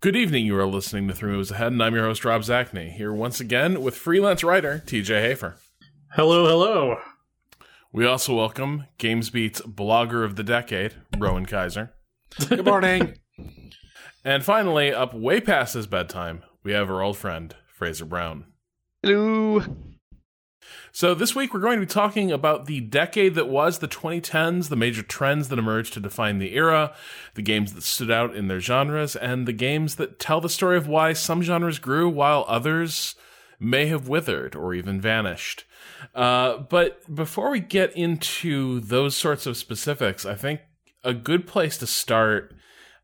Good evening. You are listening to Three Moves Ahead, and I'm your host, Rob Zacny, here once again with freelance writer TJ Hafer. Hello, hello. We also welcome GamesBeat's blogger of the decade, Rowan Kaiser. Good morning. and finally, up way past his bedtime, we have our old friend, Fraser Brown. Hello. So, this week we're going to be talking about the decade that was the 2010s, the major trends that emerged to define the era, the games that stood out in their genres, and the games that tell the story of why some genres grew while others may have withered or even vanished. Uh, but before we get into those sorts of specifics, I think a good place to start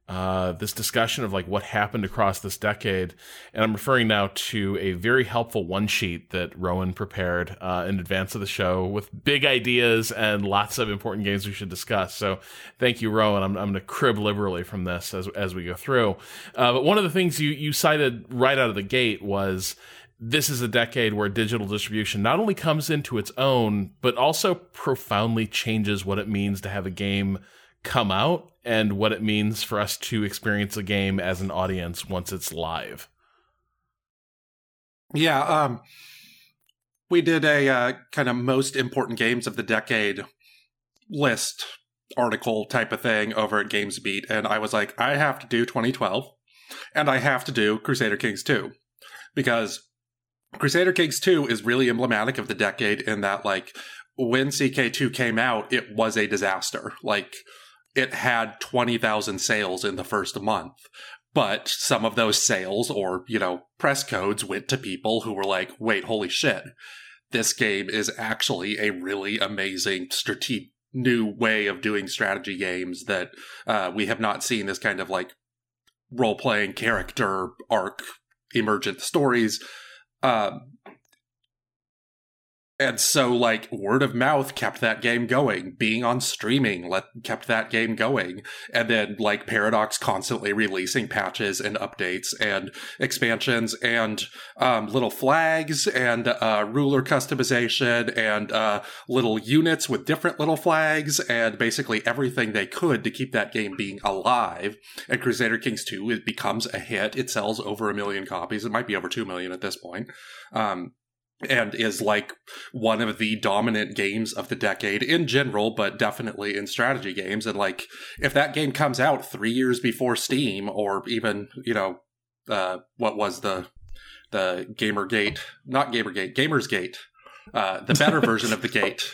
uh, this discussion of like what happened across this decade. And I'm referring now to a very helpful one sheet that Rowan prepared uh, in advance of the show with big ideas and lots of important games we should discuss. So thank you, Rowan. I'm, I'm going to crib liberally from this as, as we go through. Uh, but one of the things you, you cited right out of the gate was this is a decade where digital distribution not only comes into its own, but also profoundly changes what it means to have a game come out and what it means for us to experience a game as an audience once it's live. Yeah, um, we did a uh, kind of most important games of the decade list article type of thing over at GamesBeat, and I was like, I have to do 2012, and I have to do Crusader Kings 2 because Crusader Kings 2 is really emblematic of the decade in that, like, when CK2 came out, it was a disaster. Like, it had 20,000 sales in the first month. But some of those sales or, you know, press codes went to people who were like, wait, holy shit. This game is actually a really amazing strategic new way of doing strategy games that uh, we have not seen this kind of like role playing character arc emergent stories. Um, and so like word of mouth kept that game going. Being on streaming let kept that game going. And then like paradox constantly releasing patches and updates and expansions and um, little flags and uh, ruler customization and uh, little units with different little flags and basically everything they could to keep that game being alive. And crusader kings 2 it becomes a hit. It sells over a million copies. It might be over 2 million at this point. Um, and is like one of the dominant games of the decade in general, but definitely in strategy games. And like, if that game comes out three years before Steam, or even you know, uh, what was the the GamerGate, not GamerGate, GamersGate, uh, the better version of the gate.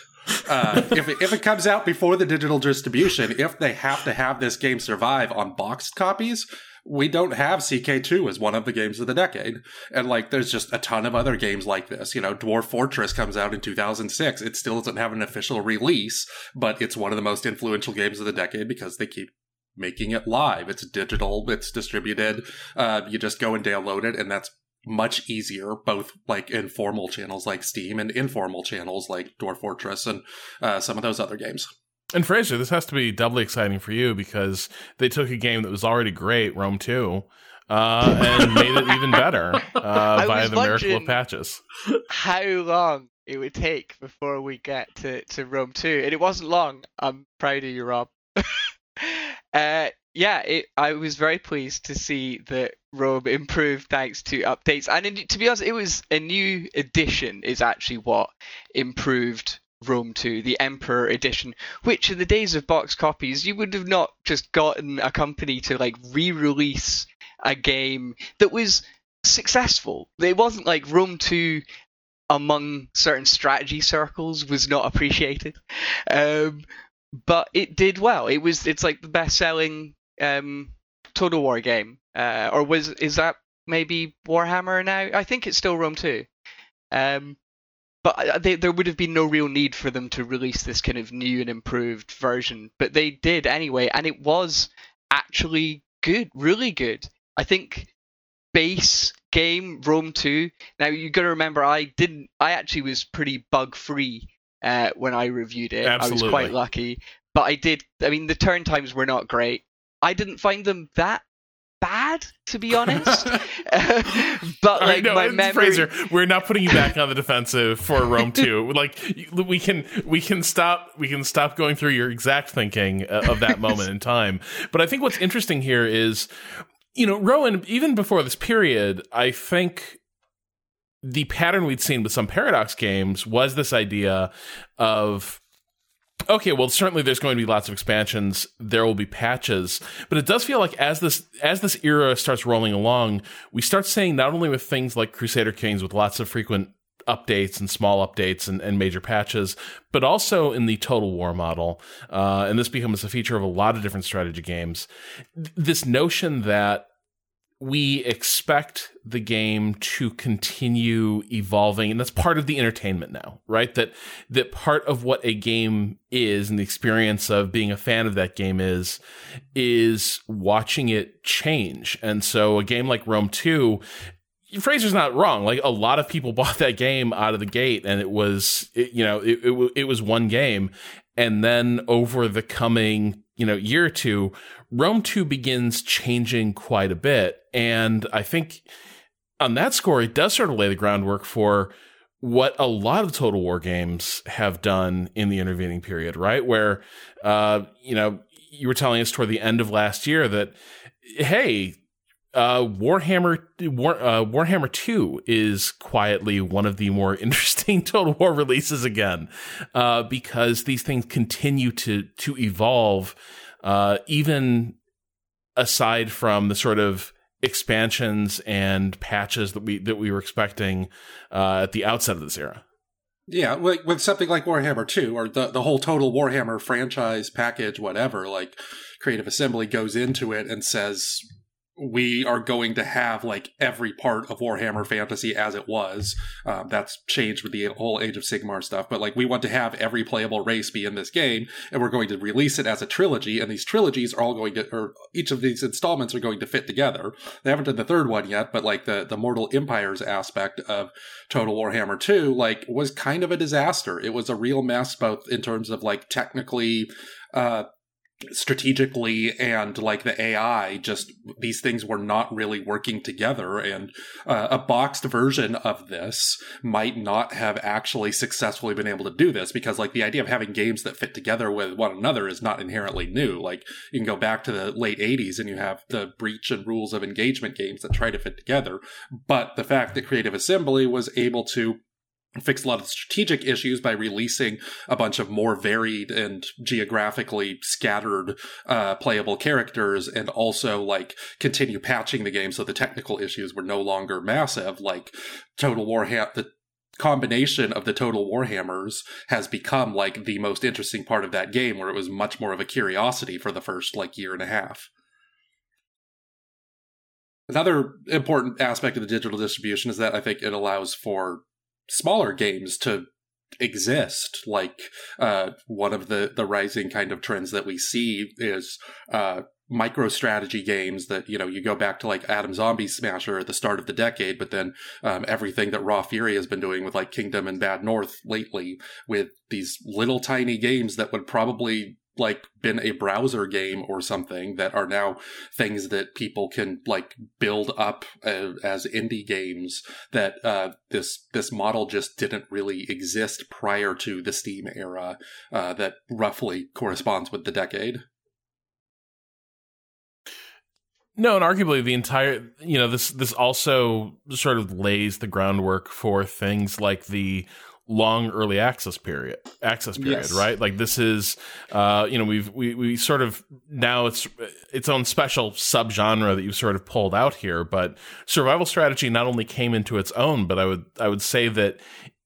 Uh, if it, if it comes out before the digital distribution, if they have to have this game survive on boxed copies, we don't have CK2 as one of the games of the decade. And like, there's just a ton of other games like this. You know, Dwarf Fortress comes out in 2006. It still doesn't have an official release, but it's one of the most influential games of the decade because they keep making it live. It's digital, it's distributed. Uh, you just go and download it, and that's much easier, both like informal channels like Steam and informal channels like Dwarf Fortress and uh, some of those other games. And Fraser, this has to be doubly exciting for you because they took a game that was already great, Rome 2, uh, and made it even better uh, by the miracle of patches. How long it would take before we get to, to Rome 2. And it wasn't long. I'm proud of you, Rob. uh, yeah, it, I was very pleased to see that Rome improved thanks to updates. And in, to be honest, it was a new edition, is actually what improved Rome 2, the Emperor edition, which in the days of box copies, you would have not just gotten a company to like re release a game that was successful. It wasn't like Rome 2 among certain strategy circles was not appreciated. Um, but it did well. It was it's like the best selling um, Total War game. Uh, or was is that maybe Warhammer now? I think it's still Rome 2. Um, but uh, they, there would have been no real need for them to release this kind of new and improved version. But they did anyway, and it was actually good, really good. I think base game Rome 2. Now you got to remember, I didn't. I actually was pretty bug free uh, when I reviewed it. Absolutely. I was quite lucky, but I did. I mean, the turn times were not great. I didn't find them that bad, to be honest. but like no, my memory, Fraser, we're not putting you back on the defensive for Rome 2. like we can we can stop we can stop going through your exact thinking uh, of that moment in time. But I think what's interesting here is you know, Rowan, even before this period, I think the pattern we'd seen with some Paradox games was this idea of okay well certainly there's going to be lots of expansions there will be patches but it does feel like as this as this era starts rolling along we start seeing not only with things like crusader kings with lots of frequent updates and small updates and, and major patches, but also in the Total War model. Uh, and this becomes a feature of a lot of different strategy games. This notion that we expect the game to continue evolving and that's part of the entertainment now right? That that part of what a game is and the experience of being a fan of that game is is watching it change. And so a game like Rome 2 Fraser's not wrong. Like a lot of people bought that game out of the gate, and it was, it, you know, it, it, it was one game, and then over the coming, you know, year or two, Rome Two begins changing quite a bit, and I think on that score, it does sort of lay the groundwork for what a lot of Total War games have done in the intervening period, right? Where, uh, you know, you were telling us toward the end of last year that, hey, uh, Warhammer War, uh, Warhammer Two is quietly one of the more interesting Total War releases again, uh, because these things continue to to evolve, uh, even aside from the sort of expansions and patches that we that we were expecting uh, at the outset of this era. Yeah, with something like Warhammer 2 or the, the whole total Warhammer franchise package, whatever, like Creative Assembly goes into it and says, we are going to have like every part of Warhammer Fantasy as it was. Um, that's changed with the whole Age of Sigmar stuff, but like we want to have every playable race be in this game, and we're going to release it as a trilogy. And these trilogies are all going to, or each of these installments are going to fit together. They haven't done the third one yet, but like the the Mortal Empires aspect of Total Warhammer 2, like was kind of a disaster. It was a real mess, both in terms of like technically. Uh, strategically and like the AI, just these things were not really working together. And uh, a boxed version of this might not have actually successfully been able to do this because, like, the idea of having games that fit together with one another is not inherently new. Like, you can go back to the late 80s and you have the breach and rules of engagement games that try to fit together. But the fact that Creative Assembly was able to fix a lot of strategic issues by releasing a bunch of more varied and geographically scattered uh, playable characters and also like continue patching the game so the technical issues were no longer massive. Like total warhammer the combination of the total warhammers has become like the most interesting part of that game where it was much more of a curiosity for the first like year and a half. Another important aspect of the digital distribution is that I think it allows for smaller games to exist. Like uh, one of the the rising kind of trends that we see is uh, micro strategy games that you know you go back to like Atom Zombie Smasher at the start of the decade, but then um, everything that Raw Fury has been doing with like Kingdom and Bad North lately with these little tiny games that would probably like been a browser game or something that are now things that people can like build up uh, as indie games that uh, this this model just didn't really exist prior to the steam era uh, that roughly corresponds with the decade. No, and arguably the entire you know this this also sort of lays the groundwork for things like the long early access period access period yes. right like this is uh you know we've we, we sort of now it's its own special subgenre that you've sort of pulled out here but survival strategy not only came into its own but i would i would say that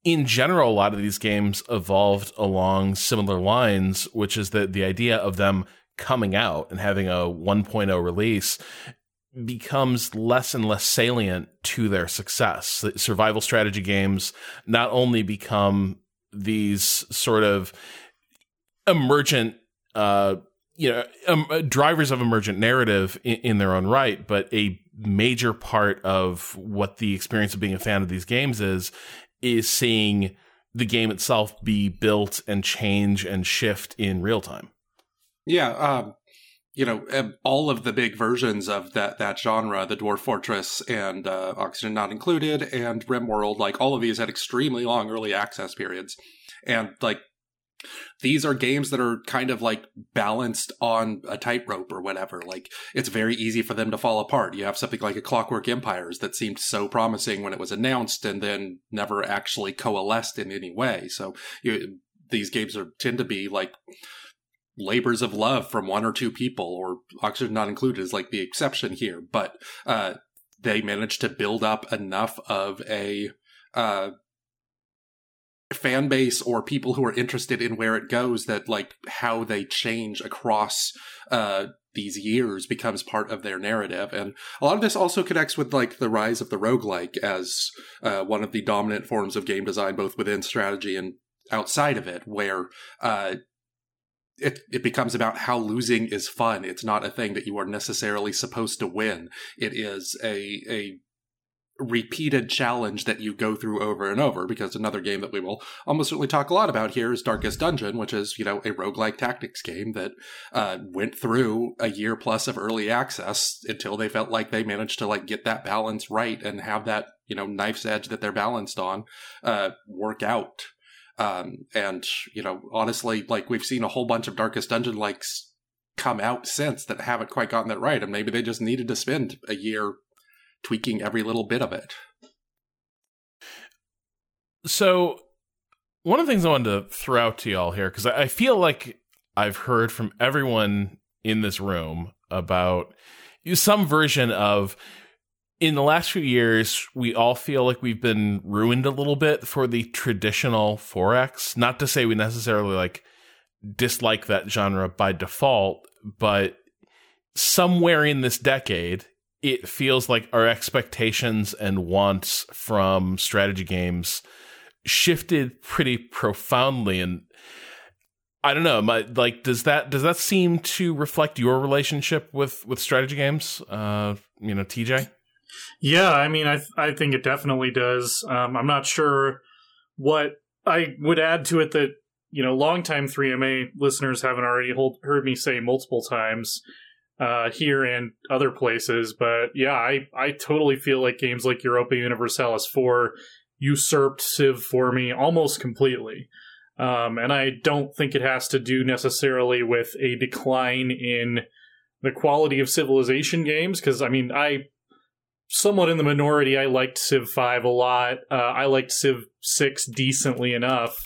in general a lot of these games evolved along similar lines which is that the idea of them coming out and having a 1.0 release becomes less and less salient to their success. Survival strategy games not only become these sort of emergent, uh, you know, um, drivers of emergent narrative in, in, their own right, but a major part of what the experience of being a fan of these games is, is seeing the game itself be built and change and shift in real time. Yeah, um, you know, all of the big versions of that that genre, the Dwarf Fortress and uh, Oxygen Not Included and RimWorld, like all of these had extremely long early access periods, and like these are games that are kind of like balanced on a tightrope or whatever. Like it's very easy for them to fall apart. You have something like a Clockwork Empires that seemed so promising when it was announced and then never actually coalesced in any way. So you, these games are tend to be like labors of love from one or two people, or Oxygen not included is like the exception here. But uh, they managed to build up enough of a uh, fan base or people who are interested in where it goes that like how they change across uh these years becomes part of their narrative and a lot of this also connects with like the rise of the roguelike as uh, one of the dominant forms of game design both within strategy and outside of it where uh it, it becomes about how losing is fun. It's not a thing that you are necessarily supposed to win. It is a, a repeated challenge that you go through over and over because another game that we will almost certainly talk a lot about here is Darkest Dungeon, which is, you know, a roguelike tactics game that uh, went through a year plus of early access until they felt like they managed to like get that balance right and have that, you know, knife's edge that they're balanced on uh, work out. Um, and, you know, honestly, like we've seen a whole bunch of Darkest Dungeon likes come out since that haven't quite gotten that right. And maybe they just needed to spend a year tweaking every little bit of it. So, one of the things I wanted to throw out to y'all here, because I feel like I've heard from everyone in this room about some version of in the last few years, we all feel like we've been ruined a little bit for the traditional 4X. Not to say we necessarily like dislike that genre by default, but somewhere in this decade, it feels like our expectations and wants from strategy games shifted pretty profoundly and I don't know, my, like does that does that seem to reflect your relationship with with strategy games? Uh, you know, TJ? Yeah, I mean, I I think it definitely does. Um, I'm not sure what I would add to it that you know, longtime 3MA listeners haven't already hold, heard me say multiple times uh, here and other places. But yeah, I, I totally feel like games like Europa Universalis 4 usurped Civ for me almost completely. Um, and I don't think it has to do necessarily with a decline in the quality of Civilization games, because I mean, I somewhat in the minority. I liked Civ 5 a lot. Uh, I liked Civ 6 decently enough.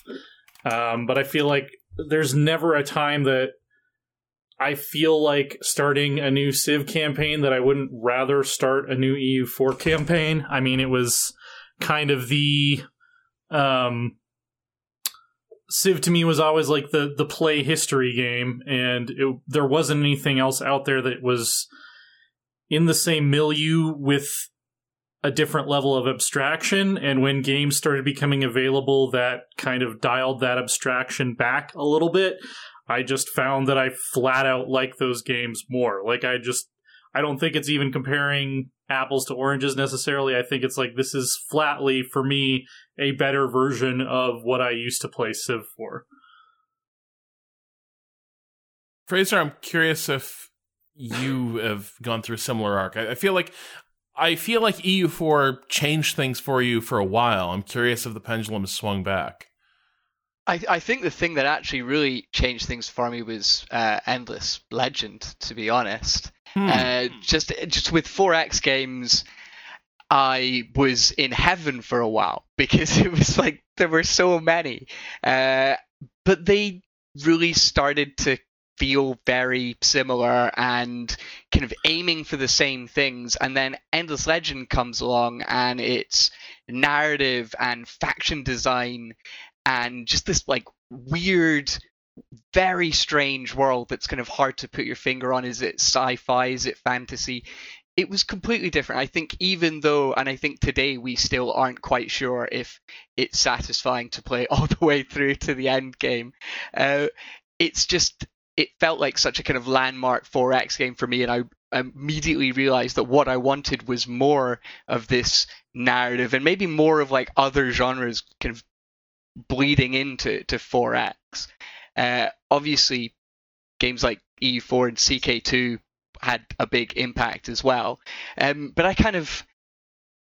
Um, but I feel like there's never a time that I feel like starting a new Civ campaign that I wouldn't rather start a new EU4 campaign. I mean, it was kind of the um Civ to me was always like the the play history game and it, there wasn't anything else out there that was in the same milieu with a different level of abstraction and when games started becoming available that kind of dialed that abstraction back a little bit I just found that I flat out like those games more. Like I just I don't think it's even comparing apples to oranges necessarily. I think it's like this is flatly for me a better version of what I used to play Civ for. Fraser, I'm curious if you have gone through a similar arc. I, I feel like I feel like EU4 changed things for you for a while. I'm curious if the pendulum has swung back. I, I think the thing that actually really changed things for me was uh, Endless Legend, to be honest. Hmm. Uh, just just with 4X games, I was in heaven for a while because it was like there were so many. Uh, but they really started to feel very similar and kind of aiming for the same things. And then Endless Legend comes along and it's narrative and faction design and just this like weird very strange world that's kind of hard to put your finger on. Is it sci-fi? Is it fantasy? It was completely different. I think even though and i think today we still aren't quite sure if it's satisfying to play all the way through to the end game uh, it's just it felt like such a kind of landmark 4x game for me and i immediately realized that what i wanted was more of this narrative and maybe more of like other genres kind of bleeding into to 4X. Uh, obviously, games like EU4 and CK2 had a big impact as well. Um, but I kind of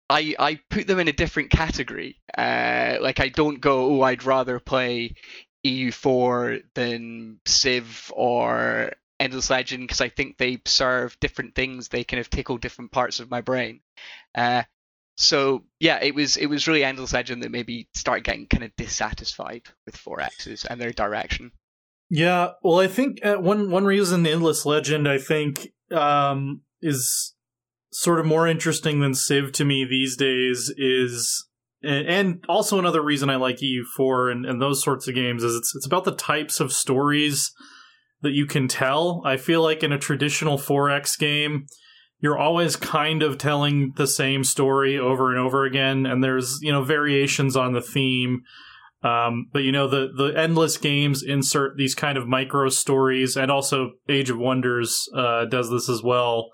I I put them in a different category. Uh, like I don't go, oh, I'd rather play EU4 than Civ or Endless Legend because I think they serve different things. They kind of tickle different parts of my brain. Uh, so yeah, it was it was really Endless Legend that maybe started getting kind of dissatisfied with 4Xs and their direction. Yeah, well, I think uh, one one reason Endless Legend I think um, is sort of more interesting than Civ to me these days is and, also another reason I like EU4 and, and those sorts of games is it's it's about the types of stories that you can tell. I feel like in a traditional 4X game, you're always kind of telling the same story over and over again, and there's you know variations on the theme. Um, but you know the the endless games insert these kind of micro stories, and also Age of Wonders uh, does this as well.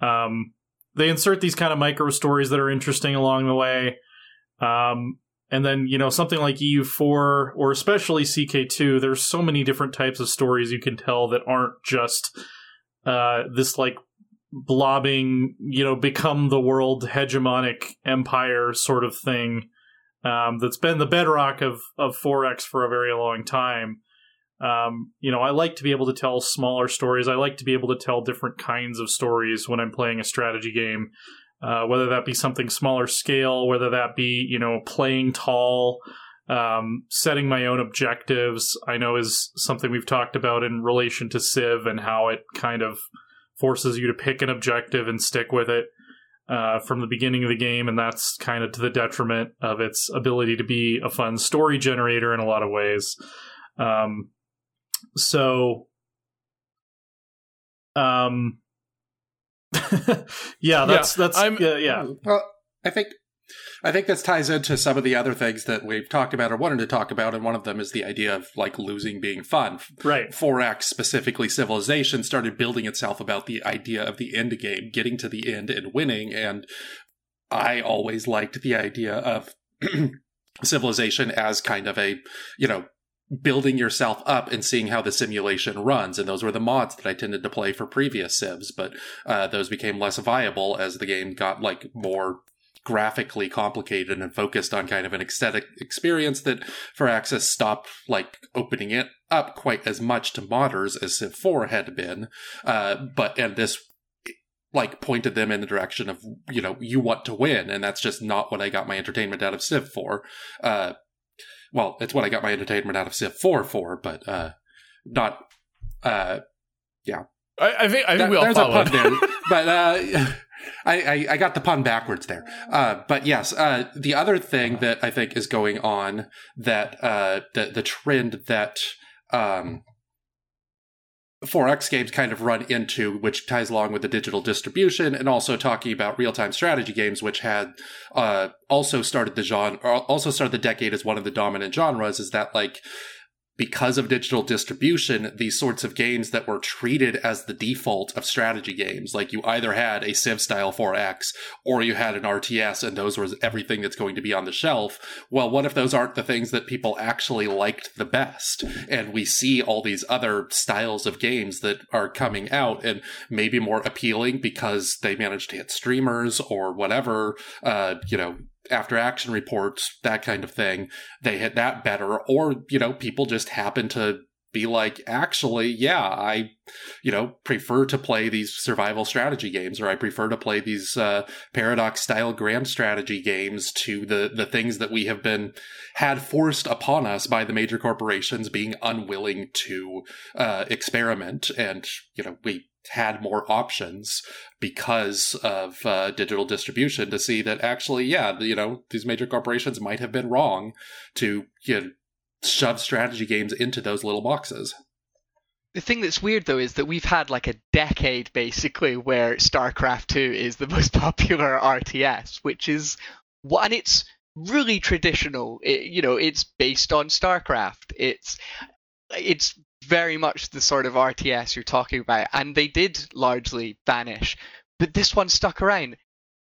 Um, they insert these kind of micro stories that are interesting along the way. Um, and then, you know, something like EU4 or especially CK2, there's so many different types of stories you can tell that aren't just uh, this like blobbing, you know, become the world hegemonic empire sort of thing um, that's been the bedrock of, of 4X for a very long time. Um, you know, I like to be able to tell smaller stories. I like to be able to tell different kinds of stories when I'm playing a strategy game, uh, whether that be something smaller scale, whether that be, you know, playing tall, um, setting my own objectives. I know is something we've talked about in relation to Civ and how it kind of forces you to pick an objective and stick with it. Uh, from the beginning of the game, and that's kind of to the detriment of its ability to be a fun story generator in a lot of ways. Um, so um yeah that's yeah, that's I'm, yeah, yeah mm, well i think I think this ties into some of the other things that we've talked about or wanted to talk about, and one of them is the idea of like losing being fun. Right. 4X, specifically Civilization, started building itself about the idea of the end game, getting to the end and winning. And I always liked the idea of Civilization as kind of a, you know, building yourself up and seeing how the simulation runs. And those were the mods that I tended to play for previous civs, but uh, those became less viable as the game got like more graphically complicated and focused on kind of an aesthetic experience that Firaxis stopped like opening it up quite as much to modders as Civ 4 had been. Uh, but, and this like pointed them in the direction of, you know, you want to win. And that's just not what I got my entertainment out of Civ for. Uh, well, it's what I got my entertainment out of Civ 4 for, but uh, not. Uh, yeah. I, I think I think that, we all there's a pun there, but uh, I, I, I got the pun backwards there. Uh, but yes, uh, the other thing that I think is going on that uh, the the trend that um, 4X games kind of run into, which ties along with the digital distribution, and also talking about real time strategy games, which had uh, also started the genre, also started the decade as one of the dominant genres, is that like because of digital distribution, these sorts of games that were treated as the default of strategy games, like you either had a Civ style 4X or you had an RTS and those were everything that's going to be on the shelf. Well, what if those aren't the things that people actually liked the best? And we see all these other styles of games that are coming out and maybe more appealing because they managed to hit streamers or whatever, uh, you know, after action reports, that kind of thing, they hit that better. Or, you know, people just happen to be like, actually, yeah, I, you know, prefer to play these survival strategy games, or I prefer to play these uh, paradox style grand strategy games to the the things that we have been had forced upon us by the major corporations being unwilling to uh, experiment, and you know, we had more options because of uh, digital distribution to see that actually, yeah, you know, these major corporations might have been wrong to you know, shove strategy games into those little boxes. The thing that's weird though is that we've had like a decade basically where StarCraft 2 is the most popular RTS, which is what, and it's really traditional. It, you know, it's based on StarCraft. It's it's very much the sort of RTS you're talking about, and they did largely vanish. But this one stuck around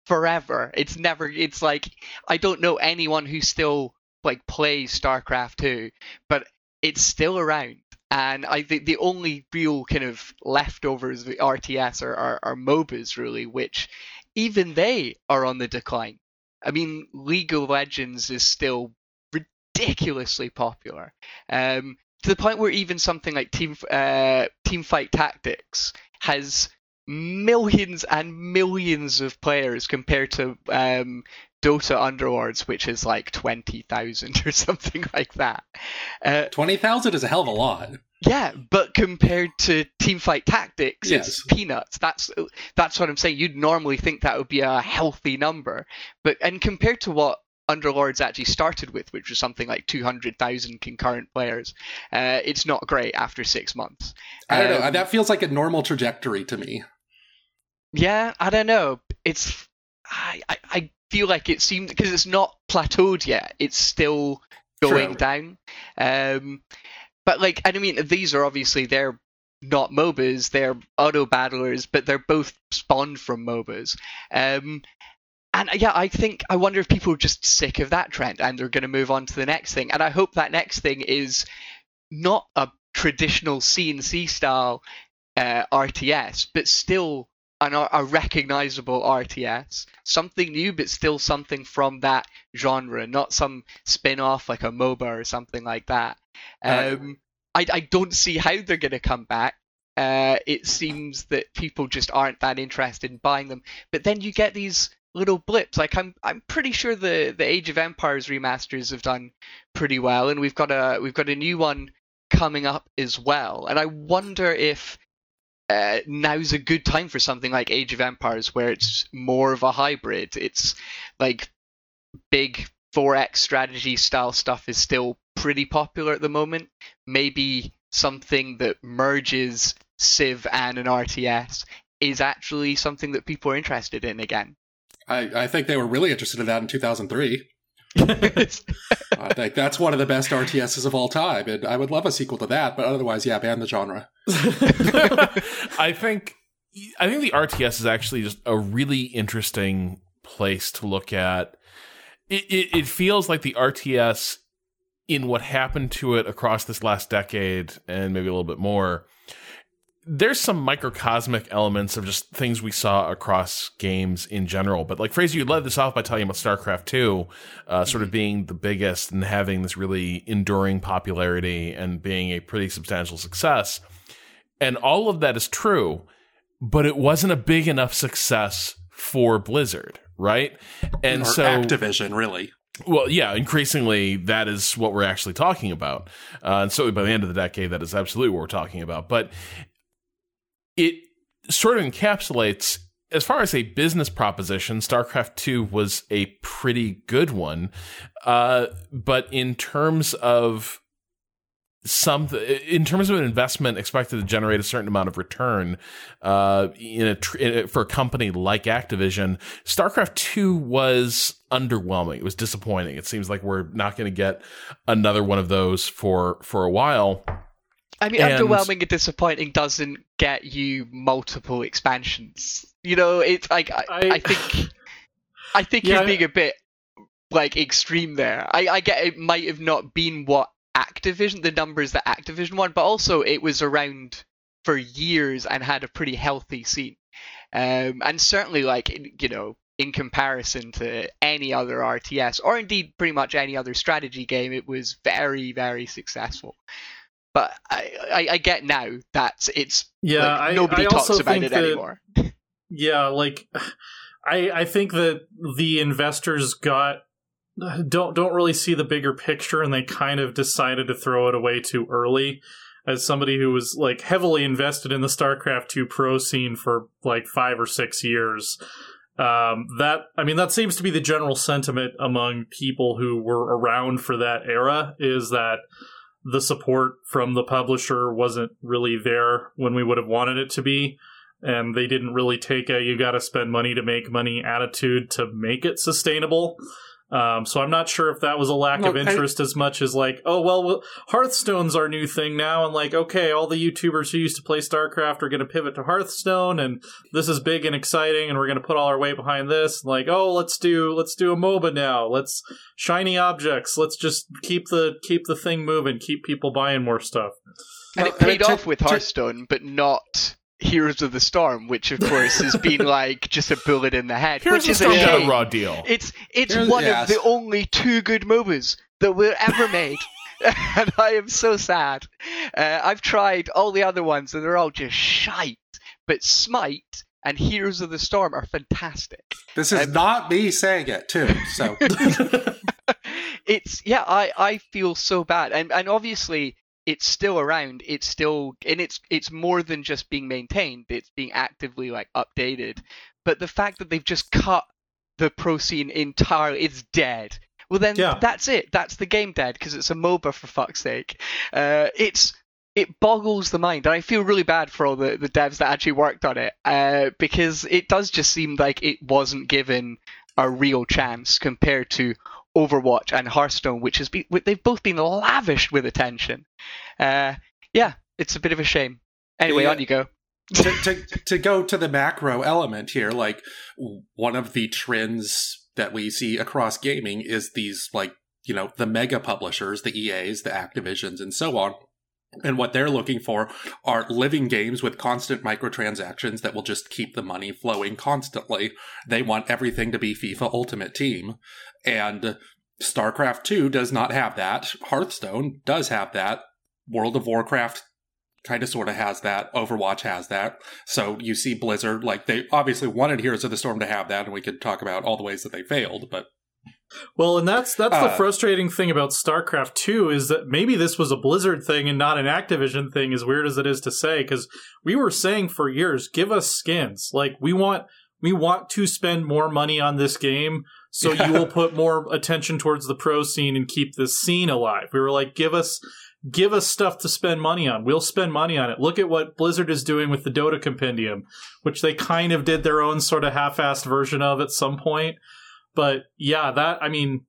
forever. It's never. It's like I don't know anyone who still like plays StarCraft 2, but it's still around. And I think the only real kind of leftovers of the RTS are, are, are MOBAs, really, which even they are on the decline. I mean, League of Legends is still ridiculously popular. Um, to the point where even something like Team uh, Teamfight Tactics has millions and millions of players compared to um, Dota Underlords, which is like twenty thousand or something like that. Uh, Twenty thousand is a hell of a lot. yeah, but compared to Teamfight Tactics, Yes. it's peanuts. That's that's what I'm saying. You'd normally think that would be a healthy number, but and compared to what Underlords actually started with, which was something like 200,000 concurrent players, uh, it's not great after six months. I don't know. Um, That feels like a normal trajectory to me. Yeah, I don't know. It's I I, I feel like it seems because it's not plateaued yet. It's still going True. down. Um, but like, and I mean, these are obviously they're not MOBAs, they're auto battlers, but they're both spawned from MOBAs. Um, and yeah, I think I wonder if people are just sick of that trend and they're going to move on to the next thing. And I hope that next thing is not a traditional CNC style uh, RTS, but still an, a recognizable RTS, something new, but still something from that genre, not some spin off like a MOBA or something like that. Uh, Um, I, I don't see how they're going to come back. Uh, it seems that people just aren't that interested in buying them. But then you get these little blips. Like I'm, I'm pretty sure the the Age of Empires remasters have done pretty well, and we've got a we've got a new one coming up as well. And I wonder if uh, now's a good time for something like Age of Empires, where it's more of a hybrid. It's like big 4x strategy style stuff is still pretty popular at the moment. Maybe something that merges Civ and an RTS is actually something that people are interested in again. I, I think they were really interested in that in 2003. I think that's one of the best RTSs of all time, and I would love a sequel to that. But otherwise, yeah, ban the genre. I think I think the RTS is actually just a really interesting place to look at. It, it, it feels like the RTS in what happened to it across this last decade and maybe a little bit more. There's some microcosmic elements of just things we saw across games in general. But like Fraser, you led this off by telling about StarCraft 2, uh, sort of being the biggest and having this really enduring popularity and being a pretty substantial success. And all of that is true, but it wasn't a big enough success for Blizzard, right? And or so Activision, really. well, yeah, increasingly that is what we're actually talking about. Uh, and so by the end of the decade, that is absolutely what we're talking about. But it sort of encapsulates, as far as a business proposition, StarCraft 2 was a pretty good one. Uh, but in terms of some in terms of an investment expected to generate a certain amount of return uh, in a tr- in a- for a company like Activision, StarCraft Two was underwhelming. It was disappointing. It seems like we're not going to get another one of those for for a while. I mean, And- underwhelming and disappointing doesn't get you multiple expansions. You know, it's like I, I- I think I think Yeah, you're being a bit like extreme there. I, I get it might have not been what Activision the numbers that Activision won, but also it was around for years and had a pretty healthy scene. Um, and certainly like you know in comparison to any other RTS or indeed pretty much any other strategy game, it was very very successful. But I, I, I get now that it's Yeah, like, nobody I talks also about it that, anymore. Yeah, like I I think that the investors got don't don't really see the bigger picture and they kind of decided to throw it away too early. As somebody who was like heavily invested in the StarCraft 2 pro scene for like 5 or 6 years, um, that I mean that seems to be the general sentiment among people who were around for that era is that the support from the publisher wasn't really there when we would have wanted it to be and they didn't really take a you got to spend money to make money attitude to make it sustainable. Um, so I'm not sure if that was a lack of Look, I- interest as much as like, oh well, well, Hearthstone's our new thing now, and like, okay, all the YouTubers who used to play StarCraft are going to pivot to Hearthstone, and this is big and exciting, and we're going to put all our weight behind this. Like, oh, let's do let's do a MOBA now. Let's shiny objects. Let's just keep the keep the thing moving, keep people buying more stuff. And it paid to- off with to- Hearthstone, but not Heroes of the Storm, which of course has been like just a bullet in the head, Here's which the is a Storm a raw deal. It's it's Here's- one yes. of the only two good MOBAs that were ever made. and I am so sad. Uh, I've tried all the other ones and they're all just shite. But Smite and Heroes of the Storm are fantastic. This is Um, not me saying it too. So it's yeah, I, I feel so bad. And and obviously it's still around. It's still and it's it's more than just being maintained. It's being actively like updated. But the fact that they've just cut the pro scene entirely, it's dead. Well then Yeah. that's it. That's the game dead because it's a MOBA for fuck's sake. Uh, it's it boggles the mind, and I feel really bad for all the, the devs that actually worked on it uh, because it does just seem like it wasn't given a real chance compared to Overwatch and Hearthstone, which has been they've both been lavished with attention. Uh, yeah, it's a bit of a shame. Anyway, Yeah. on you go. to, to to go to the macro element here, like one of the trends that we see across gaming is these like you know the mega publishers, the EAs, the Activisions, and so on. And what they're looking for are living games with constant microtransactions that will just keep the money flowing constantly. They want everything to be FIFA Ultimate Team. And StarCraft 2 does not have that. Hearthstone does have that. World of Warcraft kind of sort of has that. Overwatch has that. So you see Blizzard, like they obviously wanted Heroes of the Storm to have that, and we could talk about all the ways that they failed, but Well, and that's that's the Uh, frustrating thing about StarCraft 2 is that maybe this was a Blizzard thing and not an Activision thing as weird as it is to say cuz we were saying for years give us skins. Like we want we want to spend more money on this game so you will put more attention towards the pro scene and keep this scene alive. We were like give us give us stuff to spend money on. We'll spend money on it. Look at what Blizzard is doing with the Dota compendium, which they kind of did their own sort of half-assed version of at some point. But yeah, that I mean,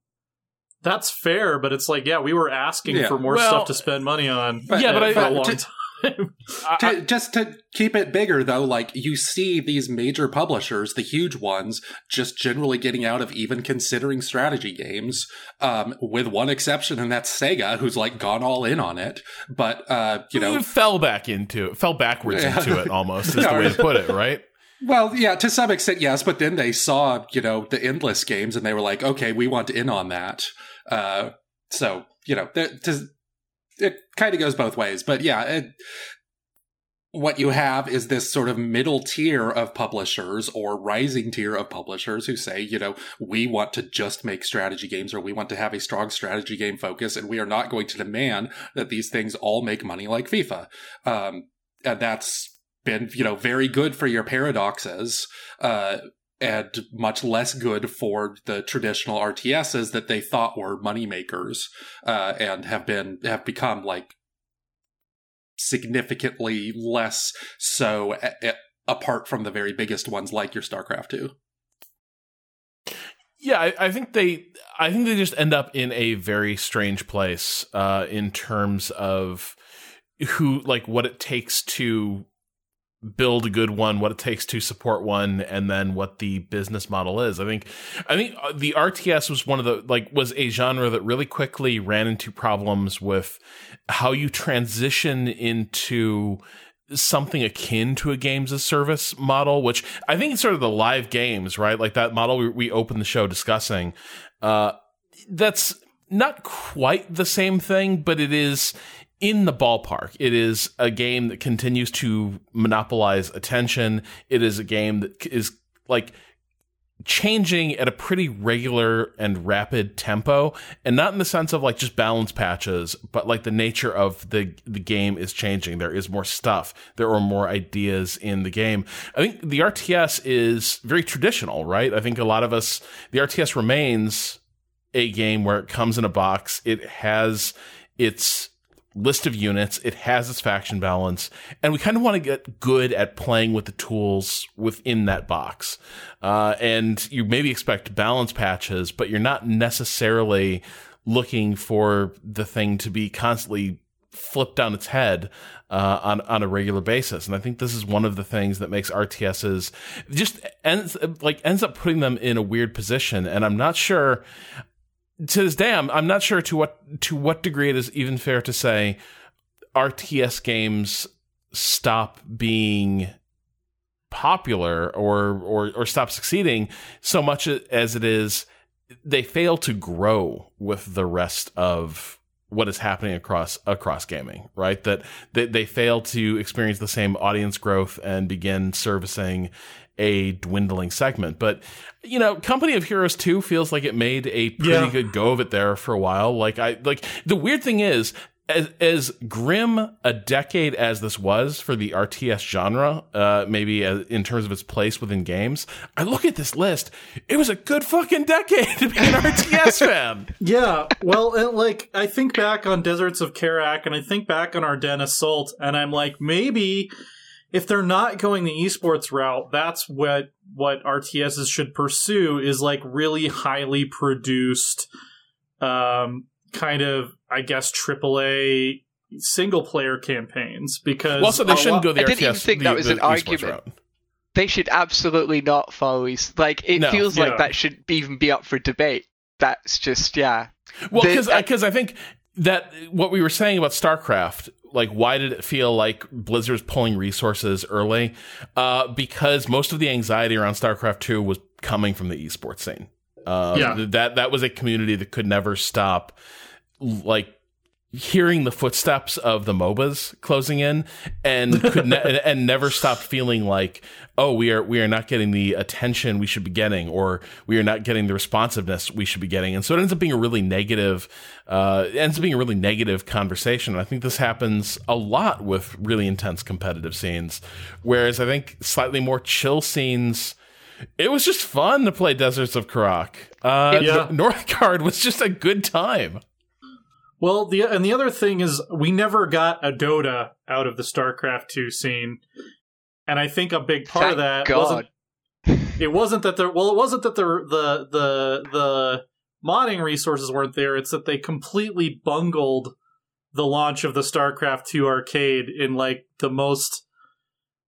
that's fair. But it's like, yeah, we were asking Yeah. for more Well, stuff to spend money on. but- yeah, but I- for a long to- time. I- I- to, just to keep it bigger though like you see these major publishers the huge ones just generally getting out of even considering strategy games um, with one exception and that's sega who's like gone all in on it but uh, you know it fell back into it, fell backwards Yeah. into it almost is the way to put it, right? Well yeah to some extent yes but then they saw you know the endless games and they were like okay we want in on that uh, so you know to, it kind of goes both ways but yeah it, what you have is this sort of middle tier of publishers or rising tier of publishers who say, you know, we want to just make strategy games or we want to have a strong strategy game focus and we are not going to demand that these things all make money like FIFA. Um, and that's been, you know, very good for your paradoxes. Uh, and much less good for the traditional RTSs that they thought were moneymakers, uh, and have been, have become like significantly less so a- a- apart from the very biggest ones like your StarCraft 2. Yeah, I, I think they, I think they just end up in a very strange place uh, in terms of who, like, what it takes to build a good one, what it takes to support one, and then what the business model is. I think, I think uh, the RTS was one of the like was a genre that really quickly ran into problems with how you transition into something akin to a games as service model, which I think it's sort of the live games, right? Like that model we, we opened the show discussing. Uh, that's not quite the same thing, but it is in the ballpark. It is a game that continues to monopolize attention. It is a game that is like changing at a pretty regular and rapid tempo and not in the sense of like just balance patches but like the nature of the the game is changing. There is more stuff. There are more ideas in the game. I think the rts is very traditional right? I think a lot of us the rts remains a game where it comes in a box. It has its list of units. It has its faction balance, and we kind of want to get good at playing with the tools within that box. Uh, and you maybe expect balance patches, but you're not necessarily looking for the thing to be constantly flipped on its head uh, on on a regular basis. And I think this is one of the things that makes RTSs just ends like ends up putting them in a weird position. And I'm not sure to this day, I'm, I'm not sure to what to what degree it is even fair to say RTS games stop being popular or or or stop succeeding so much as it is they fail to grow with the rest of what is happening across across gaming, right? That they, they fail to experience the same audience growth and begin servicing a dwindling segment. But you know, Company of Heroes 2 feels like it made a pretty yeah. good go of it there for a while. Like I like the weird thing is as, as grim a decade as this was for the RTS genre, uh, maybe as, in terms of its place within games, I look at this list. It was a good fucking decade to be an RTS fan. Yeah, well, like I think back on Deserts of Kharak, and I think back on Ardennes Assault, and I'm like, maybe if they're not going the esports route, that's what what RTSs should pursue is like really highly produced, um, kind of I guess AAA single player campaigns because well, so they shouldn't go the I didn't even think the, that was the an argument. Route. They should absolutely not follow. Es- like it No. feels like that should even be up for debate. That's just yeah. Well, The- because because I think that what we were saying about StarCraft, like why did it feel like Blizzard's pulling resources early? Uh, because most of the anxiety around StarCraft two was coming from the esports scene. Uh, Yeah. that that was a community that could never stop, like hearing the footsteps of the MOBAs closing in, and could ne- and never stopped feeling like, oh, we are we are not getting the attention we should be getting, or we are not getting the responsiveness we should be getting, and so it ends up being a really negative, uh, ends up being a really negative conversation. And I think this happens a lot with really intense competitive scenes, whereas I think slightly more chill scenes. It was just fun to play Deserts of Kharak. Uh, Yeah. Northgard was just a good time. Well, the and the other thing is we never got a Dota out of the StarCraft 2 scene. And I think a big part Thank of that God. wasn't it wasn't that there well it wasn't that the the the the modding resources weren't there, it's that they completely bungled the launch of the StarCraft 2 arcade in like the most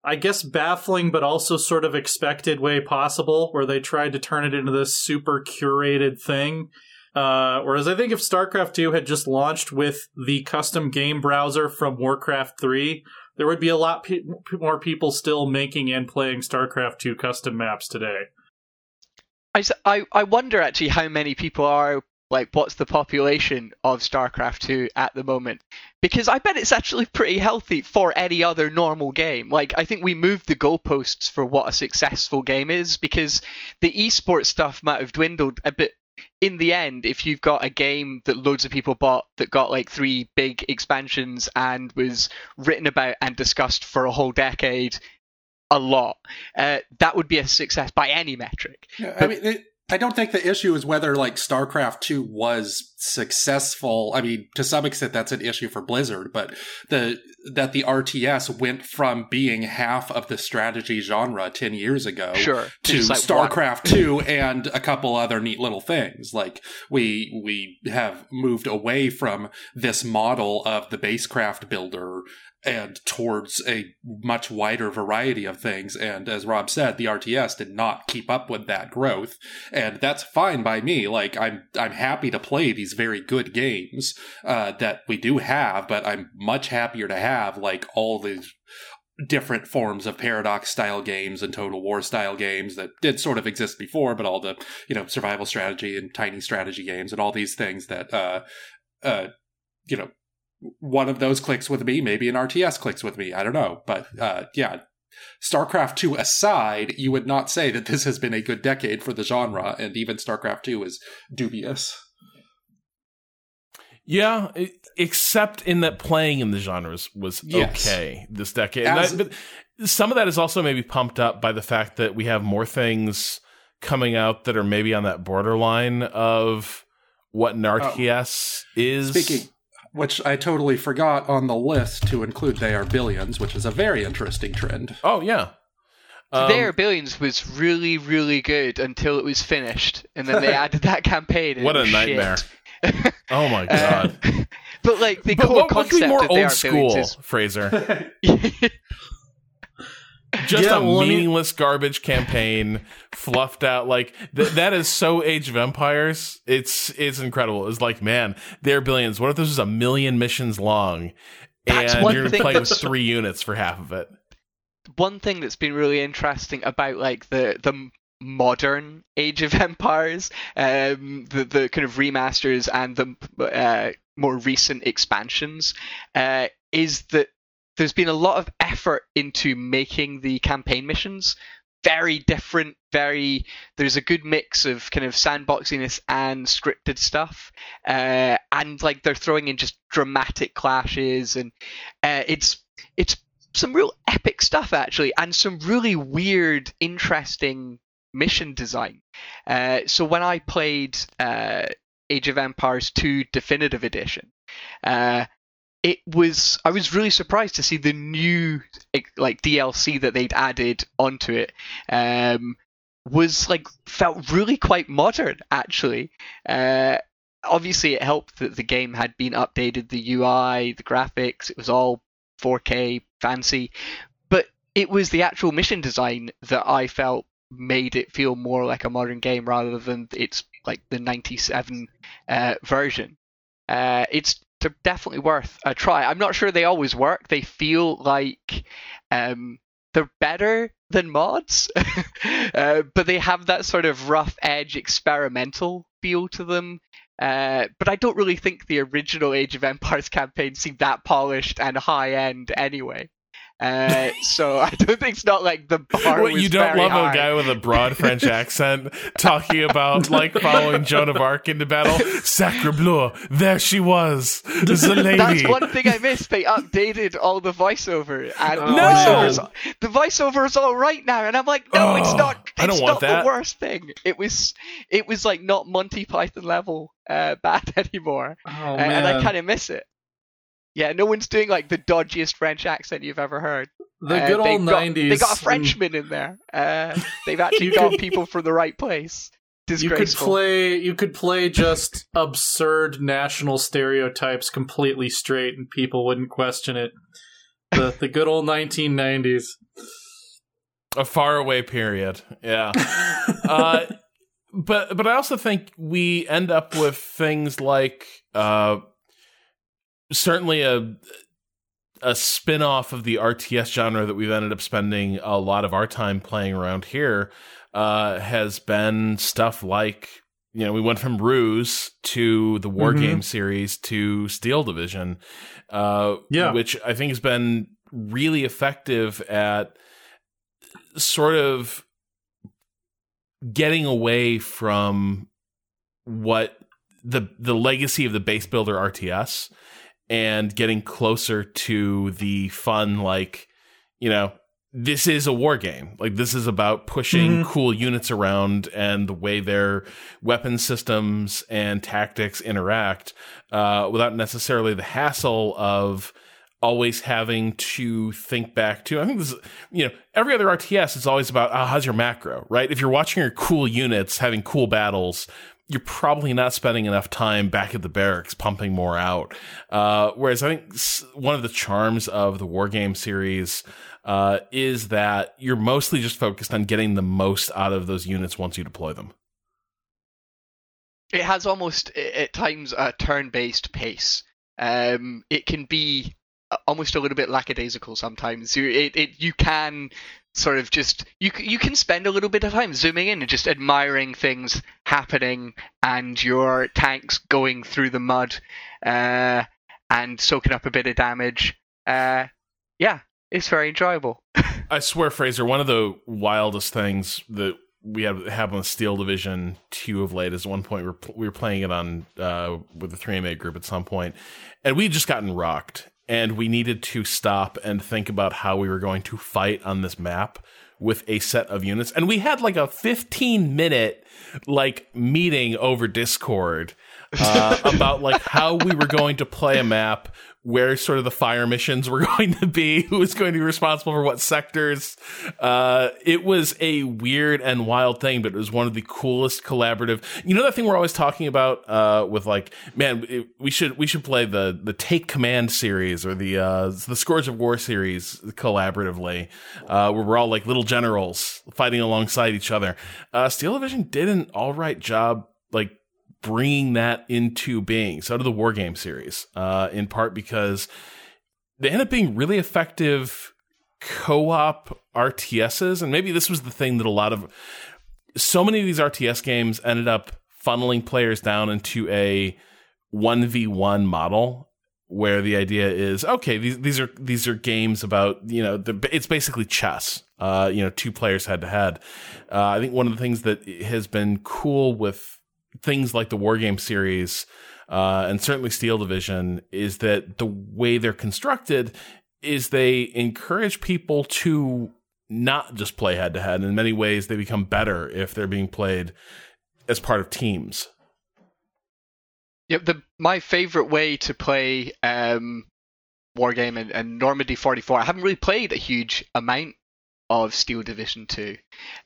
I guess baffling but also sort of expected way possible where they tried to turn it into this super curated thing. Uh, whereas I think if StarCraft 2 had just launched with the custom game browser from Warcraft 3, there would be a lot pe- more people still making and playing StarCraft 2 custom maps today. I I wonder actually how many people are like what's the population of StarCraft 2 at the moment because I bet it's actually pretty healthy for any other normal game. Like I think we moved the goalposts for what a successful game is because the esports stuff might have dwindled a bit in the end if you've got a game that loads of people bought that got like three big expansions and was written about and discussed for a whole decade a lot. Uh, that would be a success by any metric. Yeah, I mean, I don't think the issue is whether like StarCraft Two was successful. I mean, to some extent, that's an issue for Blizzard, but the that the RTS went from being half of the strategy genre ten years ago Sure. to like. StarCraft Two and a couple other neat little things. Like we we have moved away from this model of the basecraft builder and towards a much wider variety of things. And as Rob said, the RTS did not keep up with that growth, and that's fine by me. Like I'm I'm happy to play these very good games uh, that we do have, but I'm much happier to have like all these different forms of paradox style games and total war style games that did sort of exist before but all the you know survival strategy and tiny strategy games and all these things that uh uh you know one of those clicks with me maybe an rts clicks with me i don't know but uh yeah starcraft 2 aside you would not say that this has been a good decade for the genre and even starcraft 2 is dubious Yeah, except in that playing in the genres was Yes. okay this decade. As- I- but some of that is also maybe pumped up by the fact that we have more things coming out that are maybe on that borderline of what an RTS is. Speaking, which I totally forgot on the list to include They Are Billions, which is a very interesting trend. Oh yeah. Um, There Billions was really, really good until it was finished, and then they added that campaign. And what a nightmare. Oh my god. Uh, but like the but core what, what concept be more of They Are old school, Billions Fraser? Is Just Yeah, a well, I mean- meaningless garbage campaign, fluffed out. Like th- that is so Age of Empires. It's it's incredible. It's like man, there billions. What if this was a million missions long, and one you're playing with three units for half of it? one thing that's been really interesting about like the the modern Age of Empires, um, the the kind of remasters and the uh, more recent expansions, uh, is that there's been a lot of effort into making the campaign missions very different very there's a good mix of kind of sandboxiness and scripted stuff uh, and like they're throwing in just dramatic clashes and uh, it's it's some real epic stuff actually and some really weird interesting mission design. Uh, so when i played uh, age of empires 2 definitive edition uh, it was I was really surprised to see the new like DLC that they'd added onto it. Um, was like felt really quite modern actually. Uh, obviously, it helped that the game had been updated, the UI, the graphics, it was all 4K fancy, but it was the actual mission design that I felt made it feel more like a modern game rather than it's like the 97 uh, version. Uh, it's they're definitely worth a try. I'm not sure they always work. They feel like um, they're better than mods, uh, but they have that sort of rough edge experimental feel to them. Uh, but I don't really think the original Age of Empires campaign seemed that polished and high end anyway. Uh, so I don't think it's not like the bar. What you don't love high. a guy with a broad French accent talking about like following Joan of Arc into battle. Sacre bleu, there she was, the lady. That's one thing I missed. They updated all the voiceover, and the No! voiceover's the voiceover's all right now. And I'm like, no, it's Oh, not. It's I don't not want that. the worst thing. It was, it was like not Monty Python level uh, bad anymore, Oh Uh, man, and I kind of miss it. Yeah, no one's doing like the dodgiest French accent you've ever heard. the Uh, good they've old got- '90s. They got a and Frenchman in there. Uh, they've actually got people from the right place. You could play. You could play just absurd national stereotypes completely straight, and people wouldn't question it. The the good old 1990s. a faraway period. Yeah. uh, but but I also think we end up with things like uh, certainly a a spin-off of the RTS genre that we've ended up spending a lot of our time playing around here uh, has been stuff like you know we went from Ruse to the War Mhm. Game series to Steel Division, uh, Yeah. which I think has been really effective at sort of getting away from what the the legacy of the base builder RTS and getting closer to the fun like you know this is a war game. Like this is about pushing Mhm. cool units around and the way their weapon systems and tactics interact uh, without necessarily the hassle of always having to think back to i think this is you know every other rts is always about oh, how's your macro? Right? If you're watching your cool units having cool battles you're probably not spending enough time back at the barracks pumping more out. Uh, whereas I think one of the charms of the war game series uh, is that you're mostly just focused on getting the most out of those units once you deploy them. it has almost at times a turn-based pace. Um, it can be almost a little bit lackadaisical sometimes. It, it, you can sort of just you you can spend a little bit of time zooming in and just admiring things happening and your tanks going through the mud uh, and soaking up a bit of damage. Uh, yeah, it's very enjoyable. I swear, Fraser, one of the wildest things that we have happen with Steel Division 2 of late is at one point we were, we were playing it on uh, with the 3MA group at some point, and we just gotten rocked, and we needed to stop and think about how we were going to fight on this map with a set of units. And we had like a 15 minute like meeting over Discord uh, about like how we were going to play a map where sort of the fire missions were going to be, who was going to be responsible for what sectors. Uh, it was a weird and wild thing, but it was one of the coolest collaborative. You know that thing we're always talking about uh, with like, man, it- we should we should play the the Take Command series or the uh, the Scourge of War series collaboratively, uh, where we're all like little generals fighting alongside each other. Uh, Steel Division did an all right job, like bringing that into being. So did the War Game series, uh, in part because they end up being really effective co-op RTSs, and maybe this was the thing that a lot of so many of these RTS games ended up funneling players down into a 1v1 model where the idea is okay these these are these are games about you know it's basically chess uh you know two players head to head uh, i think one of the things that has been cool with things like the war game series uh, and certainly steel division is that the way they're constructed is they encourage people to not just play head to head in many ways they become better if they're being played as part of teams Yep, the my favorite way to play um, Wargame and, and Normandy 44. I haven't really played a huge amount of Steel Division 2.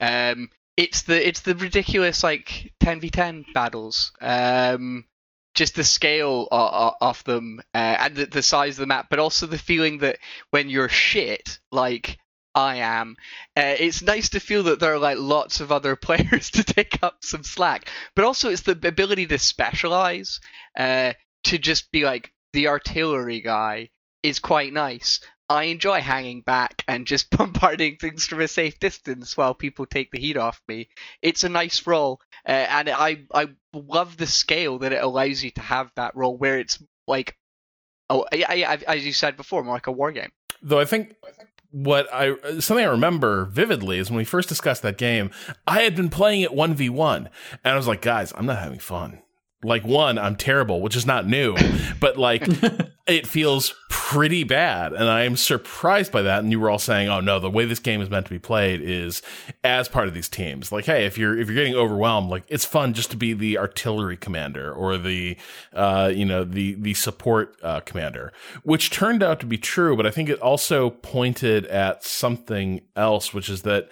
Um, it's the it's the ridiculous like 10v10 battles. Um, just the scale of, of them uh, and the, the size of the map, but also the feeling that when you're shit, like I am. Uh, it's nice to feel that there are like lots of other players to take up some slack, but also it's the ability to specialize, uh, to just be like the artillery guy is quite nice. I enjoy hanging back and just bombarding things from a safe distance while people take the heat off me. It's a nice role, uh, and I I love the scale that it allows you to have that role where it's like, oh, I, I, as you said before, more like a war game. Though I think what I something I remember vividly is when we first discussed that game, I had been playing it 1v1 and I was like, guys, I'm not having fun. Like one, I'm terrible, which is not new, but like it feels pretty bad and I am surprised by that and you were all saying, "Oh no, the way this game is meant to be played is as part of these teams." Like, hey, if you're if you're getting overwhelmed, like it's fun just to be the artillery commander or the uh, you know, the the support uh, commander, which turned out to be true, but I think it also pointed at something else, which is that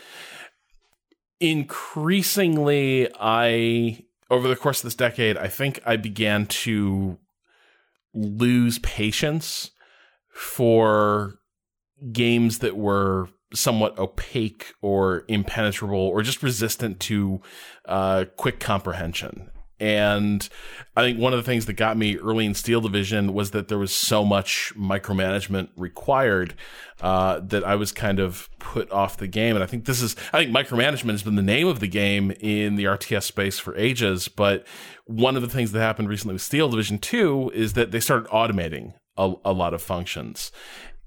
increasingly I over the course of this decade, I think I began to lose patience for games that were somewhat opaque or impenetrable or just resistant to uh, quick comprehension. And I think one of the things that got me early in Steel Division was that there was so much micromanagement required uh, that I was kind of put off the game. And I think this is, I think micromanagement has been the name of the game in the RTS space for ages. But one of the things that happened recently with Steel Division 2 is that they started automating a, a lot of functions.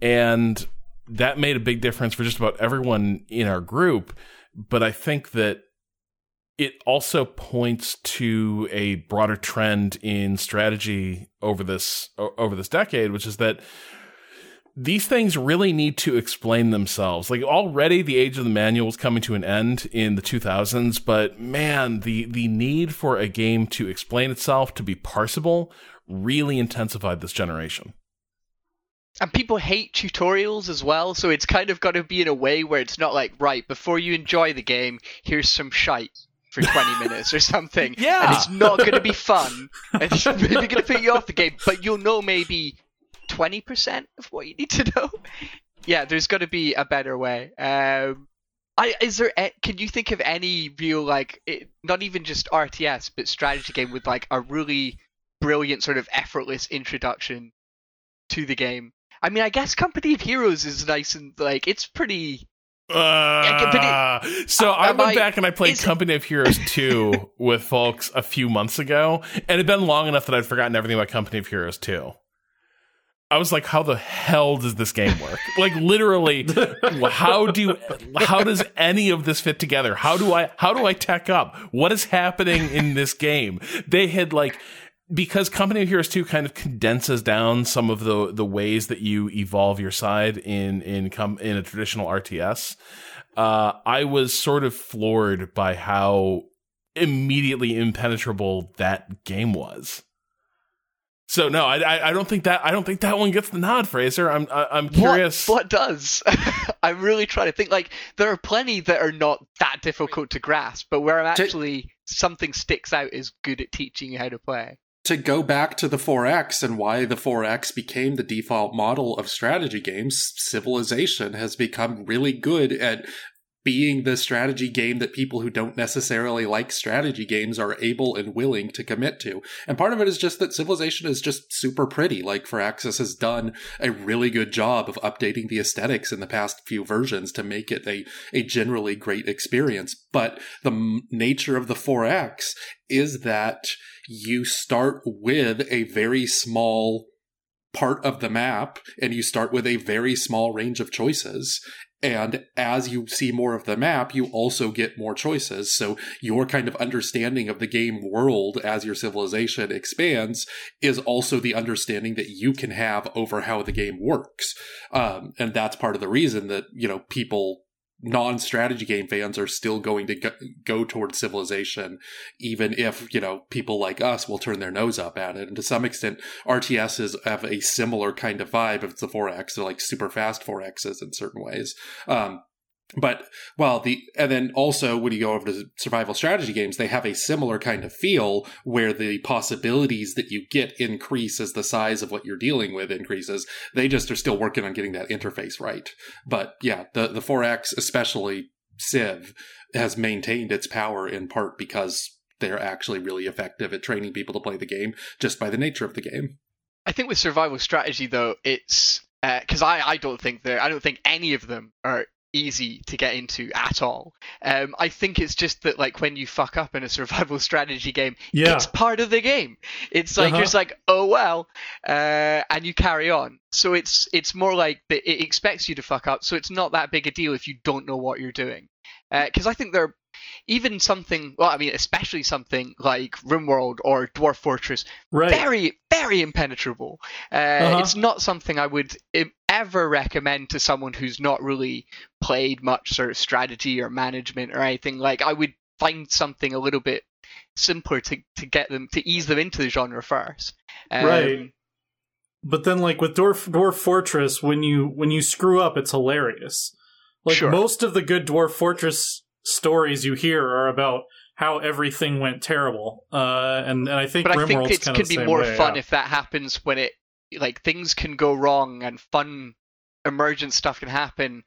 And that made a big difference for just about everyone in our group. But I think that it also points to a broader trend in strategy over this over this decade, which is that these things really need to explain themselves. Like already the age of the manual is coming to an end in the 2000s, but man, the the need for a game to explain itself, to be parsable, really intensified this generation. And people hate tutorials as well, so it's kind of got to be in a way where it's not like, right, before you enjoy the game, here's some shite for 20 minutes or something. Yeah. And it's not going to be fun. And it's maybe going to put you off the game, but you'll know maybe 20% of what you need to know. Yeah, there's got to be a better way. Um, I, is there? Can you think of any real like, it, not even just RTS, but strategy game with like a really brilliant sort of effortless introduction to the game? I mean, I guess Company of Heroes is nice and like it's pretty uh, so I went I, back and I played Company of Heroes 2 with folks a few months ago, and it had been long enough that I'd forgotten everything about Company of Heroes 2. I was like, how the hell does this game work? like literally, how do how does any of this fit together? How do I how do I tech up? What is happening in this game? They had like because Company of Heroes 2 kind of condenses down some of the the ways that you evolve your side in in com- in a traditional RTS. Uh, I was sort of floored by how immediately impenetrable that game was. So no, I I don't think that I don't think that one gets the nod, Fraser. I'm I'm curious. What, what does? I'm really trying to think. Like there are plenty that are not that difficult to grasp, but where I'm actually something sticks out is good at teaching you how to play to go back to the 4X and why the 4X became the default model of strategy games, Civilization has become really good at being the strategy game that people who don't necessarily like strategy games are able and willing to commit to. And part of it is just that Civilization is just super pretty. Like Firaxis has done a really good job of updating the aesthetics in the past few versions to make it a, a generally great experience. But the m- nature of the 4X is that you start with a very small part of the map and you start with a very small range of choices and as you see more of the map, you also get more choices. So your kind of understanding of the game world as your civilization expands is also the understanding that you can have over how the game works. Um, and that's part of the reason that, you know, people non-strategy game fans are still going to go, go towards civilization even if you know people like us will turn their nose up at it. And to some extent rtss have a similar kind of vibe if it's the 4x they're like super fast 4x's in certain ways. Um, but well the and then also when you go over to survival strategy games they have a similar kind of feel where the possibilities that you get increase as the size of what you're dealing with increases. They just are still working on getting that interface right. But yeah the the 4x especially civ has maintained its power in part because they're actually really effective at training people to play the game just by the nature of the game. I think with survival strategy though, it's uh, because I, I don't think that I don't think any of them are easy to get into at all. Um, I think it's just that like when you fuck up in a survival strategy game, Yeah. it's part of the game. It's like Uh-huh. you're just like, oh well, uh, and you carry on. So it's it's more like it expects you to fuck up. So it's not that big a deal if you don't know what you're doing. Because I think there, even something well, I mean, especially something like RimWorld or Dwarf Fortress, Right. very very impenetrable uh, Uh-huh. it's not something i would ever recommend to someone who's not really played much sort of strategy or management or anything like i would find something a little bit simpler to, to get them to ease them into the genre first Um, Right. But then, like with Dwarf Dwarf Fortress, when you when you screw up, it's hilarious. Like Sure. most of the good Dwarf Fortress stories you hear are about how everything went terrible. Uh, and and I think but i think it could be more way, fun yeah. if that happens when it like things can go wrong and fun emergent stuff can happen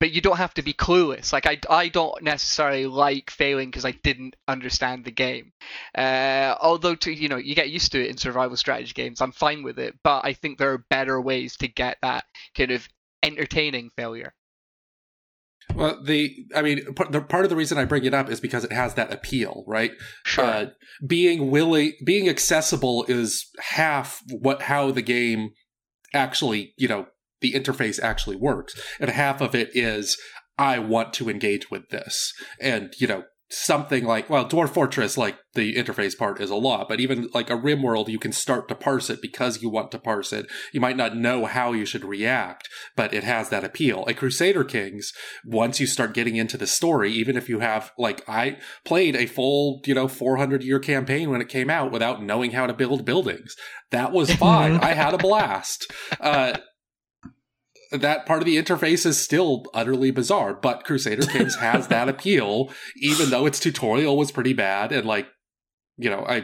but you don't have to be clueless like i, I don't necessarily like failing because i didn't understand the game uh, although to you know you get used to it in survival strategy games i'm fine with it but i think there are better ways to get that kind of entertaining failure Well, the I mean, part, the, part of the reason I bring it up is because it has that appeal, right? sure Uh, being willing, being accessible is half what how the game actually, you know, the interface actually works, and half of it is I want to engage with this, and you know. Something like, well, Dwarf Fortress, like the interface part is a lot, but even like a Rim World, you can start to parse it because you want to parse it. You might not know how you should react, but it has that appeal. A Crusader Kings, once you start getting into the story, even if you have, like, I played a full, you know, 400 year campaign when it came out without knowing how to build buildings. That was fine. I had a blast. Uh, that part of the interface is still utterly bizarre, but Crusader Kings has that appeal, even though its tutorial was pretty bad. And, like, you know, I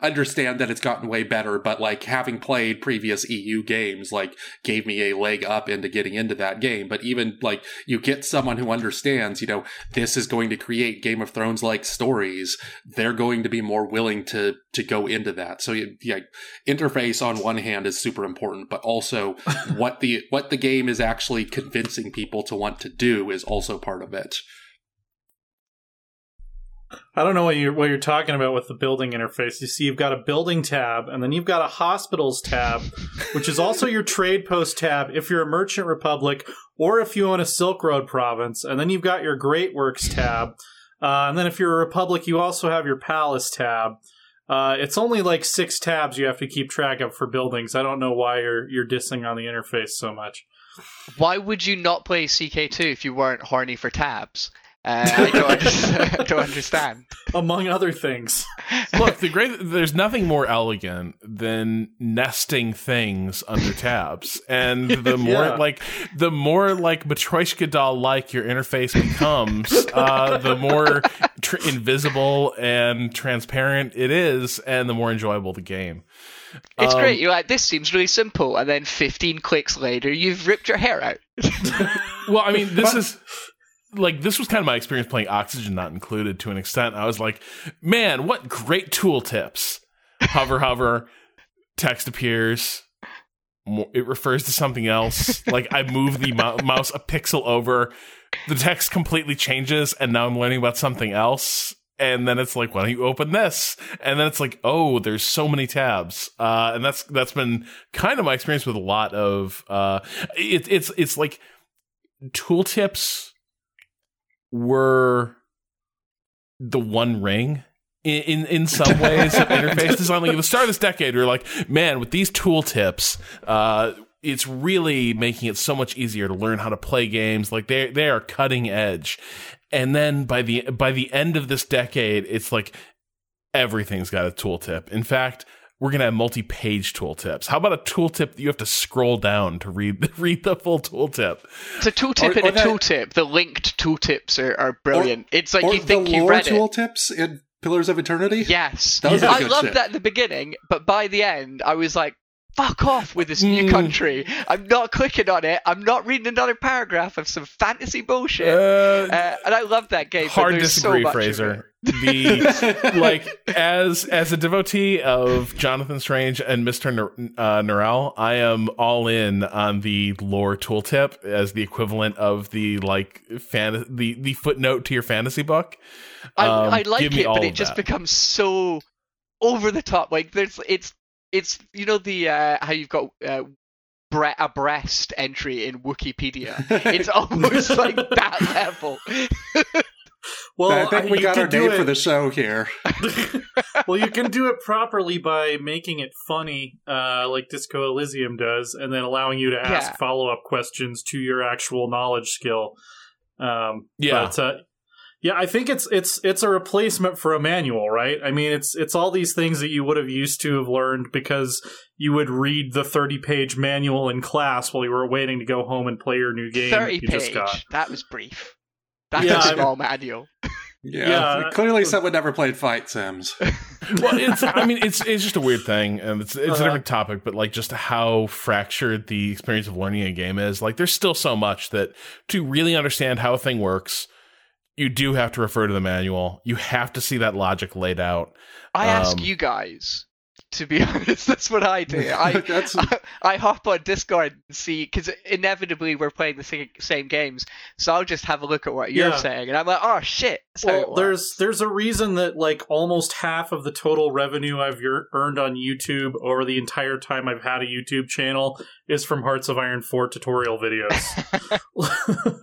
understand that it's gotten way better, but like having played previous EU games, like gave me a leg up into getting into that game. But even like you get someone who understands, you know, this is going to create Game of Thrones like stories, they're going to be more willing to to go into that. So yeah, interface on one hand is super important, but also what the what the game is actually convincing people to want to do is also part of it. I don't know what you're what you're talking about with the building interface. You see, you've got a building tab, and then you've got a hospitals tab, which is also your trade post tab if you're a merchant republic or if you own a Silk Road province. And then you've got your Great Works tab, uh, and then if you're a republic, you also have your palace tab. Uh, it's only like six tabs you have to keep track of for buildings. I don't know why you're you're dissing on the interface so much. why would you not play ck2 if you weren't horny for tabs uh, I, don't understand, I don't understand Among other things, Look, the great there's nothing more elegant than nesting things under tabs. And the more Yeah. like the more like Matryoshka doll like your interface becomes, uh, the more tr- invisible and transparent it is, and the more enjoyable the game. It's Um, great. You're like, this seems really simple, and then 15 clicks later, you've ripped your hair out. Well, I mean, this is like this was kind of my experience playing Oxygen Not Included to an extent. I was like, man, what great tooltips! Hover, hover, text appears. It refers to something else. like I move the mouse a pixel over, the text completely changes, and now I'm learning about something else. And then it's like, why don't you open this? And then it's like, oh, there's so many tabs. Uh, and that's that's been kind of my experience with a lot of uh, it, it's it's like tooltips were the one ring in in, in some ways of interface design. Like at the start of this decade, we are like, man, with these tooltips, uh, it's really making it so much easier to learn how to play games. Like they they are cutting edge. And then by the by the end of this decade, it's like everything's got a tooltip. In fact, we're gonna have multi-page tooltips. How about a tooltip that you have to scroll down to read read the full tooltip? It's a tooltip or, or a that, tooltip. The linked tooltips are, are brilliant. Or, it's like you think you read tooltips in Pillars of Eternity. Yes, that was yeah. I loved shit. that at the beginning, but by the end, I was like, fuck off with this new mm. country. I'm not clicking on it. I'm not reading another paragraph of some fantasy bullshit. Uh, uh, and I love that game. Hard disagree, so Fraser. The like as as a devotee of Jonathan Strange and Mister uh, Norrell, I am all in on the lore tooltip as the equivalent of the like fan the the footnote to your fantasy book. Um, I, I like it, but it just that. becomes so over the top. Like there's it's it's you know the uh, how you've got uh, bre- a breast entry in Wikipedia. It's almost like that level. well, I think we got our name for the show here. well, you can do it properly by making it funny, uh, like Disco Elysium does, and then allowing you to ask yeah. follow up questions to your actual knowledge skill. Um, yeah. But, uh, yeah, I think it's it's it's a replacement for a manual, right? I mean, it's it's all these things that you would have used to have learned because you would read the 30-page manual in class while you were waiting to go home and play your new game Thirty page. That was brief. That's yeah, a small manual. Yeah, yeah, clearly someone never played fight sims. well, it's I mean it's it's just a weird thing, and it's it's uh-huh. a different topic, but like just how fractured the experience of learning a game is. Like, there's still so much that to really understand how a thing works you do have to refer to the manual. You have to see that logic laid out. I um, ask you guys to be honest. That's what I do. I, I, I hop on Discord and see because inevitably we're playing the same, same games, so I'll just have a look at what you're yeah. saying, and I'm like, oh shit. well, there's there's a reason that like almost half of the total revenue I've earned on YouTube over the entire time I've had a YouTube channel is from Hearts of Iron 4 tutorial videos.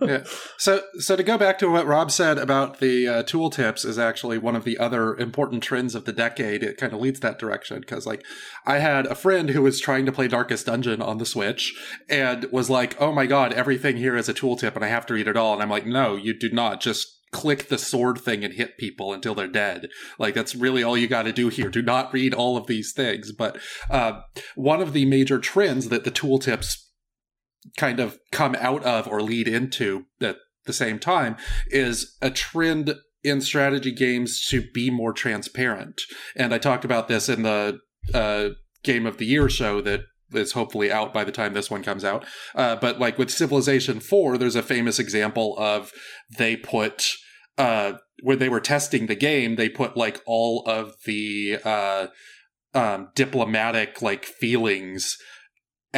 yeah. So so to go back to what Rob said about the uh, tooltips is actually one of the other important trends of the decade. It kind of leads that direction because like I had a friend who was trying to play Darkest Dungeon on the Switch and was like, "Oh my god, everything here is a tooltip and I have to read it all." And I'm like, "No, you do not. Just click the sword thing and hit people until they're dead. Like that's really all you got to do here. Do not read all of these things. But uh, one of the major trends that the tooltips kind of come out of or lead into at the same time is a trend in strategy games to be more transparent. And I talked about this in the uh, Game of the Year show that is hopefully out by the time this one comes out. Uh, but like with Civilization 4, there's a famous example of they put, uh, where they were testing the game, they put like all of the, uh, um, diplomatic like feelings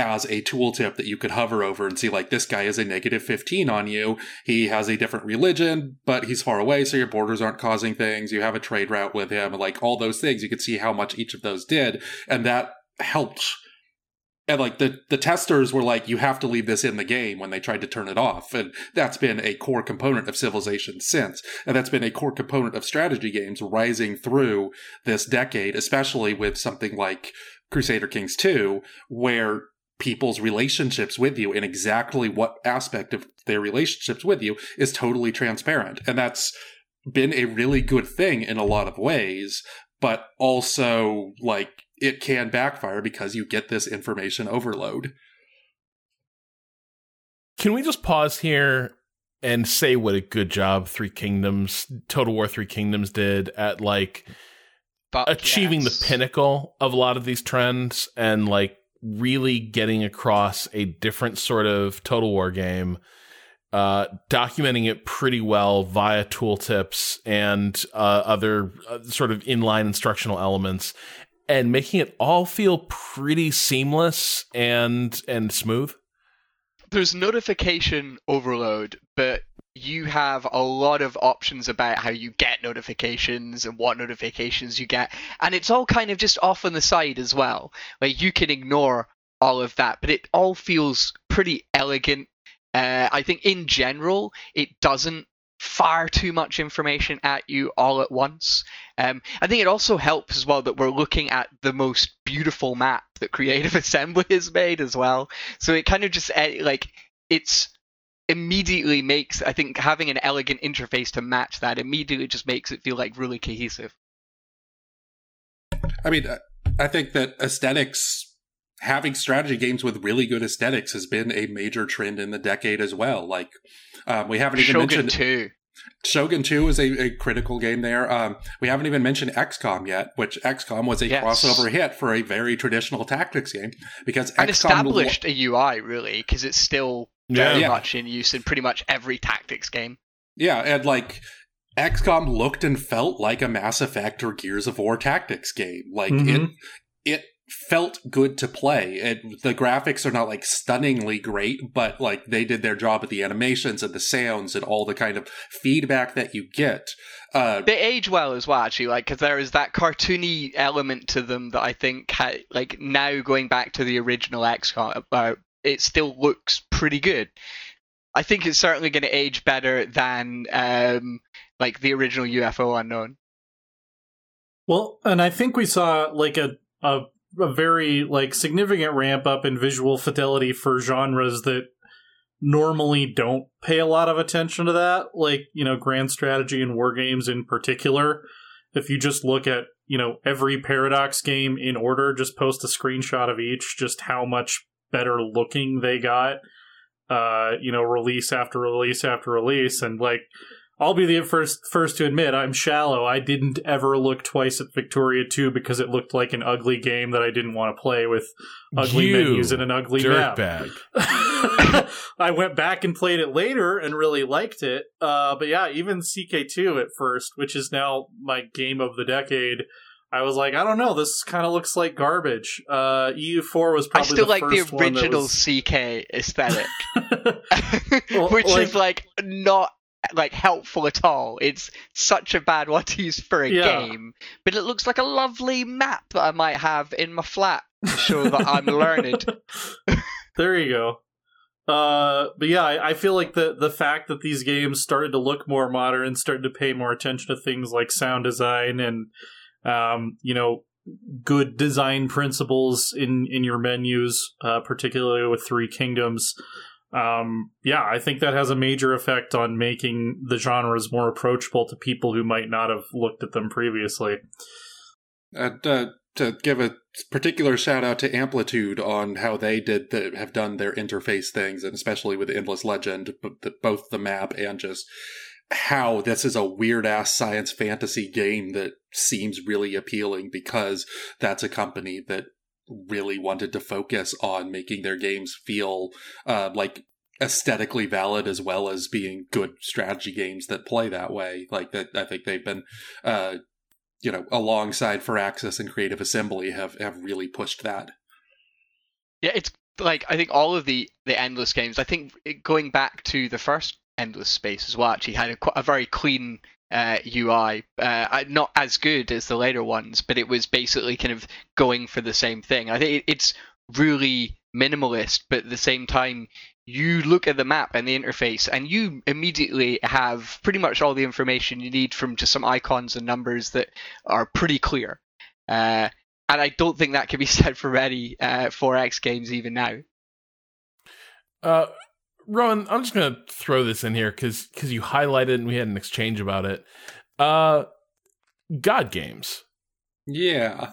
as a tooltip that you could hover over and see like this guy is a negative 15 on you. He has a different religion but he's far away so your borders aren't causing things. You have a trade route with him like all those things. You could see how much each of those did and that helped. And like the the testers were like you have to leave this in the game when they tried to turn it off and that's been a core component of civilization since and that's been a core component of strategy games rising through this decade especially with something like crusader kings 2 where people's relationships with you and exactly what aspect of their relationships with you is totally transparent. And that's been a really good thing in a lot of ways, but also like it can backfire because you get this information overload. Can we just pause here and say what a good job Three Kingdoms, Total War Three Kingdoms did at like but achieving yes. the pinnacle of a lot of these trends and like really getting across a different sort of Total War game uh, documenting it pretty well via tooltips and uh, other uh, sort of inline instructional elements, and making it all feel pretty seamless and and smooth. There's notification overload, but you have a lot of options about how you get notifications and what notifications you get, and it's all kind of just off on the side as well. Like you can ignore all of that, but it all feels pretty elegant uh, I think in general, it doesn't fire too much information at you all at once. Um, I think it also helps as well that we're looking at the most beautiful map that Creative Assembly has made as well. So it kind of just eh, like it's immediately makes I think having an elegant interface to match that immediately just makes it feel like really cohesive. I mean, I think that aesthetics having strategy games with really good aesthetics has been a major trend in the decade as well. Like, um, we haven't even Shogun mentioned 2. Shogun 2 is a, a critical game there. Um, we haven't even mentioned XCOM yet, which XCOM was a Yes. crossover hit for a very traditional tactics game because And XCOM established a UI really because it's still very Yeah. much in use in pretty much every tactics game. Yeah, and like XCOM looked and felt like a Mass Effect or Gears of War tactics game. Like it Mhm. it felt good to play. It, the graphics are not like stunningly great, but like they did their job with the animations and the sounds and all the kind of feedback that you get. Uh, They age well as well, actually, like because there is that cartoony element to them that I think, ha- like now going back to the original XCOM, uh, it still looks pretty good. I think it's certainly going to age better than um, like the original UFO Unknown. Well, and I think we saw like a a, a very like significant ramp up in visual fidelity for genres that normally don't pay a lot of attention to that, like you know, grand strategy and war games in particular. If you just look at you know every Paradox game in order, just post a screenshot of each, just how much better looking they got. Uh, you know, release after release after release, and like I'll be the first first to admit I'm shallow. I didn't ever look twice at Victoria 2 because it looked like an ugly game that I didn't want to play with ugly You menus and an ugly map. dirtbag. I went back and played it later and really liked it. Uh, but yeah, even CK2 at first, which is now my game of the decade, I was like, I don't know, this kind of looks like garbage. Uh, EU4 was I probably still the like the first one that original was- CK aesthetic, Well, which like- is like not like helpful at all. It's such a bad one to use for a Yeah. game, but it looks like a lovely map that I might have in my flat to show that I'm learned. there you go. Uh, but yeah, I, I feel like the the fact that these games started to look more modern, started to pay more attention to things like sound design and um, you know, good design principles in in your menus, uh, particularly with Three Kingdoms. Um, yeah, I think that has a major effect on making the genres more approachable to people who might not have looked at them previously. and, uh, to give a particular shout out to Amplitude on how they did the, have done their interface things, and especially with Endless Legend, both the map and just how this is a weird ass science fantasy game that seems really appealing because that's a company that really wanted to focus on making their games feel uh, like aesthetically valid as well as being good strategy games that play that way. Like that, I think they've been uh, you know, alongside Firaxis and Creative Assembly have have really pushed that. Yeah, it's like I think all of the the endless games. I think going back to the first endless space as well, actually had a, a very clean uh, UI. Uh, not as good as the later ones, but it was basically kind of going for the same thing. I think it's really minimalist, but at the same time, you look at the map and the interface, and you immediately have pretty much all the information you need from just some icons and numbers that are pretty clear. Uh, and I don't think that can be said for any uh, 4X games even now. Rowan, I'm just gonna throw this in here because because you highlighted and we had an exchange about it. Uh, God games. Yeah.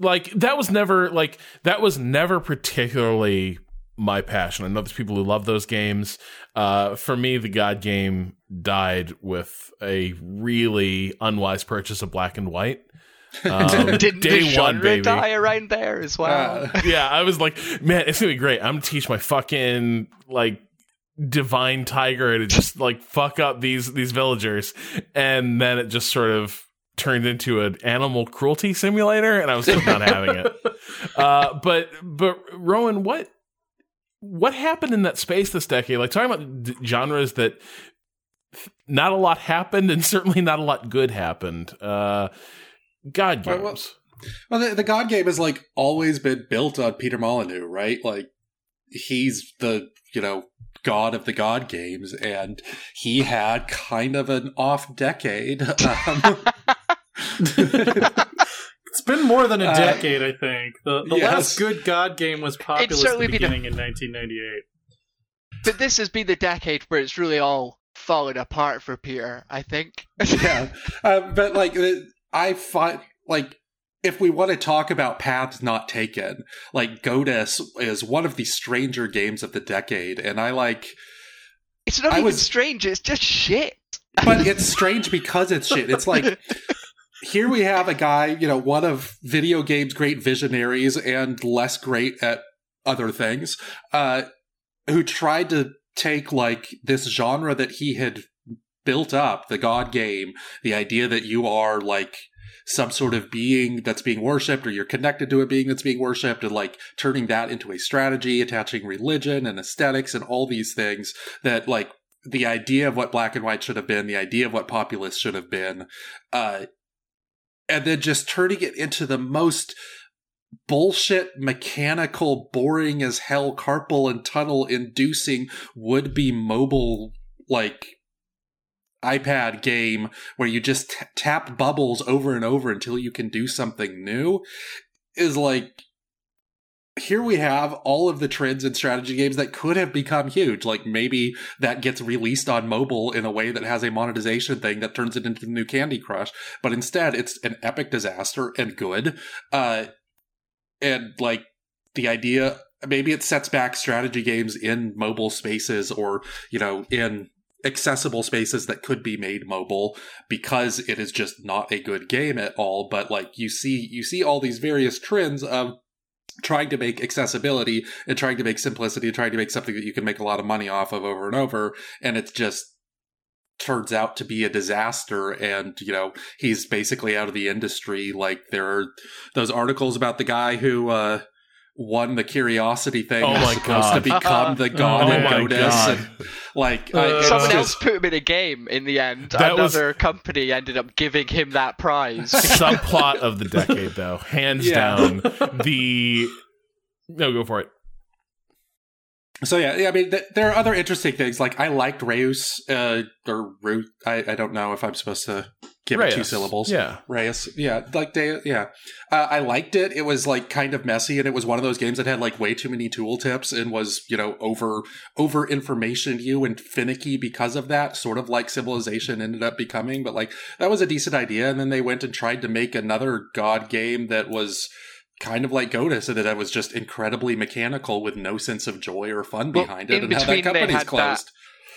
like that was never like that was never particularly my passion. I know there's people who love those games. Uh, for me, the God game died with a really unwise purchase of Black and White. Um, Didn't day the one, baby. die around there as well? Uh, yeah, I was like, man, it's gonna be great. I'm gonna teach my fucking like divine tiger to just like fuck up these these villagers, and then it just sort of turned into an animal cruelty simulator, and I was just not having it. Uh, but but Rowan, what what happened in that space this decade? Like talking about d- genres that not a lot happened, and certainly not a lot good happened. Uh, God games. Well, well, well, the, the God game has like always been built on Peter Molyneux, right? Like he's the you know god of the God games, and he had kind of an off decade. Um, it's been more than a Uh, decade, I think. The, the yes. last good God game was popular at certainly the been a- beginning in 1998. But this has been the decade where it's really all fallen apart for Peter. I think. yeah, uh, but like uh, I find like if we want to talk about paths not taken, like Godus is one of the stranger games of the decade, and I like. It's not I even was- strange. It's just shit. But it's strange because it's shit. It's like here we have a guy, you know, one of video games' great visionaries and less great at other things, uh, who tried to take like this genre that he had built up, the God game, the idea that you are like some sort of being that's being worshipped or you're connected to a being that's being worshipped and like turning that into a strategy, attaching religion and aesthetics and all these things that like the idea of what black and white should have been, the idea of what Populous should have been, uh, and then just turning it into the most bullshit, mechanical, boring as hell, carpal and tunnel inducing would be mobile like iPad game where you just t- tap bubbles over and over until you can do something new is like here we have all of the trends in strategy games that could have become huge. Like maybe that gets released on mobile in a way that has a monetization thing that turns it into the new Candy Crush. But instead, it's an epic disaster and good. Uh, and like the idea, maybe it sets back strategy games in mobile spaces or, you know, in accessible spaces that could be made mobile because it is just not a good game at all but like you see you see all these various trends of trying to make accessibility and trying to make simplicity, and trying to make something that you can make a lot of money off of over and over. And it just turns out to be a disaster. And, you know, he's basically out of the industry. Like there are those articles about the guy who, uh, won the curiosity thing Oh that's my supposed God. to become the god Oh of my Godus. God. And, like Uh, I, it's Someone just- else put him in a game in the end. That was- Another company ended up giving him that prize. Subplot of the decade, though, hands Yeah. down. The no, go for it. So yeah, yeah, I mean, th- there are other interesting things. Like I liked Reus, uh, or Root. I, I don't know if I'm supposed to give it two syllables. Yeah. Reus. Yeah, like they, yeah. Uh, I liked it. It was like kind of messy, and it was one of those games that had like way too many tooltips and was you know over over information you and finicky because of that. Sort of like Civilization ended up becoming, but like that was a decent idea. And then they went and tried to make another God game that was kind of like Godus, and that it was just incredibly mechanical with no sense of joy or fun Well, behind it, in and how that between they company's had that- closed.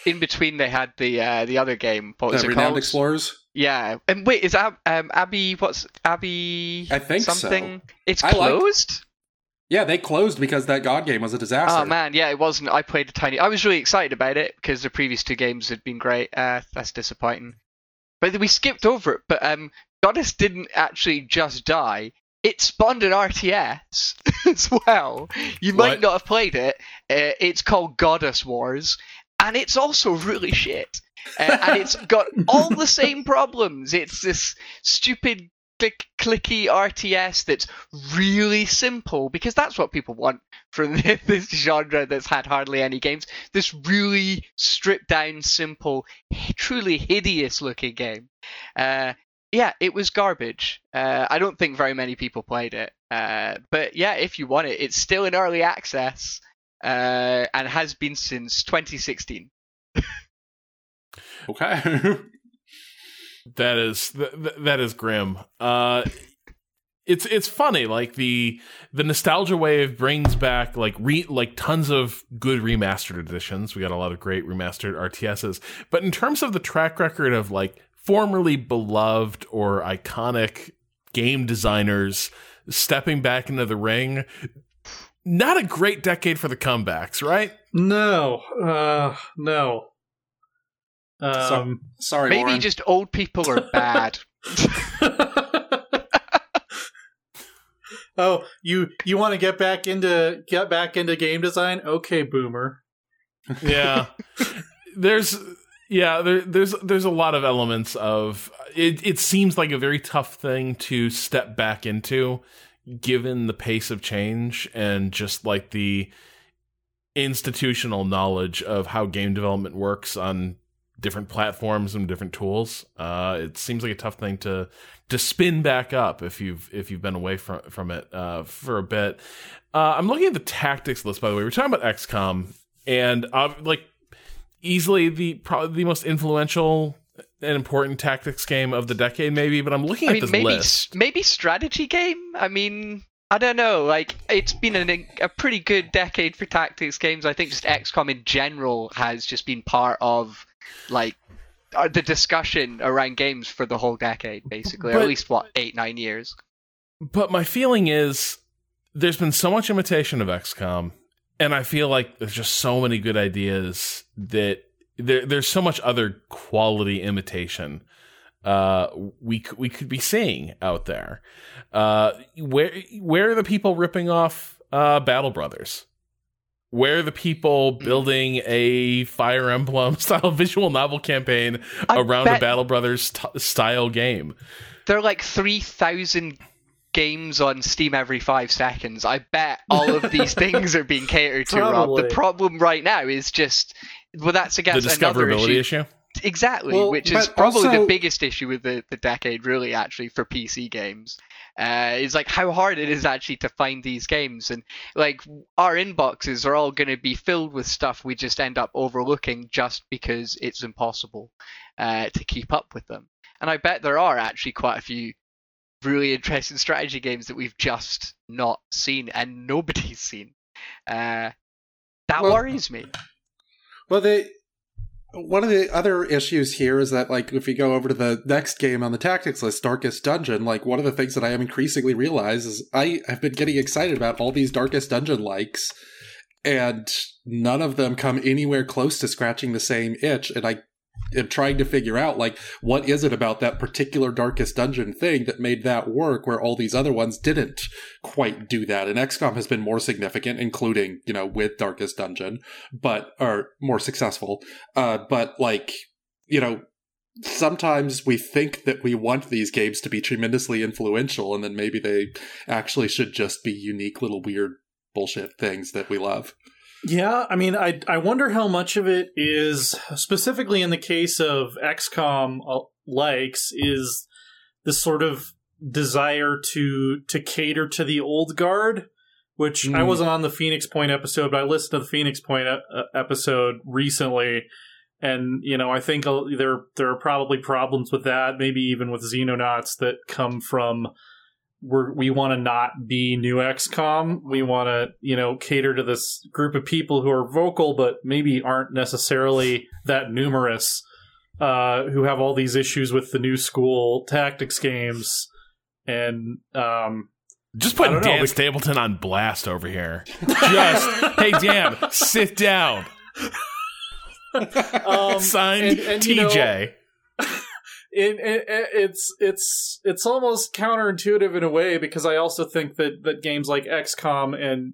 in between, they had the uh, the other game. What was The it Renowned called? Explorers. Yeah. And wait, is Ab- um, Abbey? What's Abbey? I think so. something. It's I like- closed. Yeah, they closed because that God game was a disaster. Oh man, yeah, it wasn't. I played a tiny. I was really excited about it because the previous two games had been great. Uh, that's disappointing. But we skipped over it. But um, Godus didn't actually just die. It spawned an RTS as well. You might What? not have played it. Uh, it's called Godus Wars, and it's also really shit. Uh, and it's got all the same problems. It's this stupid click clicky RTS that's really simple because that's what people want from this genre that's had hardly any games. This really stripped down, simple, truly hideous looking game. Uh, yeah, it was garbage. Uh, I don't think very many people played it. Uh, but yeah, if you want it, it's still in early access uh, and has been since 2016. Okay. That is th- th- that is grim. Uh it's it's funny like the the nostalgia wave brings back like re like tons of good remastered editions. We got a lot of great remastered RTSs. But in terms of the track record of like formerly beloved or iconic game designers stepping back into the ring, not a great decade for the comebacks, right? No, uh, no. Um, Sorry, Maybe Lauren. just old people are bad. oh, you you want to get back into get back into game design? Okay, boomer. Yeah. there's yeah, there, there's there's a lot of elements of it it seems like a very tough thing to step back into given the pace of change and just like the institutional knowledge of how game development works on different platforms and different tools. Uh, it seems like a tough thing to to spin back up if you've if you've been away from from it uh, for a bit. Uh, I'm looking at the tactics list by the way. We're talking about XCOM and uh, like easily the probably the most influential and important tactics game of the decade, maybe. But I'm looking I at mean, this maybe list. maybe strategy game. I mean, I don't know. Like, it's been an, a pretty good decade for tactics games. I think just XCOM in general has just been part of like uh, the discussion around games for the whole decade, basically, or at least what eight nine years. But my feeling is there's been so much imitation of XCOM, and I feel like there's just so many good ideas that there, there's so much other quality imitation uh, we we could be seeing out there. Uh, where where are the people ripping off uh, Battle Brothers? Where are the people building a Fire Emblem style visual novel campaign I around a Battle Brothers t- style game? There are like three thousand games on Steam every five seconds. I bet all of these things are being catered to. Rob. Probably. The problem right now is just well, that's The against another discoverability issue. issue. Exactly, Well, which is but probably the biggest issue with the, the decade, really, actually, for PC games. Uh, is like how hard it is actually to find these games, and like our inboxes are all going to be filled with stuff we just end up overlooking just because it's impossible uh, to keep up with them. And I bet there are actually quite a few really interesting strategy games that we've just not seen and nobody's seen. Uh, that Well- worries me. Well, the one of the other issues here is that, like, if we go over to the next game on the tactics list, Darkest Dungeon, like, one of the things that I am increasingly realize is I have been getting excited about all these Darkest Dungeon likes, and none of them come anywhere close to scratching the same itch. And I trying to figure out, like, what is it about that particular Darkest Dungeon thing that made that work where all these other ones didn't quite do that? And XCOM has been more significant, including, you know, with Darkest Dungeon but or more successful. Uh, but like you know, sometimes we think that we want these games to be tremendously influential, and then maybe they actually should just be unique little weird bullshit things that we love. Yeah, I mean, I I wonder how much of it is specifically in the case of XCOM uh, likes is this sort of desire to to cater to the old guard. Which I Mm. wasn't on the Phoenix Point episode, but I listened to the Phoenix Point uh, episode recently, and you know I think uh, there there are probably problems with that, maybe even with Xenonauts that come from we're, we want to not be new XCOM. We want to, you know, cater to this group of people who are vocal, but maybe aren't necessarily that numerous, uh, who have all these issues with the new school tactics games. And, um, Just put don't know, Dan Stapleton on blast over here. Just, hey Dan, sit down. um, Signed and- and, you know, TJ. It, it, it's it's it's almost counterintuitive in a way because I also think that that games like XCOM and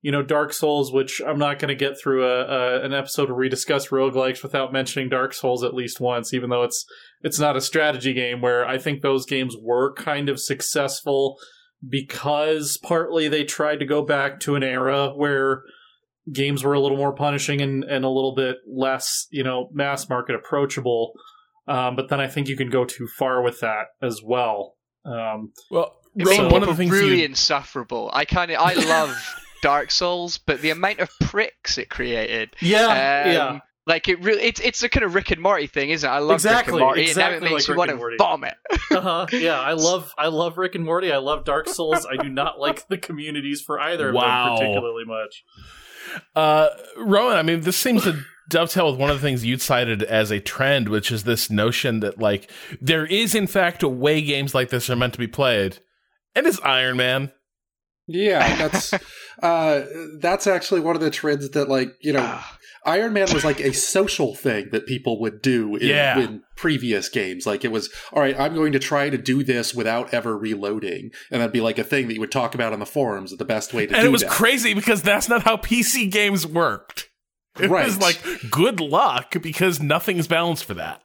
you know Dark Souls, which I'm not going to get through a, a an episode where we discuss roguelikes without mentioning Dark Souls at least once, even though it's it's not a strategy game. Where I think those games were kind of successful because partly they tried to go back to an era where games were a little more punishing and, and a little bit less, you know, mass market approachable. Um, but then I think you can go too far with that as well. Um, Well, It Rowan, one of the people things really you insufferable. I kind of I love Dark Souls, but the amount of pricks it created, yeah, um, yeah. like it really, it's it's a kind of Rick and Morty thing, isn't it? I love Exactly, Rick and Morty, exactly and now it makes like you Rick want and to Morty. vomit. Uh-huh. Yeah, I love I love Rick and Morty. I love Dark Souls. I do not like the communities for either of them particularly much. Uh, Rowan, I mean, this seems to dovetail with one of the things you cited as a trend, which is this notion that, like, there is, in fact, a way games like this are meant to be played, and it's Iron Man. Yeah, that's uh, that's actually one of the trends that, like, you know, Ah, Iron Man was like a social thing that people would do in, Yeah. in previous games. Like it was, all right, I'm going to try to do this without ever reloading, and that'd be like a thing that you would talk about on the forums. The best way to do that. and do it was that. crazy because that's not how PC games worked. It Right. was like good luck because nothing's balanced for that.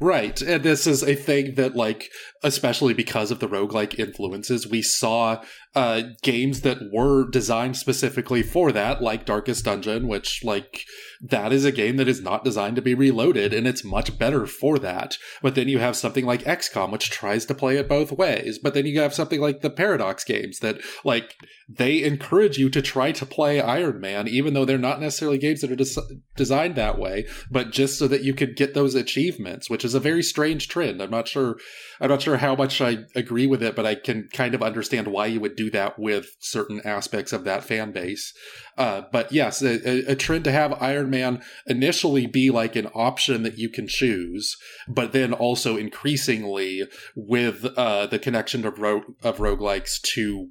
Right. And this is a thing that, like, especially because of the roguelike influences, we saw uh, games that were designed specifically for that, like Darkest Dungeon, which, like, that is a game that is not designed to be reloaded, and it's much better for that. But then you have something like XCOM, which tries to play it both ways. But then you have something like the Paradox games that, like, they encourage you to try to play Iron Man, even though they're not necessarily games that are des- designed that way, but just so that you could get those achievements, which is a very strange trend. I'm not sure. I'm not sure how much I agree with it, but I can kind of understand why you would do that with certain aspects of that fan base. Uh, but yes, a, a- a trend to have Iron Man initially be like an option that you can choose, but then also increasingly with uh, the connection of ro- of roguelikes to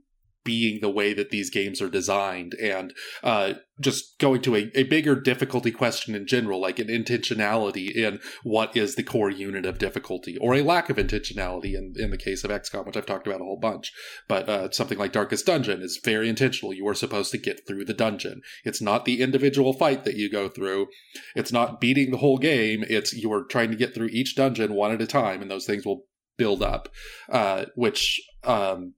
being the way that these games are designed and uh, just going to a, a bigger difficulty question in general, like an intentionality in what is the core unit of difficulty, or a lack of intentionality in, in the case of XCOM, which I've talked about a whole bunch. But uh, something like Darkest Dungeon is very intentional. You are supposed to get through the dungeon. It's not the individual fight that you go through. It's not beating the whole game. It's you are trying to get through each dungeon one at a time, and those things will build up, uh, which um,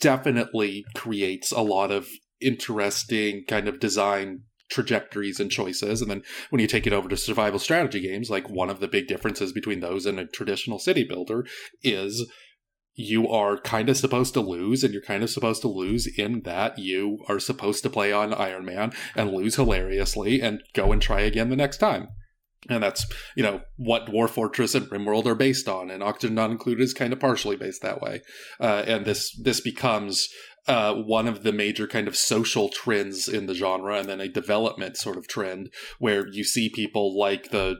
definitely creates a lot of interesting kind of design trajectories and choices. And then when you take it over to survival strategy games, like one of the big differences between those and a traditional city builder is you are kind of supposed to lose, and you're kind of supposed to lose in that you are supposed to play on Iron Man and lose hilariously and go and try again the next time. And that's, you know, what Dwarf Fortress and RimWorld are based on, and Oxygen Not Included is kind of partially based that way. Uh, and this this becomes uh, one of the major kind of social trends in the genre, and then a development sort of trend where you see people like the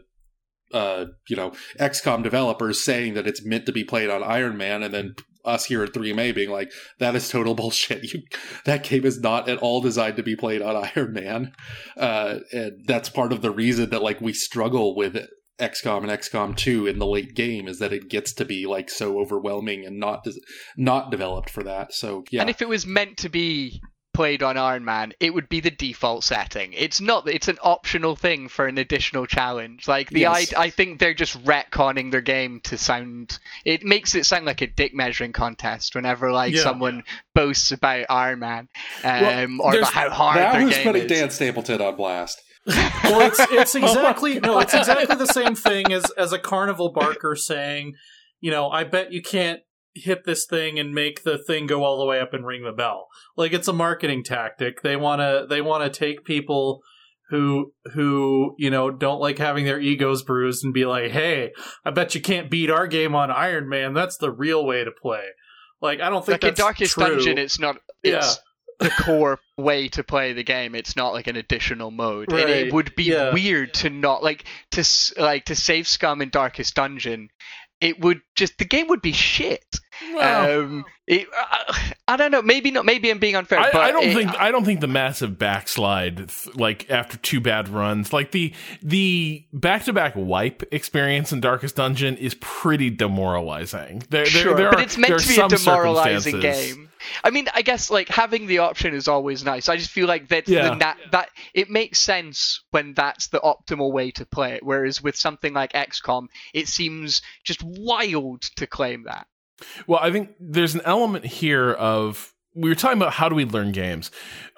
uh, you know, XCOM developers saying that it's meant to be played on Iron Man, and then us here at 3MA being like, that is total bullshit. You, that game is not at all designed to be played on Iron Man. Uh, and that's part of the reason that, like, we struggle with XCOM and XCOM 2 in the late game is that it gets to be, like, so overwhelming and not, not developed for that. So, yeah. And if it was meant to be played on Iron Man, it would be the default setting. It's not. That it's an optional thing for an additional challenge. Like the Yes. I, I think they're just retconning their game to sound. It makes it sound like a dick measuring contest whenever like Yeah. someone boasts about Iron Man, um, Well, or about how hard now their who's game putting is. Dan Stapleton on blast? well, it's it's exactly no, it's exactly the same thing as as a carnival barker saying, you know, I bet you can't hit this thing and make the thing go all the way up and ring the bell. Like it's a marketing tactic. They want to they want to take people who who you know don't like having their egos bruised and be like, "Hey, I bet you can't beat our game on Iron Man. That's the real way to play." Like I don't think Like in Darkest true. Dungeon, it's not. It's the core way to play the game. It's not like an additional mode, and Right, it would be yeah. weird to not like to s- like to save scum in Darkest Dungeon. It would just the game would be shit. Well, um, it, uh, I don't know. Maybe not. Maybe I'm being unfair. I, but I don't it- think I don't think the massive backslide, like after two bad runs, like the the back to back wipe experience in Darkest Dungeon is pretty demoralizing. There, there, Sure, there but are- it's meant to be a demoralizing game. I mean, I guess like having the option is always nice. I just feel like that's Yeah. the na- that it makes sense when that's the optimal way to play it. Whereas with something like XCOM, it seems just wild to claim that. Well, I think there's an element here of we were talking about how do we learn games.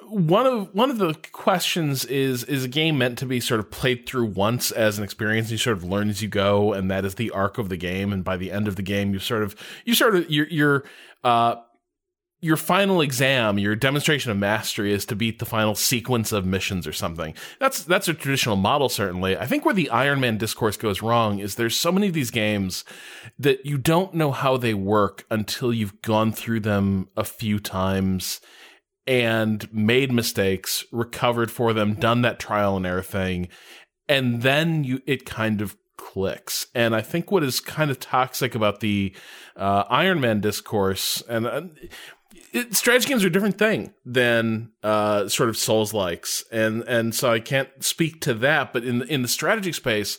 One of one of the questions is is a game meant to be sort of played through once as an experience? You sort of learn as you go, and that is the arc of the game. And by the end of the game, you sort of you sort of you're. uh your final exam, your demonstration of mastery is to beat the final sequence of missions or something. That's that's a traditional model, certainly. I think where the Iron Man discourse goes wrong is there's so many of these games that you don't know how they work until you've gone through them a few times and made mistakes, recovered for them, done that trial and error thing, and then you it kind of clicks. And I think what is kind of toxic about the uh, Iron Man discourse, and uh, it, strategy games are a different thing than uh, sort of Souls likes, and and so I can't speak to that. But in in the strategy space,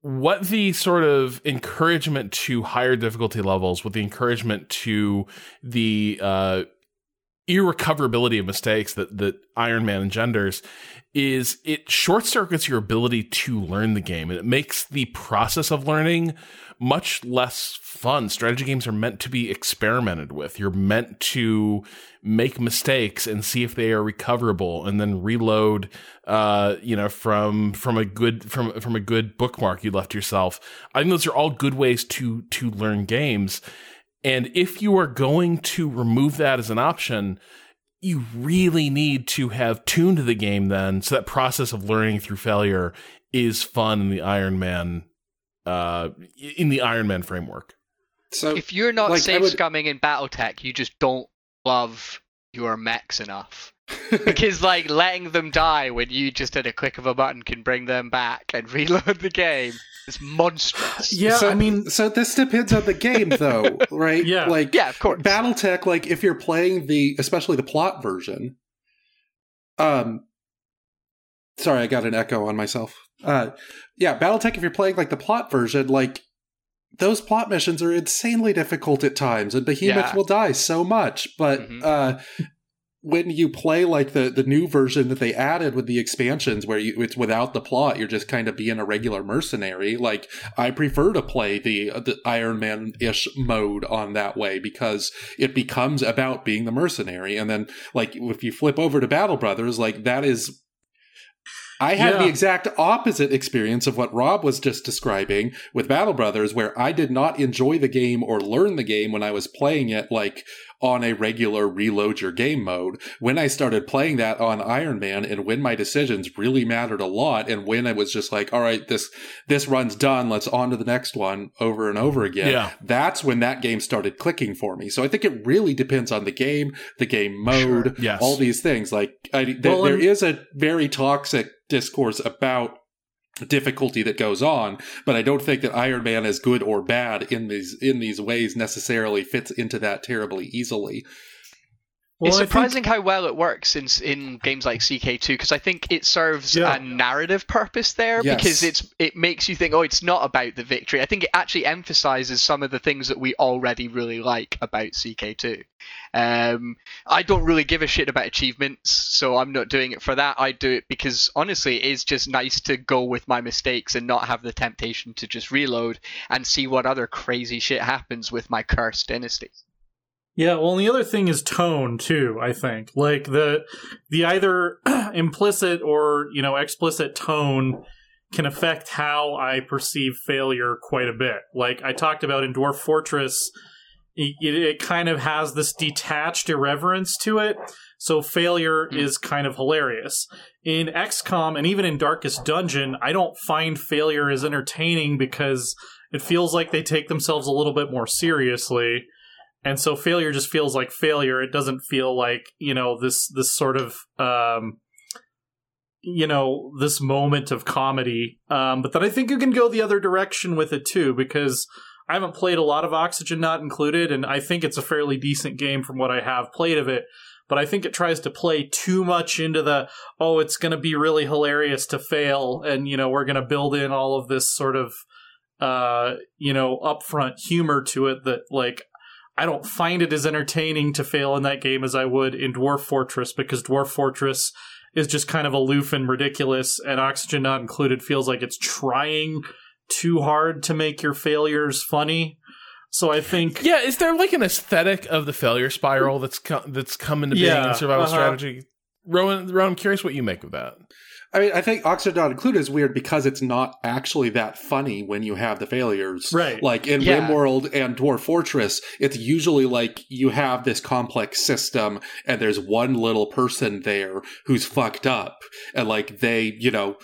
what the sort of encouragement to higher difficulty levels, with the encouragement to the uh, irrecoverability of mistakes that that Iron Man engenders is it short circuits your ability to learn the game and it makes the process of learning much less fun. Strategy games are meant to be experimented with. You're meant to make mistakes and see if they are recoverable and then reload uh, you know from from a good from from a good bookmark you left yourself. I think those are all good ways to to learn games. And if you are going to remove that as an option, you really need to have tuned the game then so that process of learning through failure is fun in the Iron Man uh, in the Iron Man framework. So if you're not like, save would... scumming in BattleTech, you just don't love your mechs enough. because like letting them die when you just at a click of a button can bring them back and reload the game is monstrous. Yeah, so, I mean, so this depends on the game, though, right? yeah, like yeah, of course. BattleTech, like if you're playing the, especially the plot version. Um, sorry, I got an echo on myself. Uh, yeah, BattleTech, if you're playing like the plot version, like those plot missions are insanely difficult at times, and behemoths yeah. will die so much. But mm-hmm. uh, when you play like the the new version that they added with the expansions, where you, it's without the plot, you're just kind of being a regular mercenary. Like I prefer to play the the Iron Man ish mode on that way because it becomes about being the mercenary, and then like if you flip over to Battle Brothers, like that is I had yeah. the exact opposite experience of what Rob was just describing with Battle Brothers, where I did not enjoy the game or learn the game when I was playing it like on a regular reload your game mode. When I started playing that on Iron Man and when my decisions really mattered a lot and when I was just like, all right, this, this run's done. Let's on to the next one over and over again. Yeah. That's when that game started clicking for me. So I think it really depends on the game, the game mode, sure. yes. all these things. Like I, th- well, there is a very toxic discourse about difficulty that goes on but i don't think that iron man is good or bad in these in these ways necessarily fits into that terribly easily well, it's surprising think... how well it works in in games like CK2 because I think it serves yeah. a narrative purpose there yes. because it's it makes you think oh it's not about the victory. I think it actually emphasizes some of the things that we already really like about CK2. Um, I don't really give a shit about achievements, so I'm not doing it for that. I do it because honestly, it's just nice to go with my mistakes and not have the temptation to just reload and see what other crazy shit happens with my cursed dynasty. Yeah, well, and the other thing is tone too. I think like the the either implicit or you know explicit tone can affect how I perceive failure quite a bit. Like I talked about in Dwarf Fortress, it, it kind of has this detached irreverence to it. So failure mm. is kind of hilarious. In XCOM and even in Darkest Dungeon, I don't find failure as entertaining because it feels like they take themselves a little bit more seriously and so failure just feels like failure. It doesn't feel like you know this this sort of um you know this moment of comedy. Um but then i think you can go the other direction with it too because i haven't played a lot of oxygen not included and i think it's a fairly decent game from what i have played of it. But I think it tries to play too much into the oh, it's going to be really hilarious to fail, and you know we're going to build in all of this sort of uh you know upfront humor to it that like I don't find it as entertaining to fail in that game as I would in Dwarf Fortress because Dwarf Fortress is just kind of aloof and ridiculous, and Oxygen Not Included feels like it's trying too hard to make your failures funny. So I think, yeah, is there like an aesthetic of the failure spiral that's co- that's come into being yeah, in survival uh-huh. strategy? Rowan, Rowan, I'm curious what you make of that. I mean, I think Oxygen Not Included is weird because it's not actually that funny when you have the failures. Right. Like in yeah. RimWorld and Dwarf Fortress, it's usually like you have this complex system and there's one little person there who's fucked up. And like they, you know,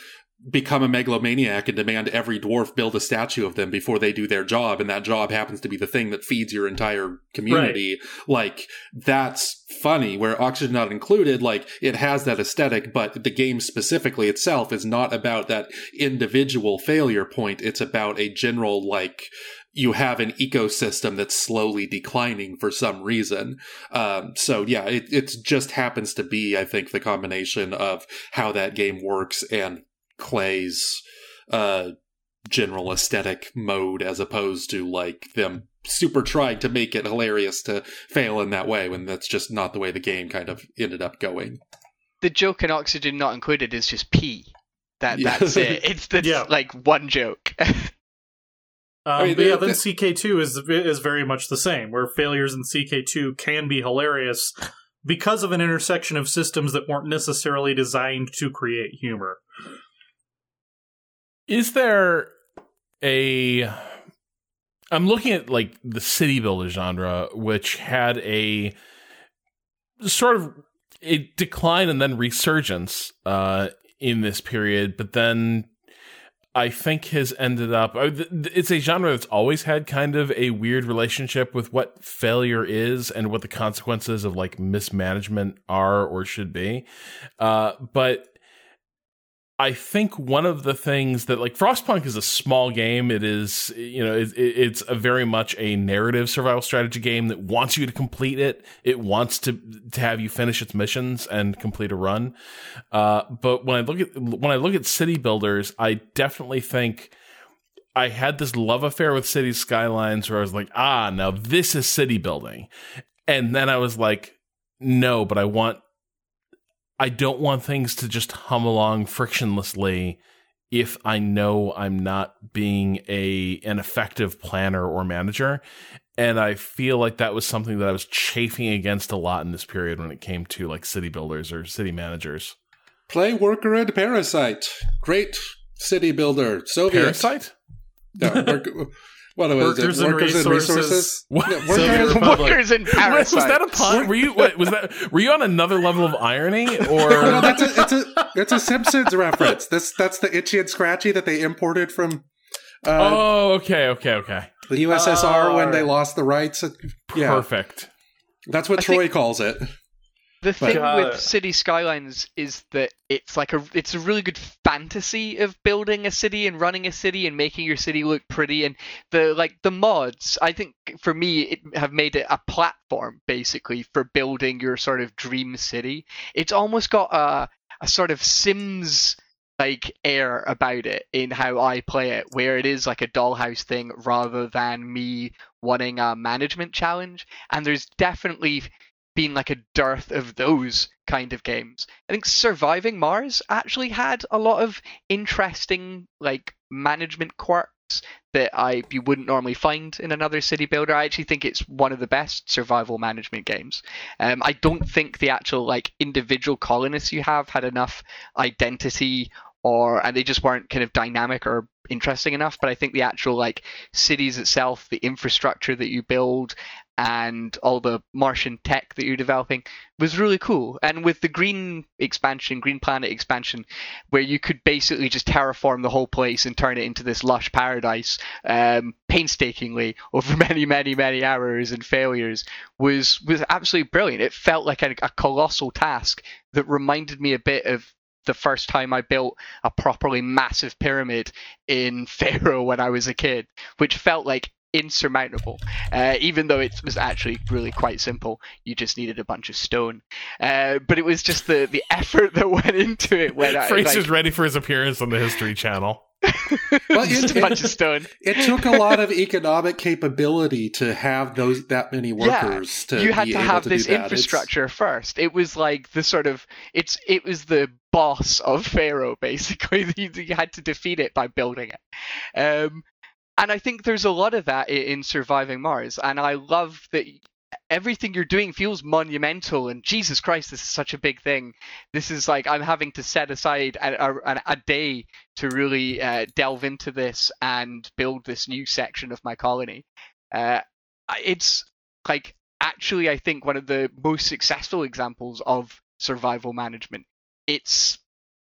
become a megalomaniac and demand every dwarf build a statue of them before they do their job and that job happens to be the thing that feeds your entire community right. like that's funny where oxygen not included like it has that aesthetic but the game specifically itself is not about that individual failure point it's about a general like you have an ecosystem that's slowly declining for some reason. Um, so yeah, it, it just happens to be, I think, the combination of how that game works and Klei's uh, general aesthetic mode as opposed to like them super trying to make it hilarious to fail in that way when that's just not the way the game kind of ended up going. The joke in Oxygen Not Included is just P. That Yeah. that's it. It's the Yeah. like one joke. Um, I mean, but yeah, the- then CK2 is is very much the same, where failures in CK2 can be hilarious because of an intersection of systems that weren't necessarily designed to create humor. Is there a I'm looking at like the city builder genre, which had a sort of a decline and then resurgence uh, in this period, but then I think has ended up. th- It's a genre that's always had kind of a weird relationship with what failure is and what the consequences of like mismanagement are or should be. Uh, but I think one of the things that like Frostpunk is a small game. It is you know it, it- it's a very much a narrative survival strategy game that wants you to complete it. It wants to to have you finish its missions and complete a run. Uh, but when I look at when I look at city builders, I definitely think. I had this love affair with City Skylines where I was like, ah, now this is city building. And then I was like, no, but I want I don't want things to just hum along frictionlessly if I know I'm not being a an effective planner or manager. And I feel like that was something that I was chafing against a lot in this period when it came to like city builders or city managers. Play Worker and Parasite. Great city builder. Soviet. Parasite? No, work, what was Workers it? and Workers and Resources. Resources? What? No, workers, Republic. Workers in Wait, Parasite. was that a pun? Were you wait, was that were you on another level of irony no, or that's a, it's a it's a Simpsons reference. That's that's the itchy and scratchy that they imported from uh, Oh, okay, okay, okay. the USSR Oh, when they lost the rights. Yeah, Perfect. that's what I Troy think- calls it. The thing Uh, with City Skylines is that it's like a it's a really good fantasy of building a city and running a city and making your city look pretty and the like the mods I think for me it have made it a platform basically for building your sort of dream city. It's almost got a a sort of Sims like air about it in how I play it, where it is like a dollhouse thing rather than me wanting a management challenge. And there's definitely been like a dearth of those kind of games. I think Surviving Mars actually had a lot of interesting like management quirks that I you wouldn't normally find in another city builder. I actually think it's one of the best survival management games. Um, I don't think the actual like individual colonists you have had enough identity or and they just weren't kind of dynamic or interesting enough. But I think the actual like cities itself, the infrastructure that you build, and all the Martian tech that you're developing was really cool. And with the green expansion, Green Planet expansion, where you could basically just terraform the whole place and turn it into this lush paradise, um, painstakingly over many, many, many hours and failures, was was absolutely brilliant. It felt like a, a colossal task that reminded me a bit of the first time I built a properly massive pyramid in Pharaoh when I was a kid, which felt like insurmountable. Uh, even though it was actually really quite simple, you just needed a bunch of stone. Uh, but it was just the the effort that went into it when I Fraser's like, ready for his appearance on the History Channel. Well, it- a bunch of stone. It took a lot of economic capability to have those that many Yeah, workers to you had be to able have to this that. It's- infrastructure first. It was like the sort of it's it was the boss of Pharaoh basically. you, you had to defeat it by building it. Um, and I think there's a lot of that in Surviving Mars, and I love that everything you're doing feels monumental. And Jesus Christ, this is such a big thing. This is like I'm having to set aside a, a, a day to really uh, delve into this and build this new section of my colony. Uh, it's like actually I think one of the most successful examples of survival management. It's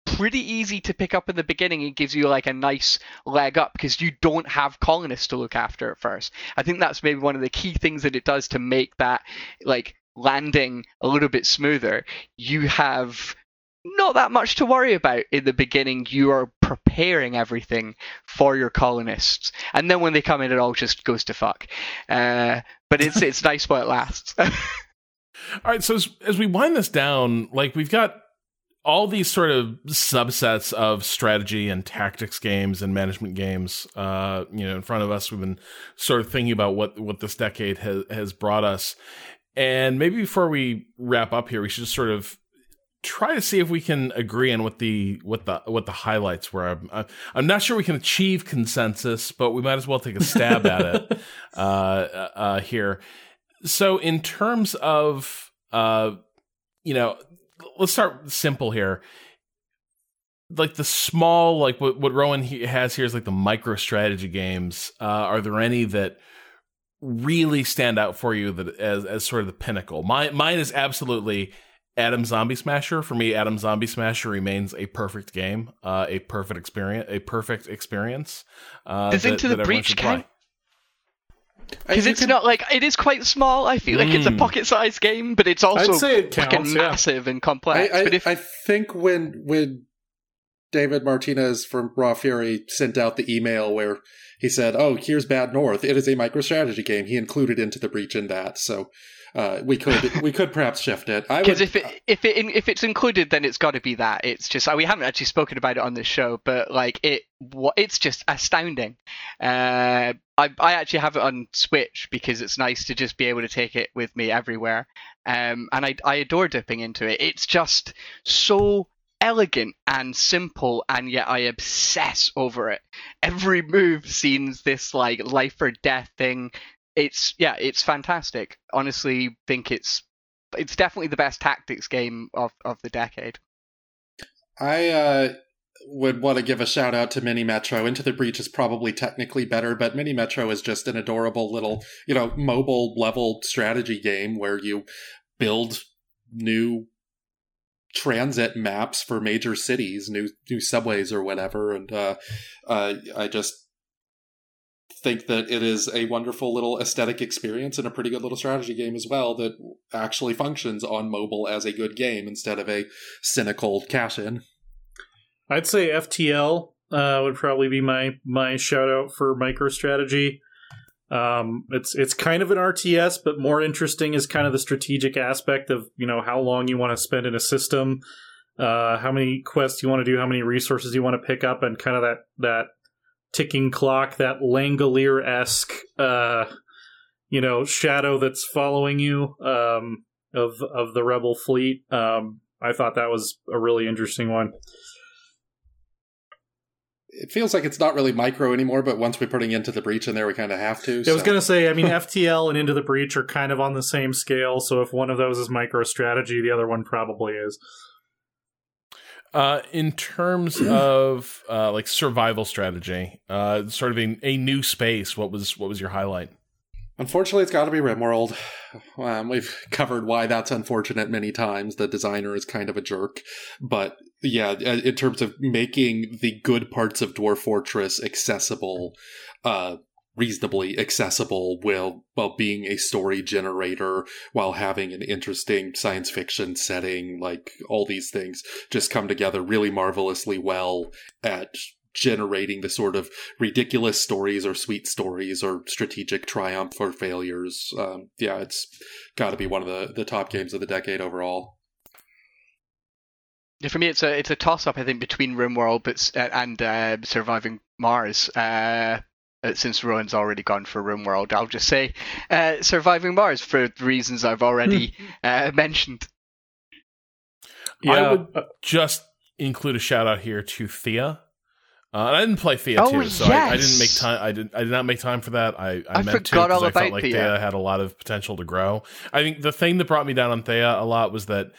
pretty easy to pick up in the beginning and gives you like a nice leg up because you don't have colonists to look after at first. I think that's maybe one of the key things that it does to make that like landing a little bit smoother. You have not that much to worry about in the beginning. You are preparing everything for your colonists, and then when they come in, it all just goes to fuck. Uh, but it's it's nice while it lasts. all right, so as, as we wind this down, like we've got all these sort of subsets of strategy and tactics games and management games, uh, you know, in front of us. We've been sort of thinking about what what this decade has has brought us, and maybe before we wrap up here, we should just sort of try to see if we can agree on what the what the what the highlights were. I'm, I'm not sure we can achieve consensus, but we might as well take a stab at it uh, uh, here. So, in terms of uh, you know let's start simple here. Like the small, like what what Rowan has here is like the micro strategy games. Uh, are there any that really stand out for you that as as sort of the pinnacle? Mine mine is absolutely Atom Zombie Smasher. For me, Atom Zombie Smasher remains a perfect game, uh, a perfect experience, a perfect experience. Uh, Does that, Into the Breach count? Because it's not like it is quite small. I feel like it's a hmm. pocket-sized game, but it's also I'd say it counts, fucking yeah. massive and complex. I, I, but if I think when when David Martinez from Raw Fury sent out the email where he said, "Oh, here's Bad North. It is a micro-strategy game." He included into the breach in that. So uh, we could we could perhaps shift it. Because if it if it if it's included, then it's got to be that. It's just we haven't actually spoken about it on this show, but like it, it's just astounding. Uh, I I actually have it on Switch because it's nice to just be able to take it with me everywhere. Um, and I I adore dipping into it. It's just so elegant and simple and yet I obsess over it. Every move seems this like life or death thing it's yeah, it's fantastic. Honestly, think it's it's definitely the best tactics game of of the decade. I uh, would want to give a shout out to Mini Metro. Into the Breach is probably technically better, but Mini Metro is just an adorable little, you know, mobile level strategy game where you build new transit maps for major cities, new new subways or whatever. And uh, uh, I just think that it is a wonderful little aesthetic experience and a pretty good little strategy game as well that actually functions on mobile as a good game instead of a cynical cash in. I'd say FTL uh, would probably be my my shout out for MicroStrategy. Um, it's it's kind of an RTS, but more interesting is kind of the strategic aspect of you know how long you want to spend in a system, uh, how many quests you want to do, how many resources you want to pick up, and kind of that that ticking clock, that Langolier esque, uh, you know, shadow that's following you um, of of the rebel fleet. Um, I thought that was a really interesting one. It feels like it's not really micro anymore, but once we're putting into the breach in there, we kind of have to. I was going to say, I mean, FTL and into the breach are kind of on the same scale. So if one of those is micro strategy, the other one probably is. Uh, in terms of uh, like survival strategy, uh, sort of a, a new space, what was what was your highlight? Unfortunately, it's got to be RimWorld. Um, we've covered why that's unfortunate many times. The designer is kind of a jerk, but yeah, uh, in terms of making the good parts of Dwarf Fortress accessible, uh, reasonably accessible while while being a story generator while having an interesting science fiction setting like all these things just come together really marvelously well at generating the sort of ridiculous stories or sweet stories or strategic triumph or failures. Um, yeah it's got to be one of the the top games of the decade overall yeah, for me, it's a it's a toss up. I think between RimWorld but and uh, Surviving Mars. Uh, uh, since Rowan's already gone for RimWorld, I'll just say uh, Surviving Mars for reasons I've already uh, mentioned. Yeah. I would just include a shout out here to Thea. Uh, I didn't play Thea oh, too, so yes. I, I, didn't make time. I did. I did not make time for that. I, I, I meant to because I felt like Thea. Thea had a lot of potential to grow. I think the thing that brought me down on Thea a lot was that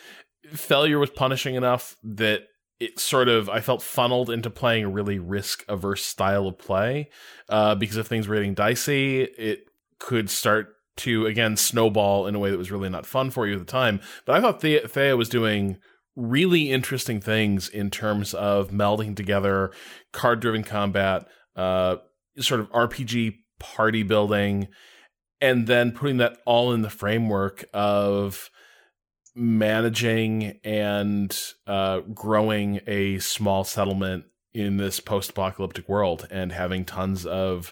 failure was punishing enough that it sort of I felt funneled into playing a really risk averse style of play uh, because if things were getting dicey, it could start to again snowball in a way that was really not fun for you at the time. But I thought Thea, was doing really interesting things in terms of melding together card driven combat, uh, sort of RPG party building, and then putting that all in the framework of managing and uh, growing a small settlement in this post-apocalyptic world and having tons of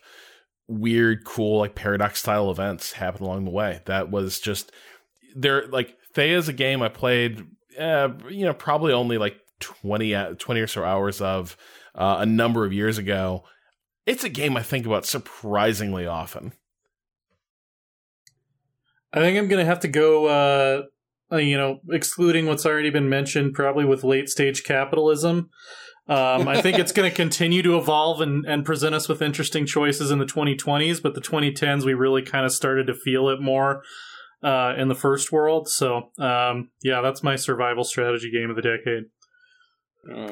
weird, cool, like paradox style events happen along the way. That was just there. Like Thea is a game I played, uh, you know, probably only like 20, uh, 20 or so hours of uh, a number of years ago. It's a game I think about surprisingly often. I think I'm gonna have to go. Uh, uh, you know, excluding what's already been mentioned, probably with late stage capitalism. Um, I think it's going to continue to evolve and, and present us with interesting choices in the 2020s, but the 2010s we really kind of started to feel it more uh, in the first world. So, um, yeah, that's my survival strategy game of the decade.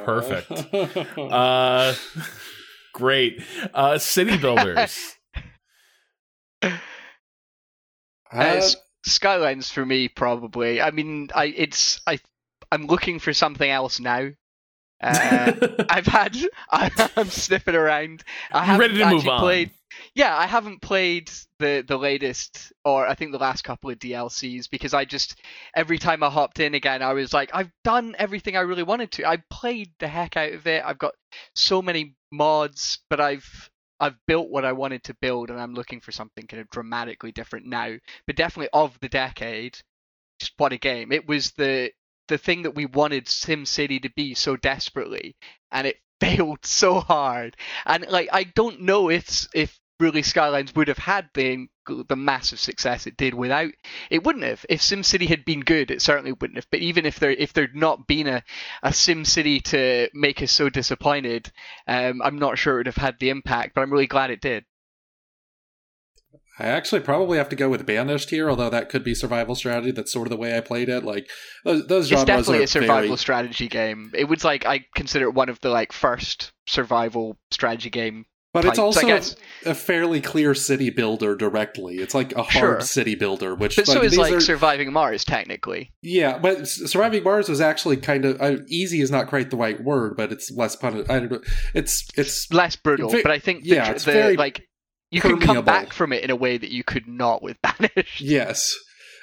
Perfect. uh, great. Uh, city builders. Uh, Skylines for me, probably. I mean, I it's I I'm looking for something else now. Uh, I've had I, am sniffing around. I You ready to haven't move on? Played, yeah, I haven't played the the latest, or I think the last couple of DLCs because I just every time I hopped in again, I was like, I've done everything I really wanted to. I played the heck out of it. I've got so many mods, but I've I've built what I wanted to build, and I'm looking for something kind of dramatically different now. But definitely of the decade, just what a game! It was the the thing that we wanted SimCity to be so desperately, and it failed so hard. And like, I don't know if if really Skylines would have had the the massive success it did without it wouldn't have if SimCity had been good it certainly wouldn't have but even if there if there'd not been a, a SimCity to make us so disappointed um, I'm not sure it would have had the impact but I'm really glad it did I actually probably have to go with Banished here, although that could be survival strategy. That's sort of the way I played it. Like those, those it's definitely a survival very, strategy game it was like I consider it one of the like first survival strategy game but it's also guess. a fairly clear city builder directly. It's like a hard Sure. city builder, which but so is like are- surviving Mars technically Yeah, but surviving Mars was actually kind of uh, easy. Is not quite the right word, but it's less pun. I don't know. It's it's less brutal Ve- but I think the, yeah, it's the, very like you can come back from it in a way that you could not with Banished yes,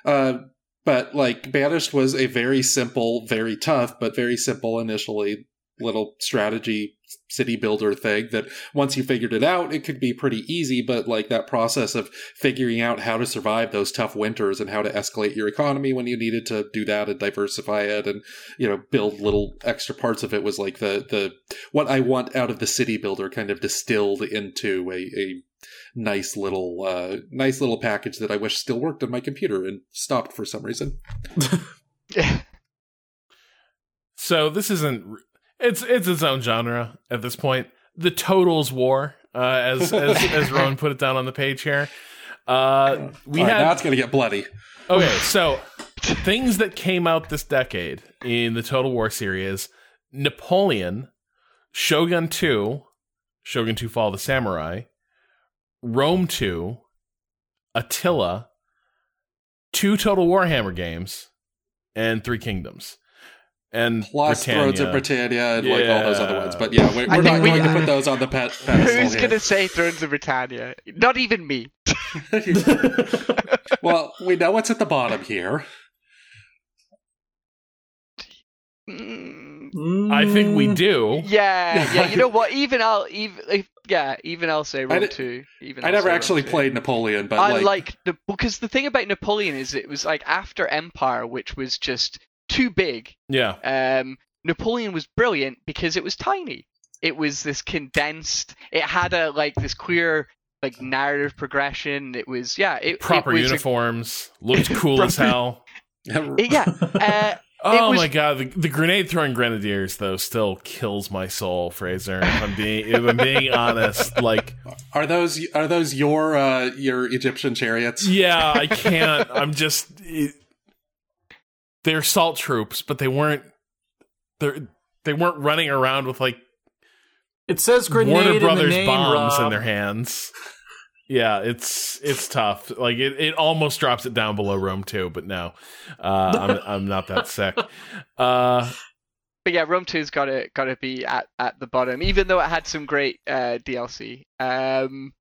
uh, but like Banished was a very simple, very tough, but very simple initially little strategy city builder thing that once you figured it out it could be pretty easy but like that process of figuring out how to survive those tough winters and how to escalate your economy when you needed to do that and diversify it and you know build little extra parts of it was like the the what i want out of the city builder kind of distilled into a, a nice little uh nice little package that i wish still worked on my computer and stopped for some reason So this isn't. It's it's its own genre at this point. The totals war, uh, as as as Rowan put it down on the page here. Uh, we right, had now it's gonna get bloody okay. So things that came out this decade in the Total War series: Napoleon, Shogun Two, Shogun Two: Fall of the Samurai, Rome Two, Attila, two Total Warhammer games, and Three Kingdoms. And plus Thrones of Britannia. Britannia and like all those other ones. But yeah, we're, we're not we- going to put those on the pet who's gonna say Thrones of Britannia not even me well, we know what's at the bottom here. Mm, I think we do. yeah yeah you know what even I'll even if, yeah even I'll say Rome di- two even I I'll never say Rome actually 2. played Napoleon, but I like, like the because the thing about Napoleon is it was like after Empire, which was just too big. Yeah. Um, Napoleon was brilliant because it was tiny. It was this condensed. It had a like this clear like narrative progression. It was yeah. It, Proper it was a- uniforms. Looked cool as hell. yeah. Uh, Oh was- my god, the, the grenade throwing grenadiers though still kills my soul, Fraser. If I'm being if I'm being honest, like are those are those your uh, your Egyptian chariots? yeah, I can't. I'm just it, they're salt troops, but they weren't they they weren't running around with like It says grenade Warner in the Brothers name, bombs in their hands. Yeah, it's it's tough. Like it, it almost drops it down below Rome two, but no, uh, I'm I'm not that sick. Uh, but yeah, Rome two's got to got to be at, at the bottom, even though it had some great uh, DLC. Um,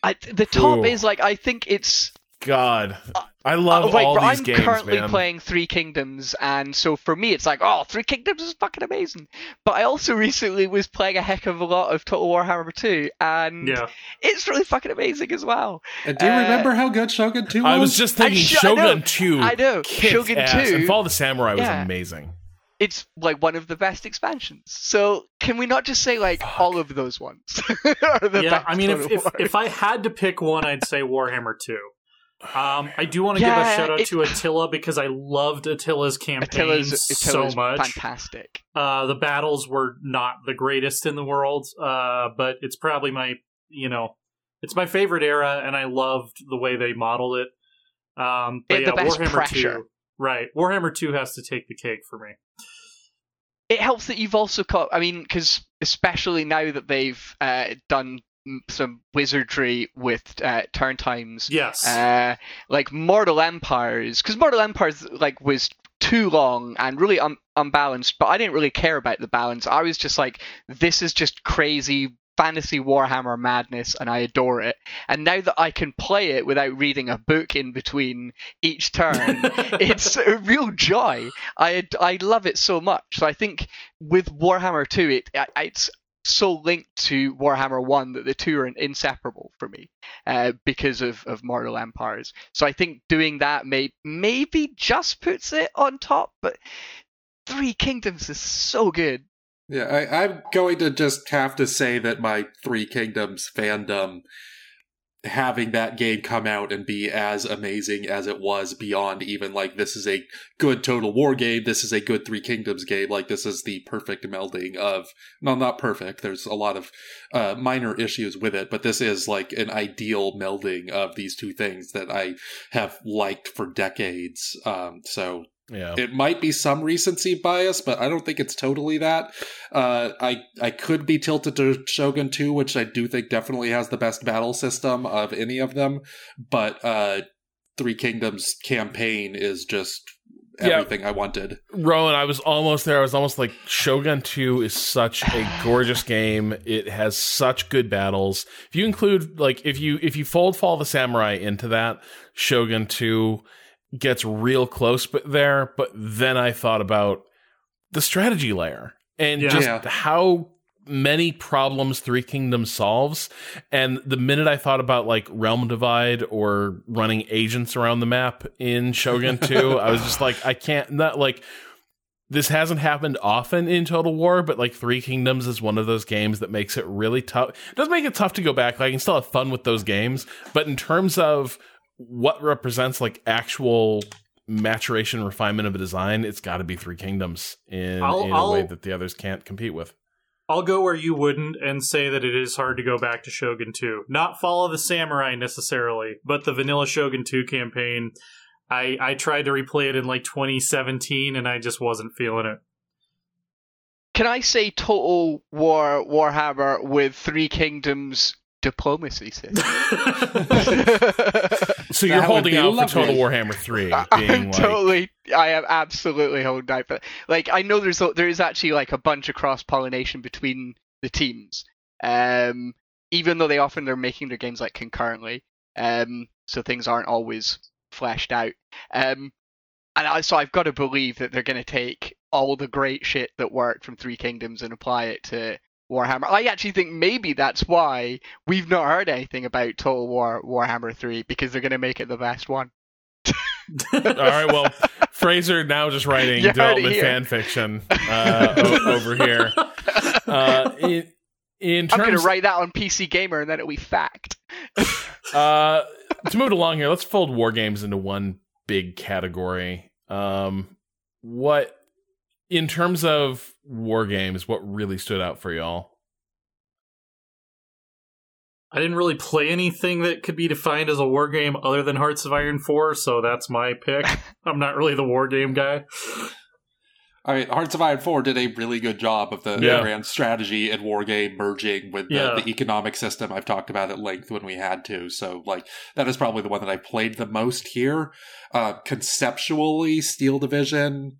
I, the top Ooh. is like I think it's God, I love Uh, like, all but these I'm games, currently man. playing Three Kingdoms, and so for me, it's like, oh, Three Kingdoms is fucking amazing. But I also recently was playing a heck of a lot of Total Warhammer 2, and Yeah. it's really fucking amazing as well. And do you Uh, remember how good Shogun 2 was? I was just thinking sh- I know, Shogun 2 I know, Shogun ass, 2 and Fall of the Samurai was yeah. amazing. It's like one of the best expansions. So can we not just say like all of those ones are the yeah, best I mean, if, if if I had to pick one, I'd say Warhammer Two. Um, I do want to give a shout out it- to Attila because I loved Attila's campaign Attila's, Attila's so much. fantastic. Uh, the battles were not the greatest in the world, uh, but it's probably my, you know, it's my favorite era, and I loved the way they modeled it. Um, but It- yeah, the best Warhammer pressure. Two, right? Warhammer Two has to take the cake for me. it helps that you've also got i mean because especially now that they've uh, done some wizardry with uh, turn times Yes, uh, like mortal empires because mortal empires like was too long and really un- unbalanced but i didn't really care about the balance i was just like this is just crazy fantasy warhammer madness and i adore it and now that i can play it without reading a book in between each turn it's a real joy. I I love it so much. So I think with Warhammer 2, it it's so linked to Warhammer 1 that the two are inseparable for me uh, because of, of Mortal Empires. So I think doing that may maybe just puts it on top, but Three Kingdoms is so good. Yeah, I, I'm going to just have to say that my Three Kingdoms fandom, having that game come out and be as amazing as it was beyond even like this is a good Total War game, this is a good Three Kingdoms game, like this is the perfect melding of, no, not perfect, there's a lot of uh, minor issues with it, but this is like an ideal melding of these two things that I have liked for decades. Um, so Yeah. it might be some recency bias, but I don't think it's totally that. Uh, I I could be tilted to Shogun 2, which I do think definitely has the best battle system of any of them. But uh, Three Kingdoms campaign is just Yeah. everything I wanted. Rowan, I was almost there. I was almost like Shogun 2 is such a gorgeous game. It has such good battles. If you include like if you if you fold Fall of the Samurai into that, Shogun 2 gets real close but there, but then I thought about the strategy layer and Yeah. just Yeah. how many problems Three Kingdoms solves. And the minute I thought about like Realm Divide or running agents around the map in Shogun 2, I was just like, I can't, not like, this hasn't happened often in Total War, but like Three Kingdoms is one of those games that makes it really tough. It does make it tough to go back. Like, I can still have fun with those games, but in terms of what represents like actual maturation refinement of a design, it's got to be Three Kingdoms in, I'll- in a way that the others can't compete with. I'll go where you wouldn't and say that it is hard to go back to Shogun 2. Not Fall of the Samurai necessarily, but the vanilla Shogun 2 campaign. I, I tried to replay it in like 2017 and I just wasn't feeling it. Can I say Total War Warhammer with Three Kingdoms diplomacy system? So you're holding be out for lovely. Total Warhammer 3 being I'm like totally, I am absolutely holding out. But like, I know there's there is actually like a bunch of cross pollination between the teams. Um, even though they often they're making their games like concurrently, um, so things aren't always fleshed out. Um, and I, so I've got to believe that they're going to take all the great shit that worked from Three Kingdoms and apply it to Warhammer. I actually think maybe that's why we've not heard anything about Total War Warhammer 3 because they're going to make it the best one. All right, well, Fraser now just writing You development fan fiction uh, o- over here. Uh, in, in I'm going to write that on PC Gamer and then it'll be fact. uh, to move it along here, let's fold war games into one big category. Um, what, in terms of war games, what really stood out for y'all? I didn't really play anything that could be defined as a war game other than Hearts of Iron 4, so that's my pick. I'm not really the war game guy. I mean, Hearts of Iron 4 did a really good job of the Yeah. grand strategy and war game merging with the, Yeah. the economic system I've talked about at length when we had to. So, like, that is probably the one that I played the most here. Uh, conceptually, Steel Division,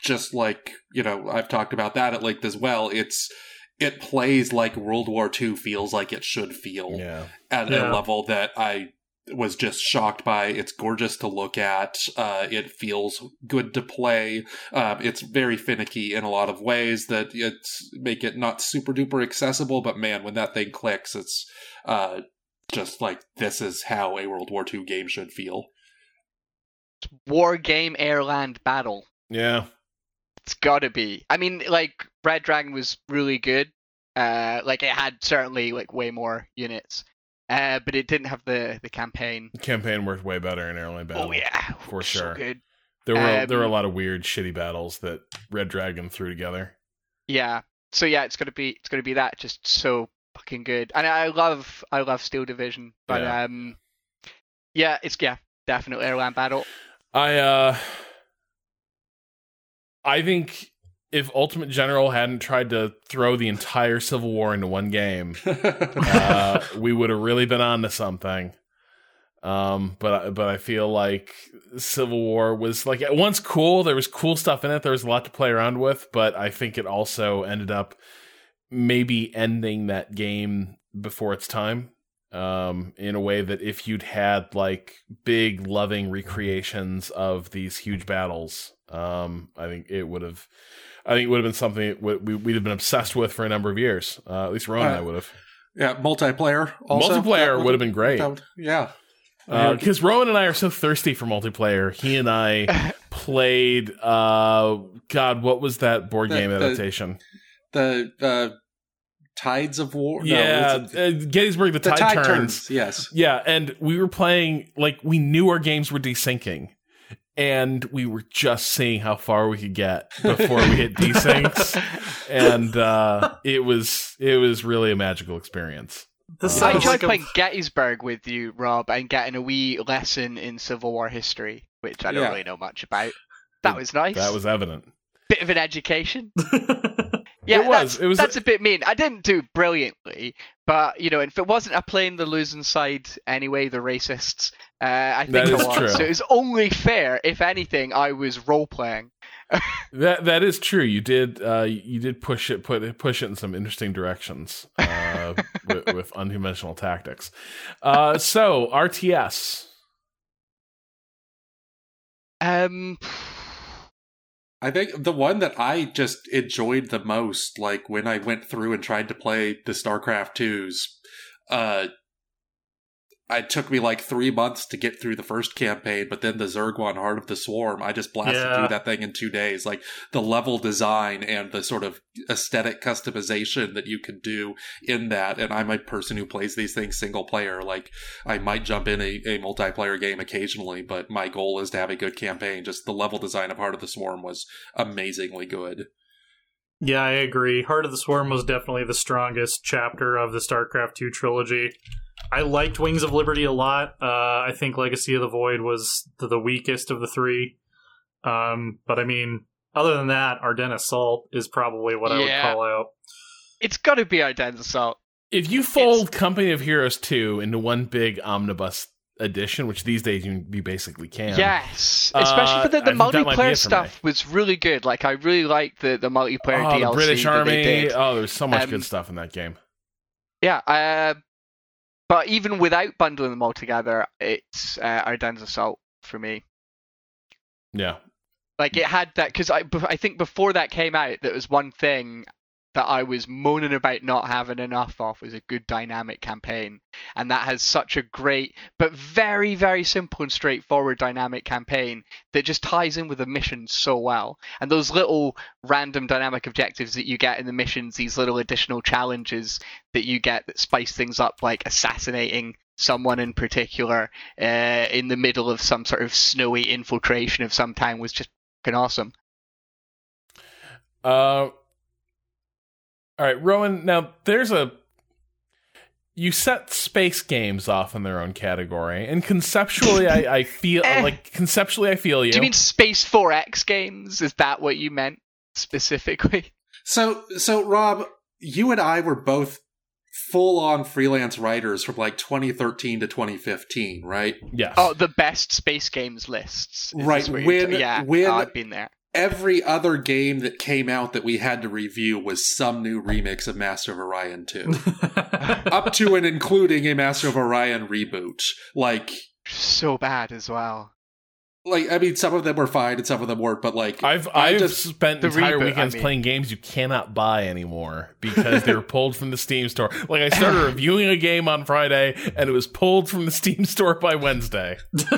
just like, you know, I've talked about that at length as well. It's, it plays like World War II feels like it should feel Yeah. at Yeah. a level that I was just shocked by. It's gorgeous to look at. Uh, it feels good to play. Um, it's very finicky in a lot of ways that it's make it not super duper accessible. But man, when that thing clicks, it's uh, just like this is how a World War II game should feel. War game airland battle. Yeah. It's gotta be. I mean, like Red Dragon was really good. Uh, like it had certainly like way more units. Uh, but it didn't have the the campaign. Campaign worked way better in Airland Battle. Oh yeah, for so sure. good. There were there were a Um, lot of weird, shitty battles that Red Dragon threw together. Yeah. So yeah, it's gonna be it's gonna be that just so fucking good. And I love I love Steel Division, but Yeah. um, yeah, it's yeah definitely Airland Battle. I uh I think if Ultimate General hadn't tried to throw the entire Civil War into one game, uh, we would have really been on to something. Um, but but I feel like Civil War was like at once cool. There was cool stuff in it. There was a lot to play around with, but I think it also ended up maybe ending that game before its time. Um, in a way that if you'd had like big loving recreations of these huge battles, um, I think it would have. I think it would have been something that we- we'd have been obsessed with for a number of years. Uh, at least Ron and I Uh, would have. yeah, multiplayer. Also, Multiplayer would have been great. would- yeah. because Uh, Rowan and I are so thirsty for multiplayer. He and I played. Uh, God, what was that board The- game the- adaptation? the uh, Tides of War. No, yeah, it's- uh, uh, Gettysburg. The, the tide, Tide turns. turns. Yes. Yeah, and we were playing like we knew our games were desyncing, and we were just seeing how far we could get before we hit desyncs, and uh, it was it was really a magical experience. This Uh, I sounds enjoyed like a- playing Gettysburg with you, Rob, and getting a wee lesson in Civil War history, which I don't Yeah. really know much about. That was nice. That was evident. bit of an education. Yeah, It was, That's, it was- that's a bit mean. I didn't do brilliantly, but you know, if it wasn't a playing the losing side anyway, the racists, uh, I think is I was. true. So it was only fair, if anything, I was role playing. That that is true. You did uh, you did push it put push it in some interesting directions uh, with, with unconventional tactics. Uh, so RTS. Um, I think the one that I just enjoyed the most, like when I went through and tried to play the StarCraft 2s, uh, it took me like three months to get through the first campaign, but then the Zerg one Heart of the Swarm, I just blasted Yeah. through that thing in two days. Like the level design and the sort of aesthetic customization that you could do in that. And I'm a person who plays these things single player. Like I might jump in a, a multiplayer game occasionally, but my goal is to have a good campaign. Just the level design of Heart of the Swarm was amazingly good. Yeah, I agree. Heart of the Swarm was definitely the strongest chapter of the StarCraft 2 trilogy. I liked Wings of Liberty a lot. Uh, I think Legacy of the Void was the, the weakest of the three. Um, but I mean, other than that, Ardennes Assault is probably what I would Yeah. call out. it's got to be Ardennes Assault. If you fold Company of Heroes 2 into one big omnibus edition, which these days you, you basically can. Yes, Uh, especially for the, the I think that might be multiplayer it for stuff was really good. Like I really liked the the multiplayer Oh, DLC the British that they Army. did. Oh, there's so much Um, good stuff in that game. Yeah, uh, but even without bundling them all together, it's uh, Ardennes Assault for me. Yeah. Like it had that because I, I think before that came out, that was one thing that I was moaning about not having enough of was a good dynamic campaign, and that has such a great but very very simple and straightforward dynamic campaign that just ties in with the mission so well. And those little random dynamic objectives that you get in the missions, these little additional challenges that you get that spice things up, like assassinating someone in particular uh, in the middle of some sort of snowy infiltration of some town was just fucking awesome. Uh, all right, Rowan. Now there's a you set space games off in their own category, and conceptually, I, I feel Eh. like conceptually, I feel you. Do you mean Space 4X games? Is that what you meant specifically? So, so Rob, you and I were both full on freelance writers from like 2013 to 2015, right? yes. Oh, the best space games lists. Right, this what you're when- ta- yeah, when- I've been there. Every other game that came out that we had to review was some new remix of Master of Orion 2. Up to and including a Master of Orion reboot. Like So bad as well. like I mean some of them were fine and some of them weren't, but like I've I I've just- spent the entire reboot, I weekends mean. playing games you cannot buy anymore because they were pulled from the Steam store. Like I started reviewing a game on Friday and it was pulled from the Steam store by Wednesday. yeah.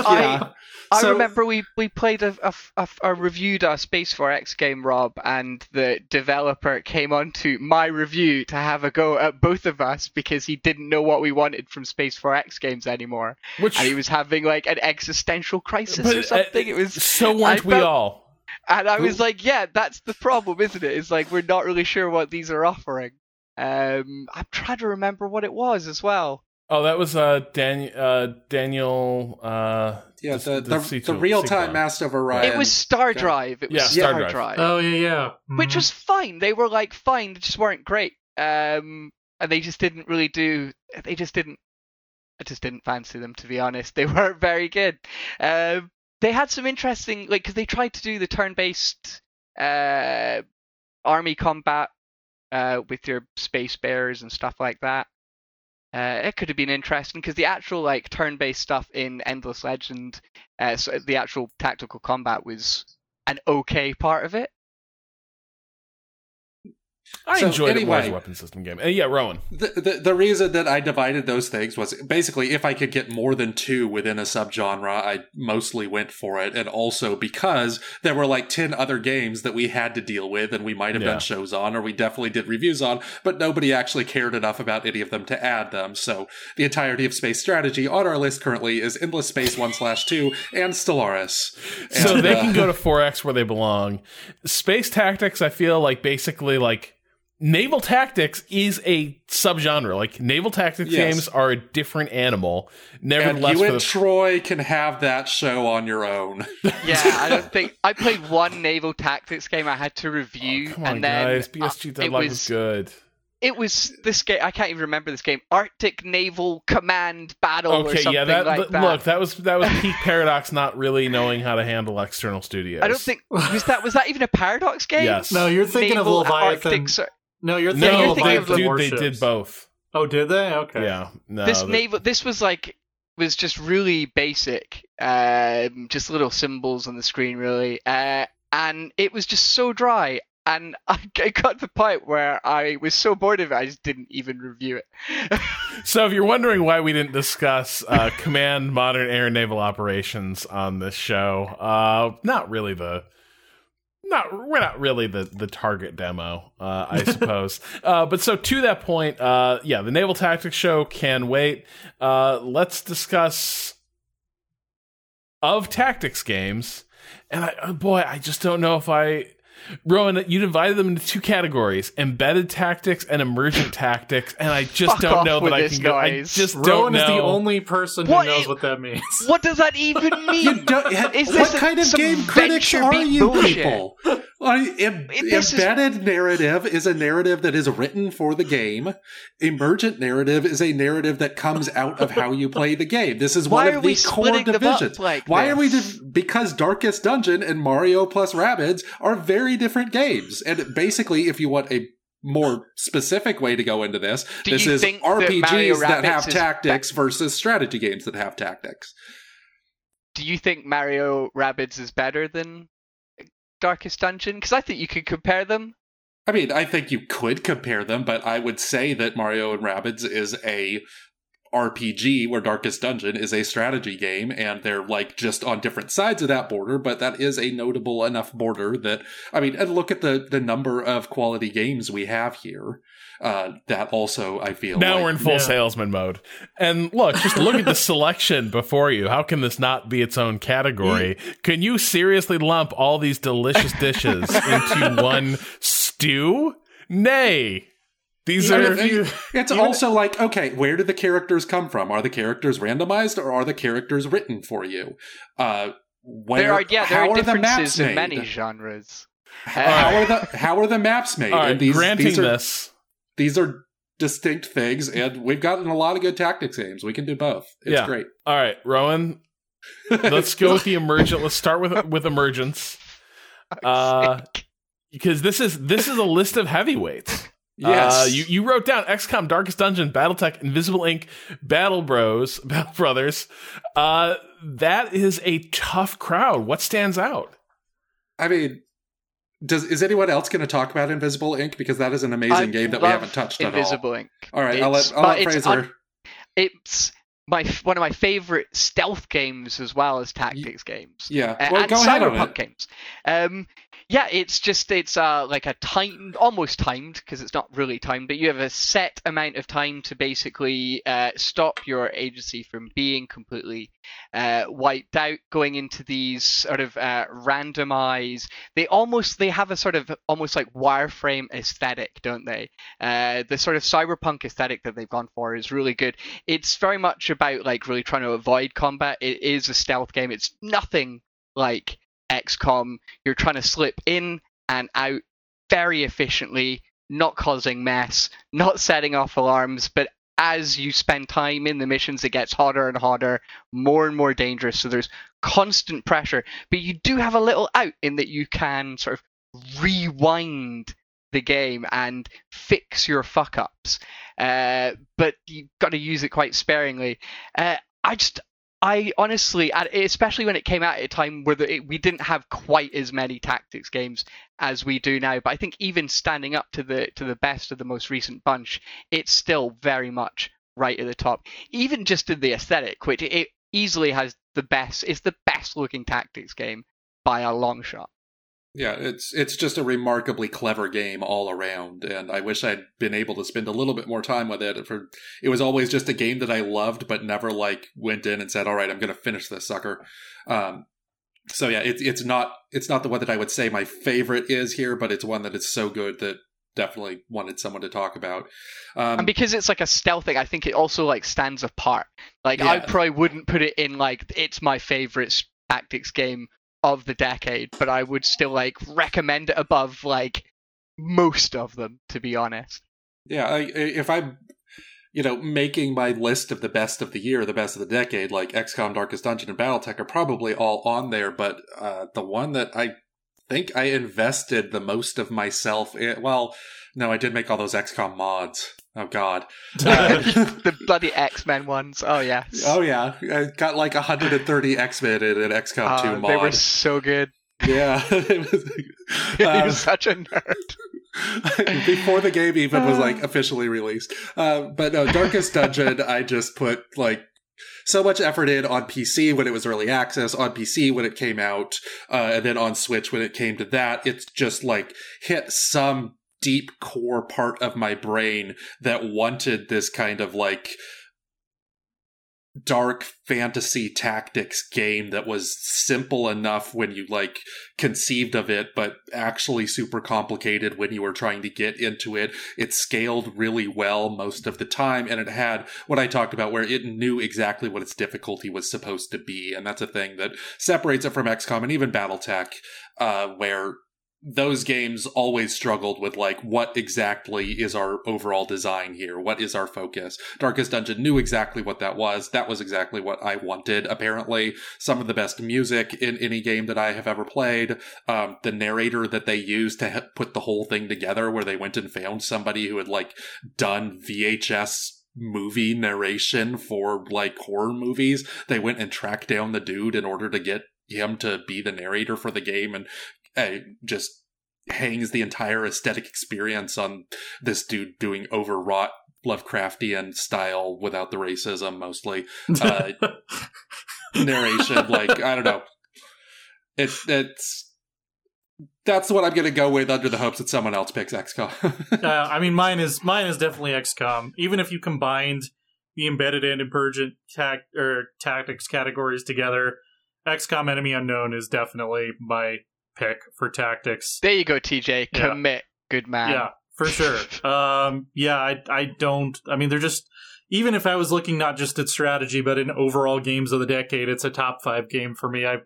I So- remember we, we played a, a, a, a reviewed a Space 4X game, Rob, and the developer came onto my review to have a go at both of us because he didn't know what we wanted from Space 4X games anymore, Which and he was having like an existential crisis but, or uh, something. It was, so weren't I we felt- all. and I was like, yeah, that's the problem, isn't it? It's like we're not really sure what these are offering. Um, I'm trying to remember what it was as well. Oh, that was uh, Dan- uh Daniel. Uh, Yeah, the- the, the the, real time. Master of Orion. it was Star. Drive. It was Yeah, Star, Star Drive. Drive. oh yeah, yeah. which Mhm. was fine. They were like fine, they just weren't great. Um, and they just didn't really do. They just didn't. I just didn't fancy them to be honest. They weren't very good. Um, they had some interesting like because they tried to do the turn-based uh, army combat uh, with your space bears and stuff like that. Uh, it could have been interesting because the actual like turn-based stuff in Endless Legend, uh, so the actual tactical combat was an okay part of it. I So, enjoyed it more as a weapon system game. Uh, yeah, Rowan. The, the the reason that I divided those things was basically if I could get more than two within a subgenre, I mostly went for it, and also because there were like ten other games that we had to deal with, and we might have Yeah. done shows on, or we definitely did reviews on, but nobody actually cared enough about any of them to add them. So the entirety of Space Strategy on our list currently is Endless Space One Slash Two and Stellaris. So they uh, can go to 4X where they belong. Space tactics, I feel like basically like naval tactics is a subgenre. Like naval tactics Yes. games are a different animal. And Nevertheless, you and the, Troy can have that show on your own. Yeah, I don't think I played one naval tactics game I had to review, Oh, come on, and then guys, BSG it Deadlock was, was good. it was this game. I can't even remember this game. Arctic Naval Command Battle or Okay, something yeah, that, like that. look, that was that was peak paradox, not really knowing how to handle external studios. I don't think was that was that even a Paradox game? Yes. No, you're thinking Naval of Leviathan. Arctic Cir- No, you're No, thinking you're of thinking they, of Leviathan dude, warships. they did both. Oh, did they? Okay. Yeah, no, this that- naval this was like was just really basic um just little symbols on the screen really uh and it was just so dry and I, I got to the point where I was so bored of it I just didn't even review it So, if you're wondering why we didn't discuss uh, command modern air and naval operations on this show, uh, not really the. Not we're not really the the target demo, uh, I suppose. uh, but so to that point, uh, yeah, the naval tactics show can wait. Uh, let's discuss of tactics games, and I, oh boy, I just don't know if I. Rowan, you divided them into two categories: embedded tactics and emergent tactics, and I just Fuck don't know that I can go. I just Rowan don't know. is the only person who What knows i- what that means. what does that even mean You don't, Is what this a- kind of game critics are you bullshit? people? Like, em- This is- embedded narrative is a narrative that is written for the game. Emergent narrative is a narrative that comes out of how you play the game. This is Why one of the we core splitting them up divisions. like Why are we? this? Div- because Darkest Dungeon and Mario plus Rabbids are very different games, and basically, if you want a more specific way to go into this, Do this is think that RPGs that have tactics versus strategy games that have tactics. do you think Mario Rabbids is better than Darkest Dungeon? Because I think you could compare them. I mean, I think you could compare them, but I would say that Mario and Rabbids is a RPG where Darkest Dungeon is a strategy game and they're like just on different sides of that border, but that is a notable enough border that I mean, and look at the the number of quality games we have here. Uh that also I feel now like, we're in full Yeah. salesman mode. And look, just look at the selection before you. How can this not be its own category? Can you seriously lump all these delicious dishes into one stew? Nay. These are mean, it's also like, okay, where do the characters come from? Are the characters randomized or are the characters written for you? Uh, where, there are yeah there how are are the maps differences in made? many genres How, how are the how are the maps made? all right. and these, granting these are, this, these are distinct things, and we've gotten a lot of good tactics games. We can do both. It's Yeah. great. all right, Rowan. Let's go with the emergent. Let's start with with emergence. uh, because this is this is a list of heavyweights. Yes. Uh, you, you wrote down XCOM, Darkest Dungeon, BattleTech, Invisible Inc, Battle Bros, Battle Brothers. Uh, that is a tough crowd. What stands out? I mean, does is anyone else going to talk about Invisible Inc because that is an amazing I game that we haven't touched Invisible at Ink. all. All right, I'll let, I'll let it's Fraser. un- It's my one of my favorite stealth games as well as tactics games. yeah, Uh, well, and go ahead on cyberpunk it. games. Um, yeah, it's just it's uh like a timed, almost timed because it's not really timed, but you have a set amount of time to basically uh, stop your agency from being completely uh, wiped out. Going into these sort of uh, randomized, they almost they have a sort of almost like wireframe aesthetic, don't they? Uh, the sort of cyberpunk aesthetic that they've gone for is really good. It's very much about like really trying to avoid combat. It is a stealth game. It's nothing like XCOM. You're trying to slip in and out very efficiently, not causing mess, not setting off alarms, but as you spend time in the missions, it gets hotter and hotter, more and more dangerous. So there's constant pressure, but you do have a little out in that you can sort of rewind the game and fix your fuck ups. Uh, but you've got to use it quite sparingly. Uh, I just, I honestly, especially when it came out at a time where the, it, we didn't have quite as many tactics games as we do now, but I think even standing up to the to the best of the most recent bunch, it's still very much right at the top. Even just in the aesthetic, which it easily has the best, it's the best looking tactics game by a long shot. Yeah, it's it's just a remarkably clever game all around, and I wish I'd been able to spend a little bit more time with it. For it was always just a game that I loved, but never like went in and said, "All right, I'm going to finish this sucker." Um, so yeah, it's it's not it's not the one that I would say my favorite is here, but it's one that is so good that definitely wanted someone to talk about. Um, and because it's like a stealth thing, I think it also like stands apart. Like Yeah. I probably wouldn't put it in like it's my favorite tactics game of the decade, but I would still like recommend it above like most of them, to be honest. Yeah, I, if I'm, you know, making my list of the best of the year, the best of the decade, like XCOM, Darkest Dungeon, and BattleTech are probably all on there. But uh, the one that I think I invested the most of myself in, well, no, I did make all those XCOM mods. Oh God. Uh, the bloody X Men ones. Oh yeah. oh yeah, I got like 130 X-Men in an XCOM 2 Uh, mod. they were so good. Yeah, it was, he um, was such a nerd. before the game even was like officially released. Uh, but no, Darkest Dungeon, I just put like so much effort in on PC when it was early access, on PC when it came out, uh, and then on Switch when it came to that. It's just like hit some deep core part of my brain that wanted this kind of like dark fantasy tactics game that was simple enough when you like conceived of it but actually super complicated when you were trying to get into it. It scaled really well most of the time and it had what i talked about where it knew exactly what its difficulty was supposed to be and that's a thing that separates it from xcom and even battletech uh, where those games always struggled with like what exactly is our overall design here? What is our focus? Darkest dungeon knew exactly what that was. That was exactly what i wanted apparently. Some of the best music in any game that i have ever played um, the narrator that they used to he- put the whole thing together where they went and found somebody who had like done vhs movie narration for like horror movies they went and tracked down the dude in order to get him to be the narrator for the game and uh, just hangs the entire aesthetic experience on this dude doing overwrought Lovecraftian style without the racism mostly uh, narration. Like I don't know, it, it's that's what I'm gonna go with under the hopes that someone else picks XCOM. uh, I mean, mine is mine is definitely XCOM. Even if you combined the embedded and emergent tac or tactics categories together, XCOM Enemy Unknown is definitely my pick for tactics. There you go, TJ. Yeah. Commit, good man. Yeah, for sure. um, yeah, I I don't. I mean, they're just. Even if I was looking not just at strategy, but in overall games of the decade, it's a top five game for me. I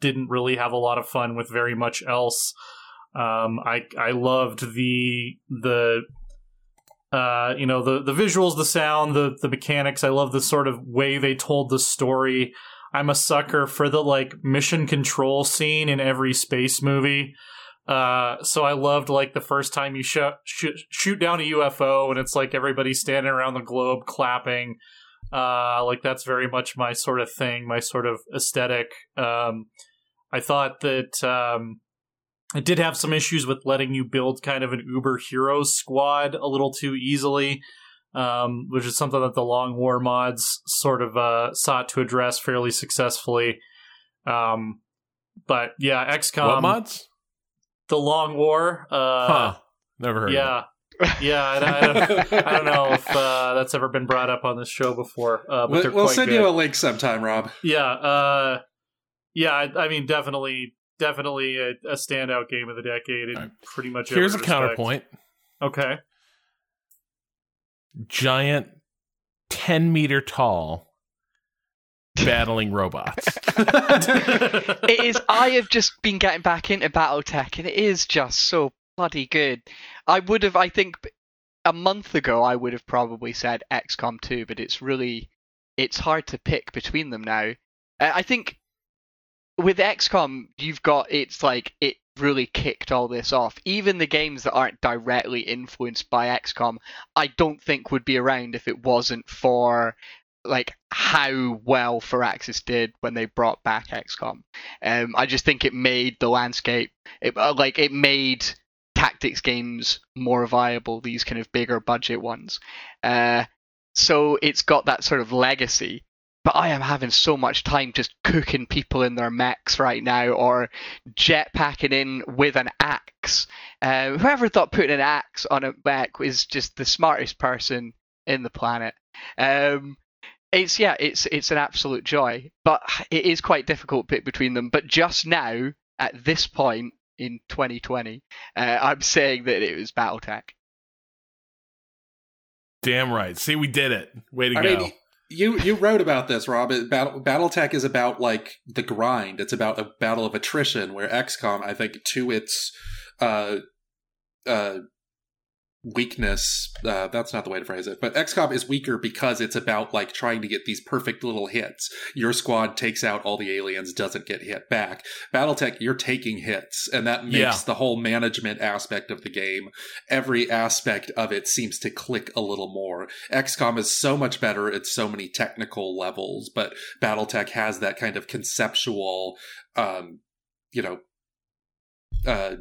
didn't really have a lot of fun with very much else. Um, I I loved the the uh, you know the the visuals, the sound, the the mechanics. I love the sort of way they told the story. I'm a sucker for the like mission control scene in every space movie. Uh, so I loved like the first time you sh- sh- shoot down a UFO and it's like everybody standing around the globe clapping. Uh, like that's very much my sort of thing, my sort of aesthetic. Um, I thought that um, it did have some issues with letting you build kind of an uber hero squad a little too easily um, which is something that the long war mods sort of uh, sought to address fairly successfully um, but yeah xcom what mods the long war uh, huh never heard yeah yeah, I, I, don't, I, don't, know if uh, that's ever been brought up on this show before. Uh, but we'll, we'll send good. you a link sometime, Rob. Yeah, uh, yeah. I, I, mean, definitely, definitely a, a, standout game of the decade in right. pretty much. Here's a respect. counterpoint. Okay. Giant, ten meter tall, battling robots. it is. I have just been getting back into BattleTech, and it is just so bloody good. I would have, I think, a month ago, I would have probably said XCOM 2, but it's really, it's hard to pick between them now. I think with XCOM, you've got it's like it really kicked all this off. Even the games that aren't directly influenced by XCOM, I don't think would be around if it wasn't for like how well Firaxis did when they brought back XCOM. Um, I just think it made the landscape, it, uh, like it made tactics games more viable. These kind of bigger budget ones. Uh, so it's got that sort of legacy but I am having so much time just cooking people in their mechs right now, or jetpacking in with an axe. Uh, whoever thought putting an axe on a mech was just the smartest person in the planet. Um, it's yeah, it's it's an absolute joy, but it is quite difficult to pick between them. But just now, at this point in 2020, uh, I'm saying that it was BattleTech. Damn right. See, we did it. Way to I go. Mean, you you wrote about this, Rob. Battle BattleTech is about like the grind. It's about a battle of attrition. Where XCOM, I think, to its uh, uh, weakness uh, that's not the way to phrase it but xcom is weaker because it's about like trying to get these perfect little hits. Your squad takes out all the aliens doesn't get hit back. Battletech you're taking hits and that makes yeah. the whole management aspect of the game every aspect of it seems to click a little more. Xcom is so much better at so many technical levels but battletech has that kind of conceptual um you know uh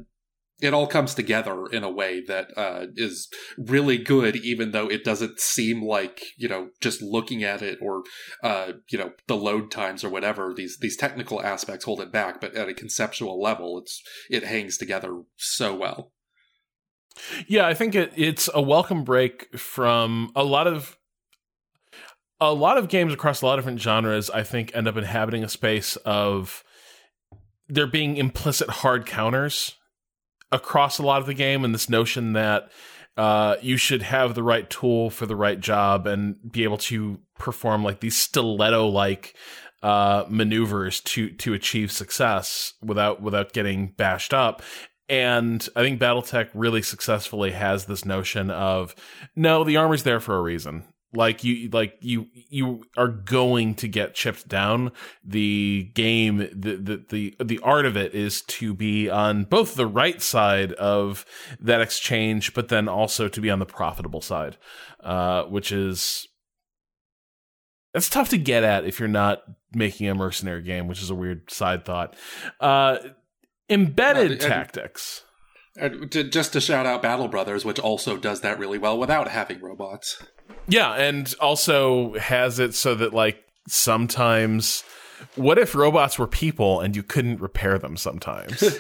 it all comes together in a way that uh, is really good, even though it doesn't seem like you know just looking at it or uh, you know the load times or whatever. These these technical aspects hold it back, but at a conceptual level, it's it hangs together so well. Yeah, I think it, it's a welcome break from a lot of a lot of games across a lot of different genres. I think end up inhabiting a space of there being implicit hard counters across a lot of the game, and this notion that uh, you should have the right tool for the right job and be able to perform like these stiletto like uh, maneuvers to to achieve success without without getting bashed up. And I think BattleTech really successfully has this notion of no, the armor's there for a reason like you like you you are going to get chipped down. The game the, the the the art of it is to be on both the right side of that exchange but then also to be on the profitable side uh which is that's tough to get at if you're not making a mercenary game which is a weird side thought. Uh embedded tactics Uh, just to shout out Battle Brothers, which also does that really well without having robots. Yeah, and also has it so that like sometimes what if robots were people and you couldn't repair them sometimes?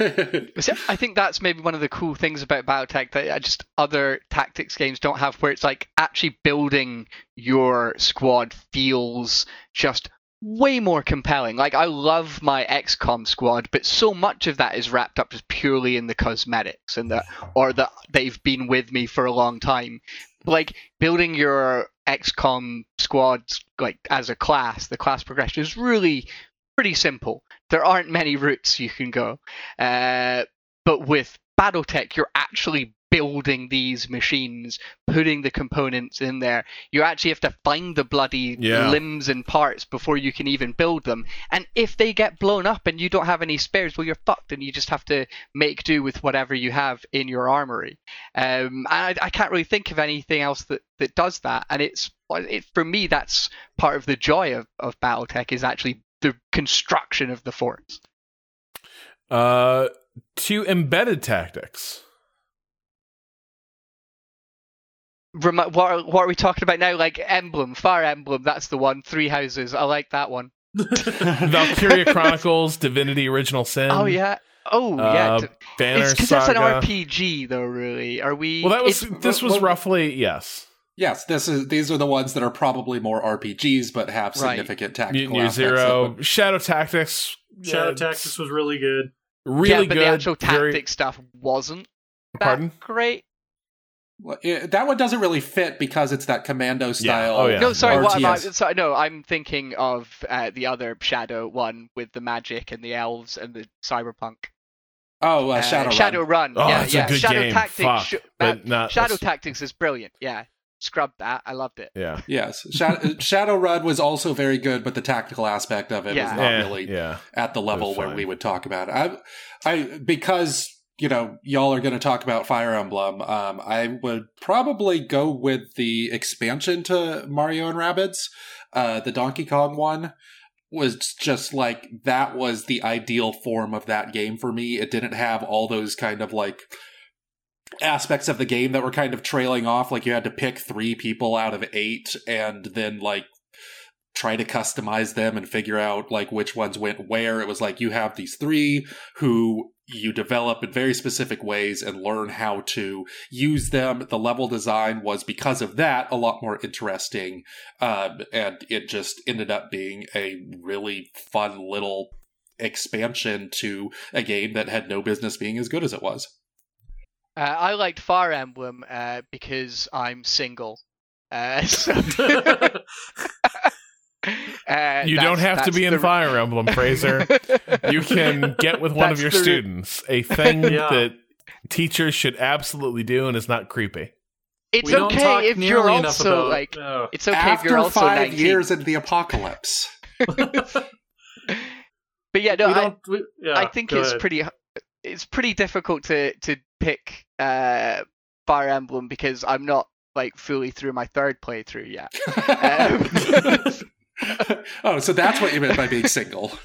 I think that's maybe one of the cool things about BattleTech that uh, just other tactics games don't have, where it's like actually building your squad feels just way more compelling. Like I love my XCOM squad, but so much of that is wrapped up just purely in the cosmetics and that or that they've been with me for a long time like building your XCOM squads like as a class, the class progression is really pretty simple. There aren't many routes you can go, uh, but with BattleTech, you're actually building these machines, putting the components in there. You actually have to find the bloody Yeah. limbs and parts before you can even build them. And if they get blown up and you don't have any spares, well, you're fucked, and you just have to make do with whatever you have in your armory. Um, and I, I can't really think of anything else that, that does that. And it's it, for me, that's part of the joy of, of BattleTech is actually the construction of the forts. Uh, to embedded tactics. What, are, what are we talking about now? Like Emblem, Fire Emblem, that's the one. Three Houses, I like that one. Valkyria Chronicles, Divinity Original Sin. oh yeah. Oh yeah. Uh, D- Banner it's because that's an RPG, though. Really, are we? Well, that was this was well- roughly yes. Yes, this is these are the ones that are probably more RPGs, but have Right. significant tactical Mutant Year aspects of Zero, them. Shadow Tactics. Shadow uh, Tactics was really good. really yeah, but good. the actual very- tactic stuff wasn't that Pardon? great. Well, yeah, that one doesn't really fit because it's that commando style. Oh, yeah. No, sorry, what am I? RTS. Sorry, no, I'm thinking of uh, the other Shadow one with the magic and the elves and the cyberpunk. Oh, uh, Uh, Shadowrun. Shadow Run. Oh, yeah, it's a yeah. good Shadow game. Tactics. Fuck, sh- but uh, not- Shadow that's- Tactics is brilliant. Yeah, scrubbed that. I loved it. Yeah. Yes, Shadow, Run was also very good, but the tactical aspect of it Yeah. was not Eh, really yeah. at the level where we would talk about it. I, I because you know y'all are going to talk about Fire Emblem. Um, I would probably go with the expansion to Mario and Rabbids, uh, the Donkey Kong one. Was just like that was the ideal form of that game for me. It didn't have all those kind of like aspects of the game that were kind of trailing off. Like you had to pick three people out of eight and then like try to customize them and figure out like which ones went where. It was like you have these three who you develop in very specific ways and learn how to use them. The level design was because of that a lot more interesting. Um, and it just ended up being a really fun little expansion to a game that had no business being as good as it was. Uh, I liked Fire Emblem uh, because I'm single. Uh, so, uh, You don't have to be in the- Fire Emblem, Fraser. you can get with one of your the- students. A thing Yeah. that teachers should absolutely do and is not creepy. It's we okay if you're also about, like. oh. It's okay if you're also five 19. years into the apocalypse. but yeah, no, we I, don't. We, yeah, I think it's ahead. pretty. It's pretty difficult to to pick uh, Fire Emblem because I'm not like fully through my third playthrough yet. Um, oh, so that's what you meant by being single.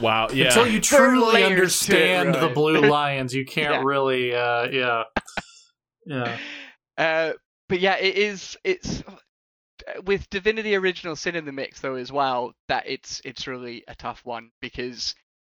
Wow. Yeah. Until you truly layers to it, understand the blue lions, you can't Yeah. really. Uh, yeah. Yeah. Uh, but yeah, it is. It's with Divinity Original Sin in the mix though as well. That it's it's really a tough one because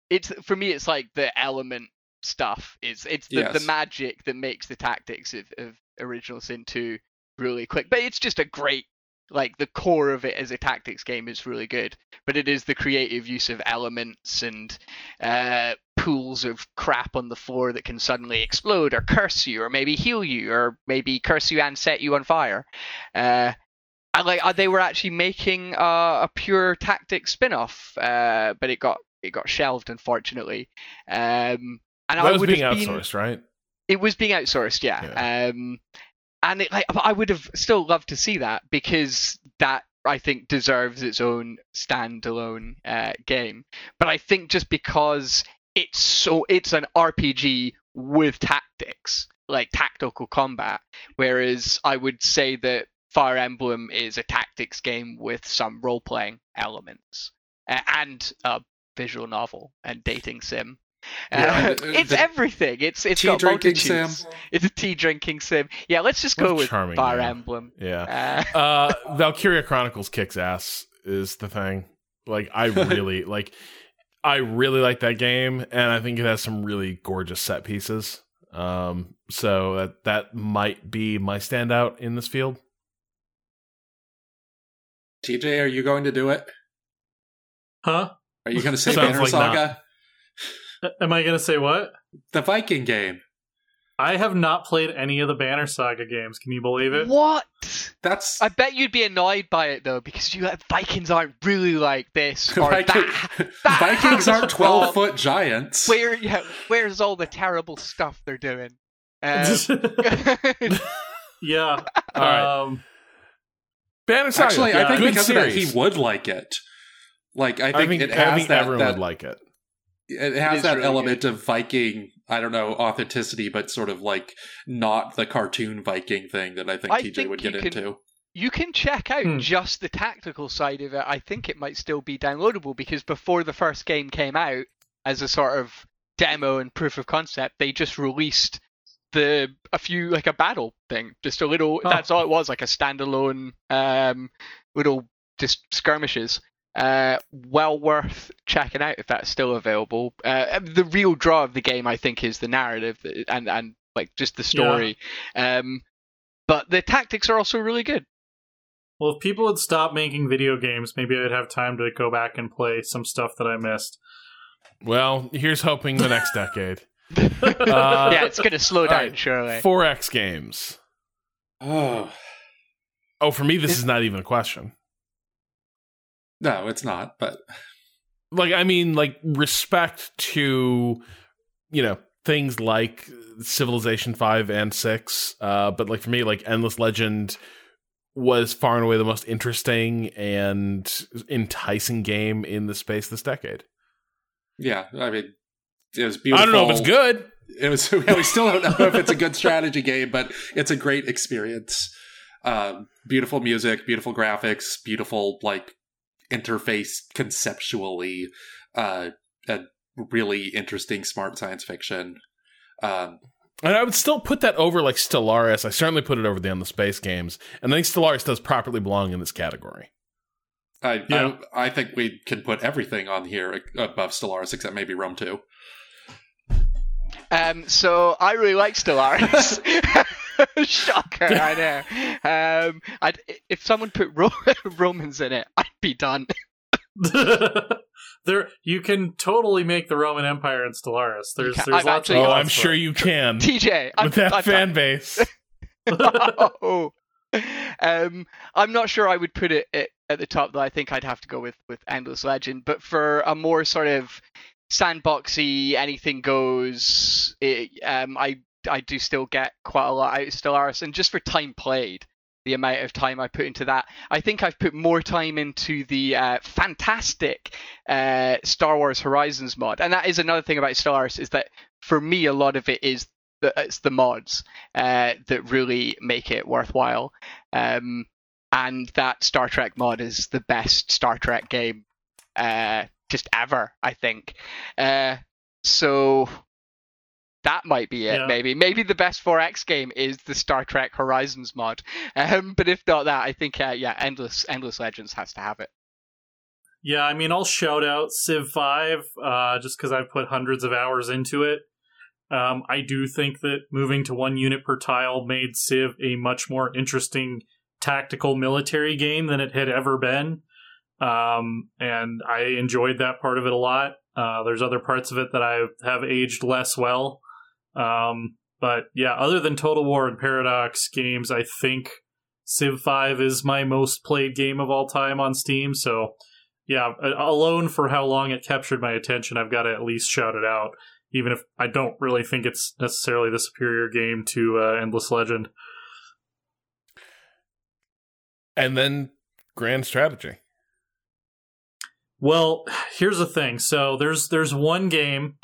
it's for me. It's like the element stuff. It's it's the, the magic that makes the tactics of, of Original Sin two really quick. But it's just a great like the core of it as a tactics game is really good. But it is the creative use of elements and uh, pools of crap on the floor that can suddenly explode or curse you or maybe heal you or maybe curse you and set you on fire. Uh, and like uh, they were actually making uh, a pure tactics spin-off, uh, but it got it got shelved unfortunately. Um, and that I was being have been outsourced, right? it was being outsourced, yeah. Um, and it, like, I would have still loved to see that because that I think deserves its own standalone uh, game. But I think just because it's so it's an RPG with tactics, like tactical combat, whereas I would say that Fire Emblem is a tactics game with some role playing elements uh, and a visual novel and dating sim. Yeah, Uh, it's everything. It's it's tea got drinking multitudes. sim. It's a tea drinking sim. Yeah, let's just What go with charming Fire name. Emblem. Yeah. Uh, Uh, Valkyria Chronicles kicks ass is the thing. Like I really like I really like that game and I think it has some really gorgeous set pieces. Um so that that might be my standout in this field. TJ, are you going to do it? Huh? Are you going to say Sounds Banner like Saga? Am I gonna say what? The Viking game. I have not played any of the Banner Saga games. Can you believe it? what? That's I bet you'd be annoyed by it though, because you Vikings aren't really like this or Viking- that. that Vikings aren't twelve foot giants. Where yeah, where's all the terrible stuff they're doing? Um, yeah. All right. Um, Banner Saga. Actually, yeah, I think good because of that, he would like it. Like, I think, I think, it I has think that, everyone that would like it. It It has is that really element of Viking. I don't know authenticity, but sort of like not the cartoon Viking thing that I think I TJ think would get can- into. you can check out Hmm. just the tactical side of it. I think it might still be downloadable because before the first game came out, as a sort of demo and proof of concept, they just released the a few like a battle thing, just a little. Oh. That's all it was, like a standalone um little just skirmishes. Uh, well worth checking out if that's still available. Uh, the real draw of the game, I think, is the narrative and and like just the story. Um, but the tactics are also really good. well, if people would stop making video games, maybe I'd have time to go back and play some stuff that I missed. Well, here's hoping the next decade. Uh, yeah, it's going to slow down, right. surely. 4X games. Oh Oh, for me, this Is- is not even a question. No, it's not. But Like, I mean, like respect to, you know, things like Civilization Five and Six. Uh, but like for me, like Endless Legend was far and away the most interesting and enticing game in the space this decade. yeah, I mean, it was beautiful. I don't know if it's good. It was. We still don't know if it's a good strategy game, but it's a great experience. Um, beautiful music, beautiful graphics, beautiful like interface conceptually. Uh, a really interesting, smart science fiction. Um, And I would still put that over like Stellaris. I certainly put it over the on the space games. And I think Stellaris does properly belong in this category. I, Yeah. I I think we can put everything on here above Stellaris except maybe Rome two. Um, so I really like Stellaris. Shocker, I know. Um, I'd, if someone put Ro- Romans in it, I'd be done. there, you can totally make the Roman Empire in Stellaris. There's, there's I've lots actually- of Oh, I'm sure you can. TJ, I'm, With that I'm fan base. oh. Um, I'm not sure I would put it at, at the top though. I think I'd have to go with with Endless Legend. But for a more sort of sandboxy, anything goes, it, um, I I do still get quite a lot out of Stellaris, and just for time played, the amount of time I put into that, I think I've put more time into the uh, fantastic uh, Star Wars Horizons mod, and that is another thing about Stellaris is that for me a lot of it is the, it's the mods uh, that really make it worthwhile. Um, and that Star Trek mod is the best Star Trek game uh, just ever, I think. Uh, so that might be it. Yeah. Maybe maybe the best 4X game is the Star Trek Horizons mod. Um, but if not that, I think uh, yeah, Endless Endless Legends has to have it. Yeah, I mean, I'll shout out Civ 5 uh, just because I've put hundreds of hours into it. Um, I do think that moving to one unit per tile made Civ a much more interesting tactical military game than it had ever been. Um, and I enjoyed that part of it a lot. Uh, there's other parts of it that I have aged less well. Um, but yeah, other than Total War and Paradox games, I think Civ 5 is my most played game of all time on Steam. So yeah, alone for how long it captured my attention, I've got to at least shout it out, even if I don't really think it's necessarily the superior game to uh, Endless Legend. and then Grand Strategy. Well, here's the thing. So there's there's one game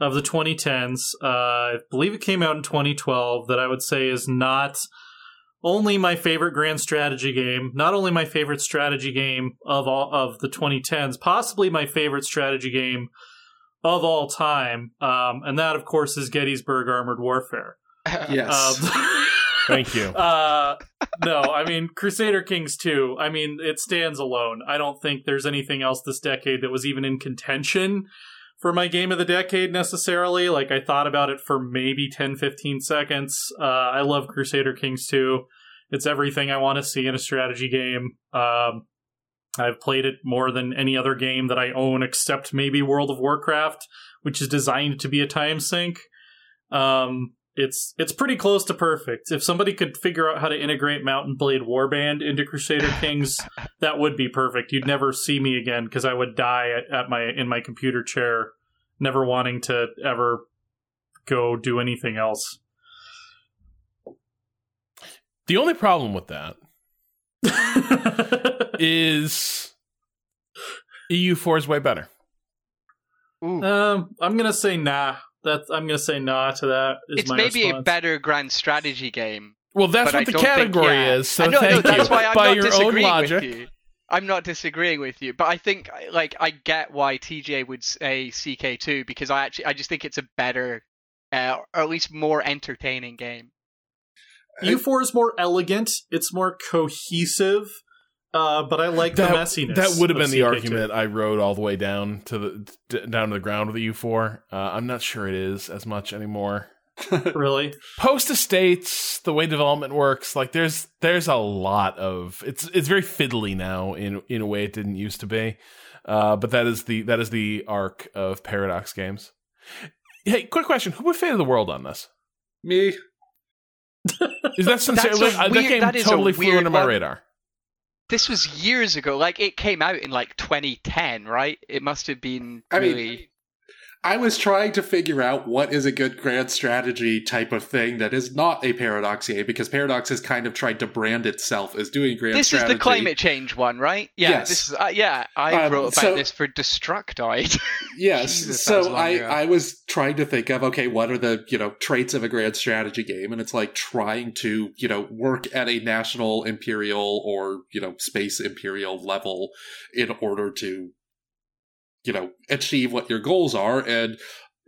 of the 2010s. Uh, I believe it came out in 2012 that I would say is not only my favorite grand strategy game, not only my favorite strategy game of all of the 2010s, possibly my favorite strategy game of all time. Um, and that, of course, is Gettysburg Armored Warfare. Yes. Um, Thank you. uh, no, I mean Crusader Kings 2. I mean it stands alone. I don't think there's anything else this decade that was even in contention for my game of the decade necessarily. Like I thought about it for maybe 10 15 seconds. Uh, I love Crusader Kings 2. It's everything I want to see in a strategy game. Um, I've played it more than any other game that I own except maybe World of Warcraft, which is designed to be a time sink. Um, it's it's pretty close to perfect. If somebody could figure out how to integrate Mount & Blade Warband into Crusader Kings, that would be perfect. You'd never see me again because I would die at, at my in my computer chair, never wanting to ever go do anything else. The only problem with that is EU4 is way better. Ooh. um, I'm gonna say nah. That I'm gonna say nah to that. Is it's my maybe response. a better grand strategy game. Well, that's but I what the don't think- category yeah. is. So I know, no, thank that's you. why I'm By not your own disagreeing logic. with you. I'm not disagreeing with you, but I think like I get why TJ would say CK2 because I actually I just think it's a better, uh, or at least more entertaining game. EU4 is more elegant. It's more cohesive. Uh, but I like That, the messiness. that would have been the CK2. argument I rode all the way down to the d- down to the ground with the EU4. Uh, I'm not sure it is as much anymore. Really? Post estates, the way development works, like there's there's a lot of it's it's very fiddly now in in a way it didn't used to be. Uh, but that is the that is the arc of Paradox games. Hey, quick question: Who would Fate of the World on this? Me? Is that sincere? That's Like, uh, that weird- game that is totally flew weird under my one. radar. This was years ago. Like it came out in like 2010, right? It must have been I mean, really. I was trying to figure out what is a good grand strategy type of thing that is not a Paradox game because Paradox has kind of tried to brand itself as doing grand this strategy. is the climate change one, right? Yeah. Yes. This is. Uh, yeah, I Um, wrote about so- this for Destructoid. Yes. Jesus, so I, ago. I was trying to think of okay, what are the you know traits of a grand strategy game, and it's like trying to you know work at a national imperial or you know space imperial level in order to you know achieve what your goals are, and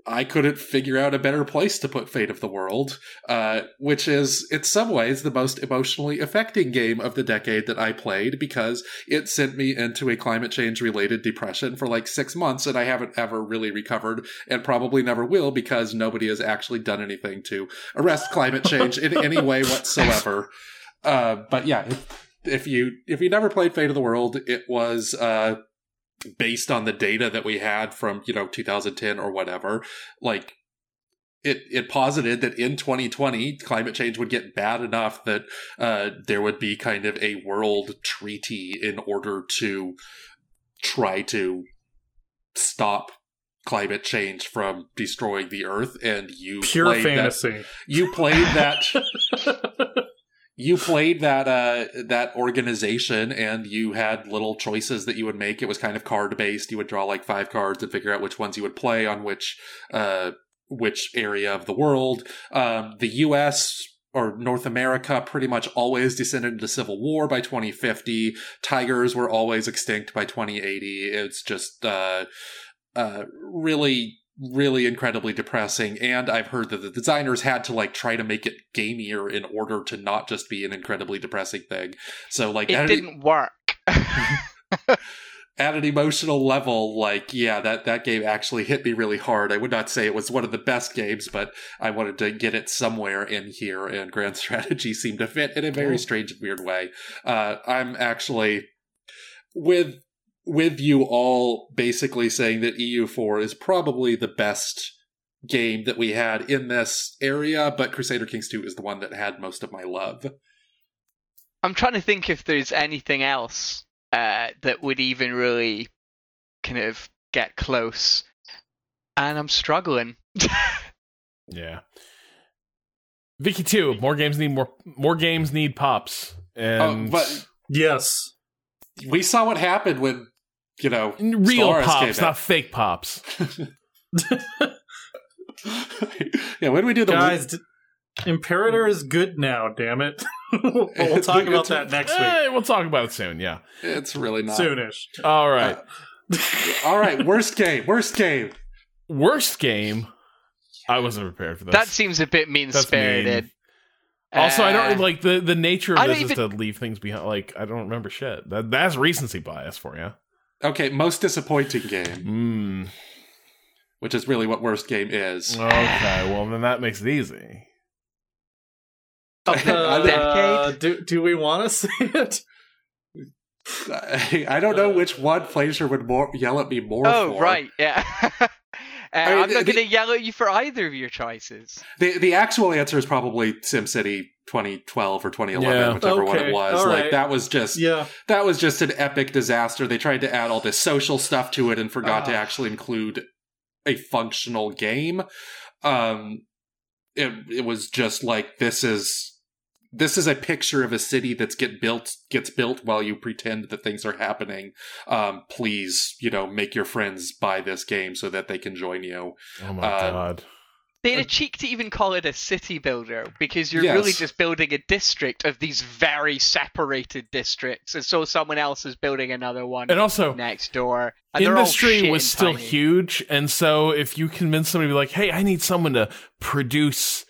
I couldn't figure out a better place to put Fate of the World, uh, which is in some ways the most emotionally affecting game of the decade that I played because it sent me into a climate change related depression for like six months and I haven't ever really recovered and probably never will because nobody has actually done anything to arrest climate change in any way whatsoever. Uh, but yeah, if, if you if you never played Fate of the World, it was uh, based on the data that we had from you know 2010 or whatever. Like it it posited that in 2020 climate change would get bad enough that uh, there would be kind of a world treaty in order to try to stop climate change from destroying the earth and you Pure fantasy. that you played that you played that uh that organization and you had little choices that you would make. It was kind of card based you would draw like five cards and figure out which ones you would play on which uh which area of the world. Um the US or North America pretty much always descended into civil war by 2050 tigers were always extinct by 2080 it's just uh uh really really incredibly depressing and i've heard that the designers had to like try to make it gamier in order to not just be an incredibly depressing thing. So like it didn't work. at an emotional level like yeah that that game actually hit me really hard. I would not say it was one of the best games but i wanted to get it somewhere in here and grand strategy seemed to fit in a very strange and weird way. Uh i'm actually with with you all basically saying that EU4 is probably the best game that we had in this area, but Crusader Kings 2 is the one that had most of my love. I'm trying to think if there's anything else uh, that would even really kind of get close, and I'm struggling. Yeah. Vicky two. More games need more. More games need pops. And Oh, but yes. we saw what happened when, you know, real Stellaris pops, not fake pops. yeah, when we do the Guys, d- Imperator is good now, damn it. we'll we'll talk about that next week. Eh, we'll talk about it soon. Yeah. it's really not. Soonish. All right. All right, worst game, worst game. Worst game. I wasn't prepared for this. that seems a bit mean spirited. also, I don't Uh, like the the nature of I this don't is to leave things behind. Like I don't remember shit. That that's recency bias for you. Okay, most disappointing game, Mm. which is really what worst game is. Okay. Well, then that makes it easy. Uh, do, do we want to see it? I, I don't know which one Fraser would more yell at me more Oh for. right, yeah. uh, I mean, I'm not going to yell at you for either of your choices. The the actual answer is probably SimCity 2012 or 2011, Yeah. whichever one it was. all Like right. that was just Yeah. that was just an epic disaster. They tried to add all this social stuff to it and forgot to Ah. actually include a functional game. Um, it it was just like this is this is a picture of a city that's get built gets built while you pretend that things are happening. Um, please, you know, make your friends buy this game so that they can join you. Oh my Uh, god. They had a cheek to even call it a city builder because you're Yes. really just building a district of these very separated districts, and so someone else is building another one And also, next door. And industry was still tiny. huge, and so if you convince somebody to be like, "Hey, I need someone to produce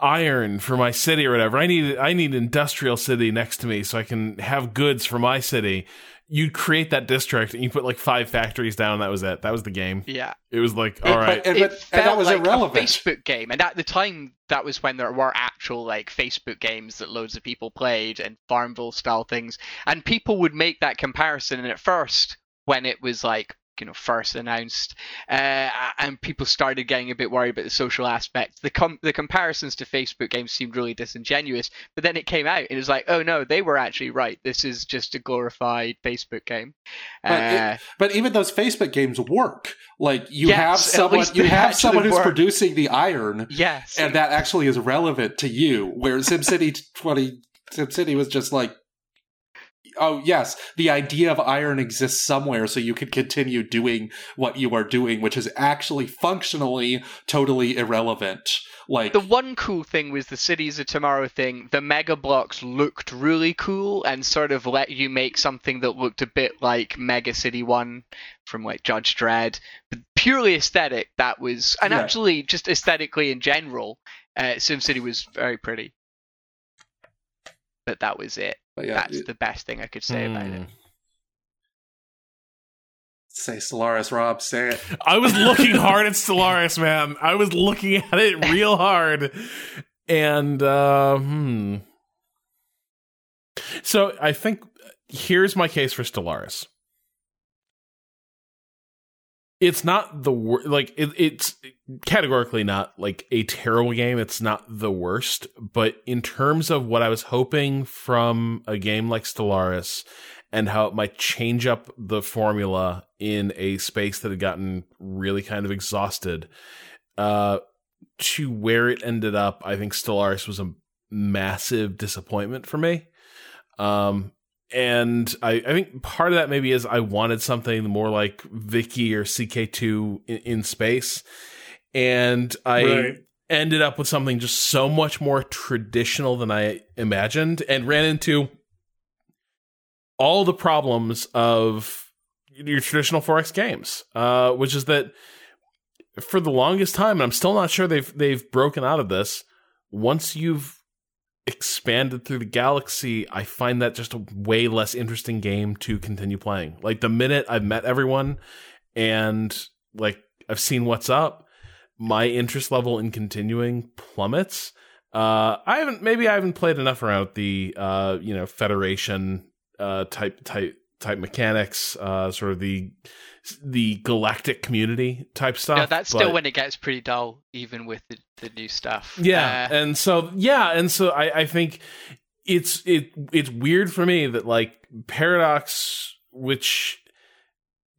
iron for my city or whatever. I need I need industrial city next to me so I can have goods for my city." You'd create that district and you put like five factories down. And that was it. That was the game. Yeah, It was like, But- all right, And, it but- felt and that was like irrelevant. a Facebook game, and at the time, that was when there were actual like Facebook games that loads of people played and Farmville style things, and people would make that comparison. And at first, when it was like you know first announced, uh, and people started getting a bit worried about the social aspect, the com- the comparisons to Facebook games seemed really disingenuous. But then it came out, and it was like, oh no, they were actually right. This is just a glorified Facebook game. But it- Uh, But even those Facebook games work. Like you Yes, have someone, you have someone who's work. producing the iron, yes, and that actually is relevant to you. Where SimCity twenty, SimCity was just like, oh yes, the idea of iron exists somewhere, so you can continue doing what you are doing, which is actually functionally totally irrelevant. Like The one cool thing was the Cities of Tomorrow thing. The Mega Blocks looked really cool and sort of let you make something that looked a bit like Mega City 1 from like Judge Dredd. But purely aesthetic, that was. And Yeah. actually, just aesthetically in general, uh, SimCity was very pretty. But that was it. But yeah, That's the best thing I could say about it. Hmm. say Stellaris, Rob, say it. I was looking hard at Stellaris, man. I was looking at it real hard. And uh hmm. So I think here's my case for Stellaris. It's not the wor- like it, it's categorically not like a terrible game. It's not the worst, but in terms of what I was hoping from a game like Stellaris and how it might change up the formula in a space that had gotten really kind of exhausted, uh, to where it ended up, I think Stellaris was a massive disappointment for me. Um, and I, I think part of that maybe is I wanted something more like Vicky or CK2 in, in space. And I Right. ended up with something just so much more traditional than I imagined and ran into all the problems of your traditional 4X games, uh, which is that for the longest time, and I'm still not sure they've they've broken out of this. Once you've expanded through the galaxy, I find that just a way less interesting game to continue playing. Like the minute I've met everyone and like I've seen what's up, my interest level in continuing plummets. Uh, I haven't maybe I haven't played enough around the uh, you know Federation uh, type type type mechanics, uh, sort of the the galactic community type stuff. No, that's still when it gets pretty dull, even with the, the new stuff. yeah, Uh, and so yeah, and so I, I think it's it it's weird for me that like Paradox, which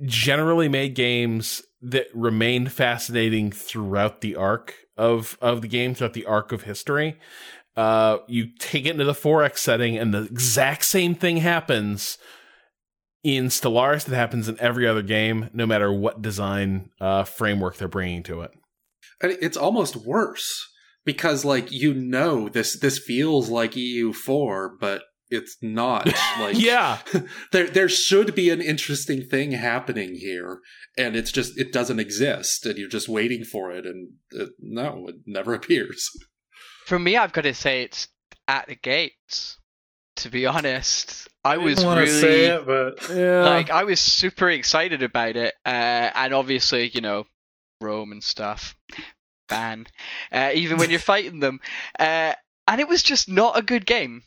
generally made games that remained fascinating throughout the arc of of the game, throughout the arc of history. Uh, you take it into the 4X setting, and the exact same thing happens in Stellaris that happens in every other game, no matter what design uh, framework they're bringing to it. And it's almost worse because like you know this this feels like EU4 but it's not like Yeah, there there should be an interesting thing happening here and it's just it doesn't exist and you're just waiting for it and uh, no it never appears For me, I've got to say it's at the gates. To be honest, I was to really say it, but yeah. like I was super excited about it, uh, and obviously, you know, Rome and stuff, ban, uh, even when you're fighting them, uh, and it was just not a good game.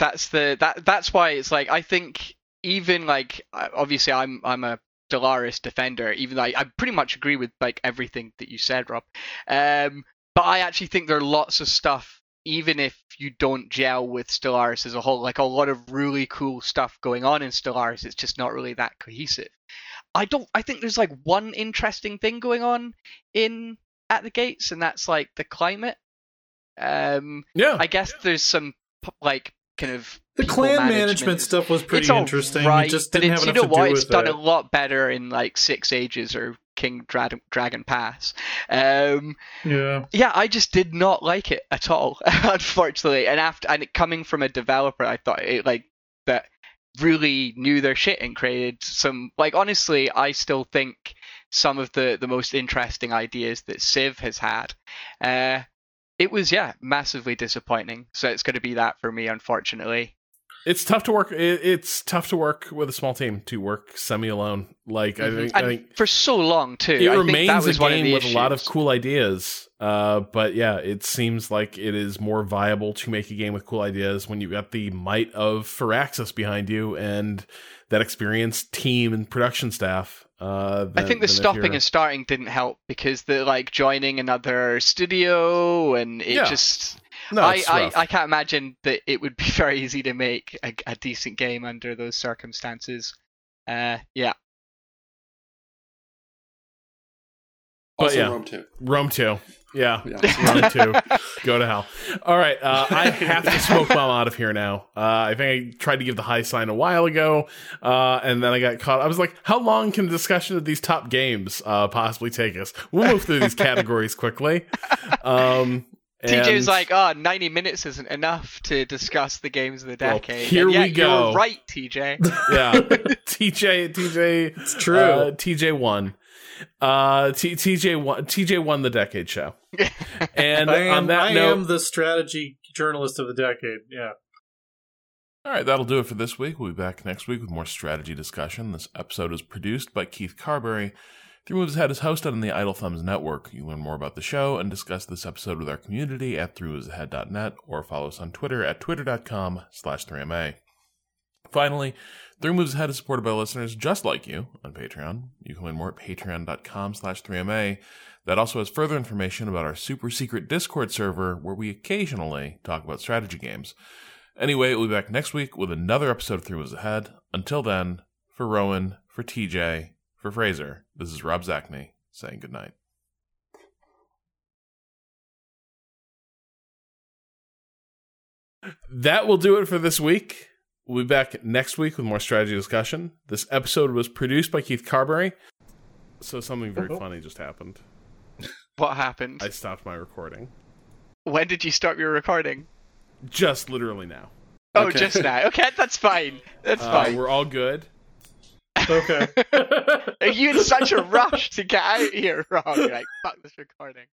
That's the that that's why it's like I think even like obviously I'm I'm a Stellaris defender, even though I, I pretty much agree with like everything that you said, Rob. Um, but I actually think there are lots of stuff, even if you don't gel with Stellaris as a whole, like a lot of really cool stuff going on in Stellaris. It's just not really that cohesive. I don't. I think there's like one interesting thing going on in at the gates, and that's like the climate. Um, yeah. I guess there's some like kind of The clan management management stuff was pretty it's interesting. right, it just didn't it's, have you know what? It's done it. a lot better in like Six Ages or King Drad- Dragon Pass. Um, Yeah. yeah, I just did not like it at all, unfortunately. And after and it coming from a developer, I thought it like that really knew their shit and created some like honestly, I still think some of the the most interesting ideas that Civ has had. Uh, it was yeah, massively disappointing. So it's going to be that for me, unfortunately. It's tough to work. It, it's tough to work with a small team to work semi alone. Like I think, I think for so long too. it I think that remains a was one of game with a lot of cool ideas. Uh, but yeah, it seems like it is more viable to make a game with cool ideas when you've got the might of Firaxis behind you and that experienced team and production staff. Uh, I think the stopping and starting didn't help because the like joining another studio and it Yeah. just no, I, I. I can't imagine that it would be very easy to make a, a decent game under those circumstances. Uh, yeah, But Also, yeah. Rome 2. Rome two. Yeah, Yeah. Rome two. Go to hell. All right, uh, I have to smoke bomb out of here now. Uh, I think I tried to give the high sign a while ago, uh, and then I got caught. I was like, how long can the discussion of these top games uh, possibly take us? We'll move through these categories quickly. Um, TJ's and- like, oh, 90 minutes isn't enough to discuss the games of the Well, decade. here and we go. You're right, TJ. yeah, TJ, TJ, It's true. uh, TJ won. Uh, T- TJ won. TJ won the decade show. And I am, on that I note, am the strategy journalist of the decade. Yeah. All right, that'll do it for this week. We'll be back next week with more strategy discussion. This episode is produced by Keith Carberry. Three Moves Ahead is hosted on the Idle Thumbs Network. You learn more about the show and discuss this episode with our community at threemovesahead.net or follow us on Twitter at twitter.com slash 3MA. Finally, Three Moves Ahead is supported by listeners just like you on Patreon. You can learn more at patreon.com slash 3MA. That also has further information about our super secret Discord server where we occasionally talk about strategy games. Anyway, we'll be back next week with another episode of Three Moves Ahead. Until then, for Rowan, for TJ, for Fraser, this is Rob Zacny saying goodnight. That will do it for this week. We'll be back next week with more strategy discussion. This episode was produced by Keith Carberry. So something very Oh. funny just happened. What happened? I stopped my recording. When did you stop your recording? Just literally now. Oh, Okay. just now. Okay, that's fine. That's Uh, fine. we're all good. Okay. Are you in such a rush to get out here, Rob? You're like, fuck this recording.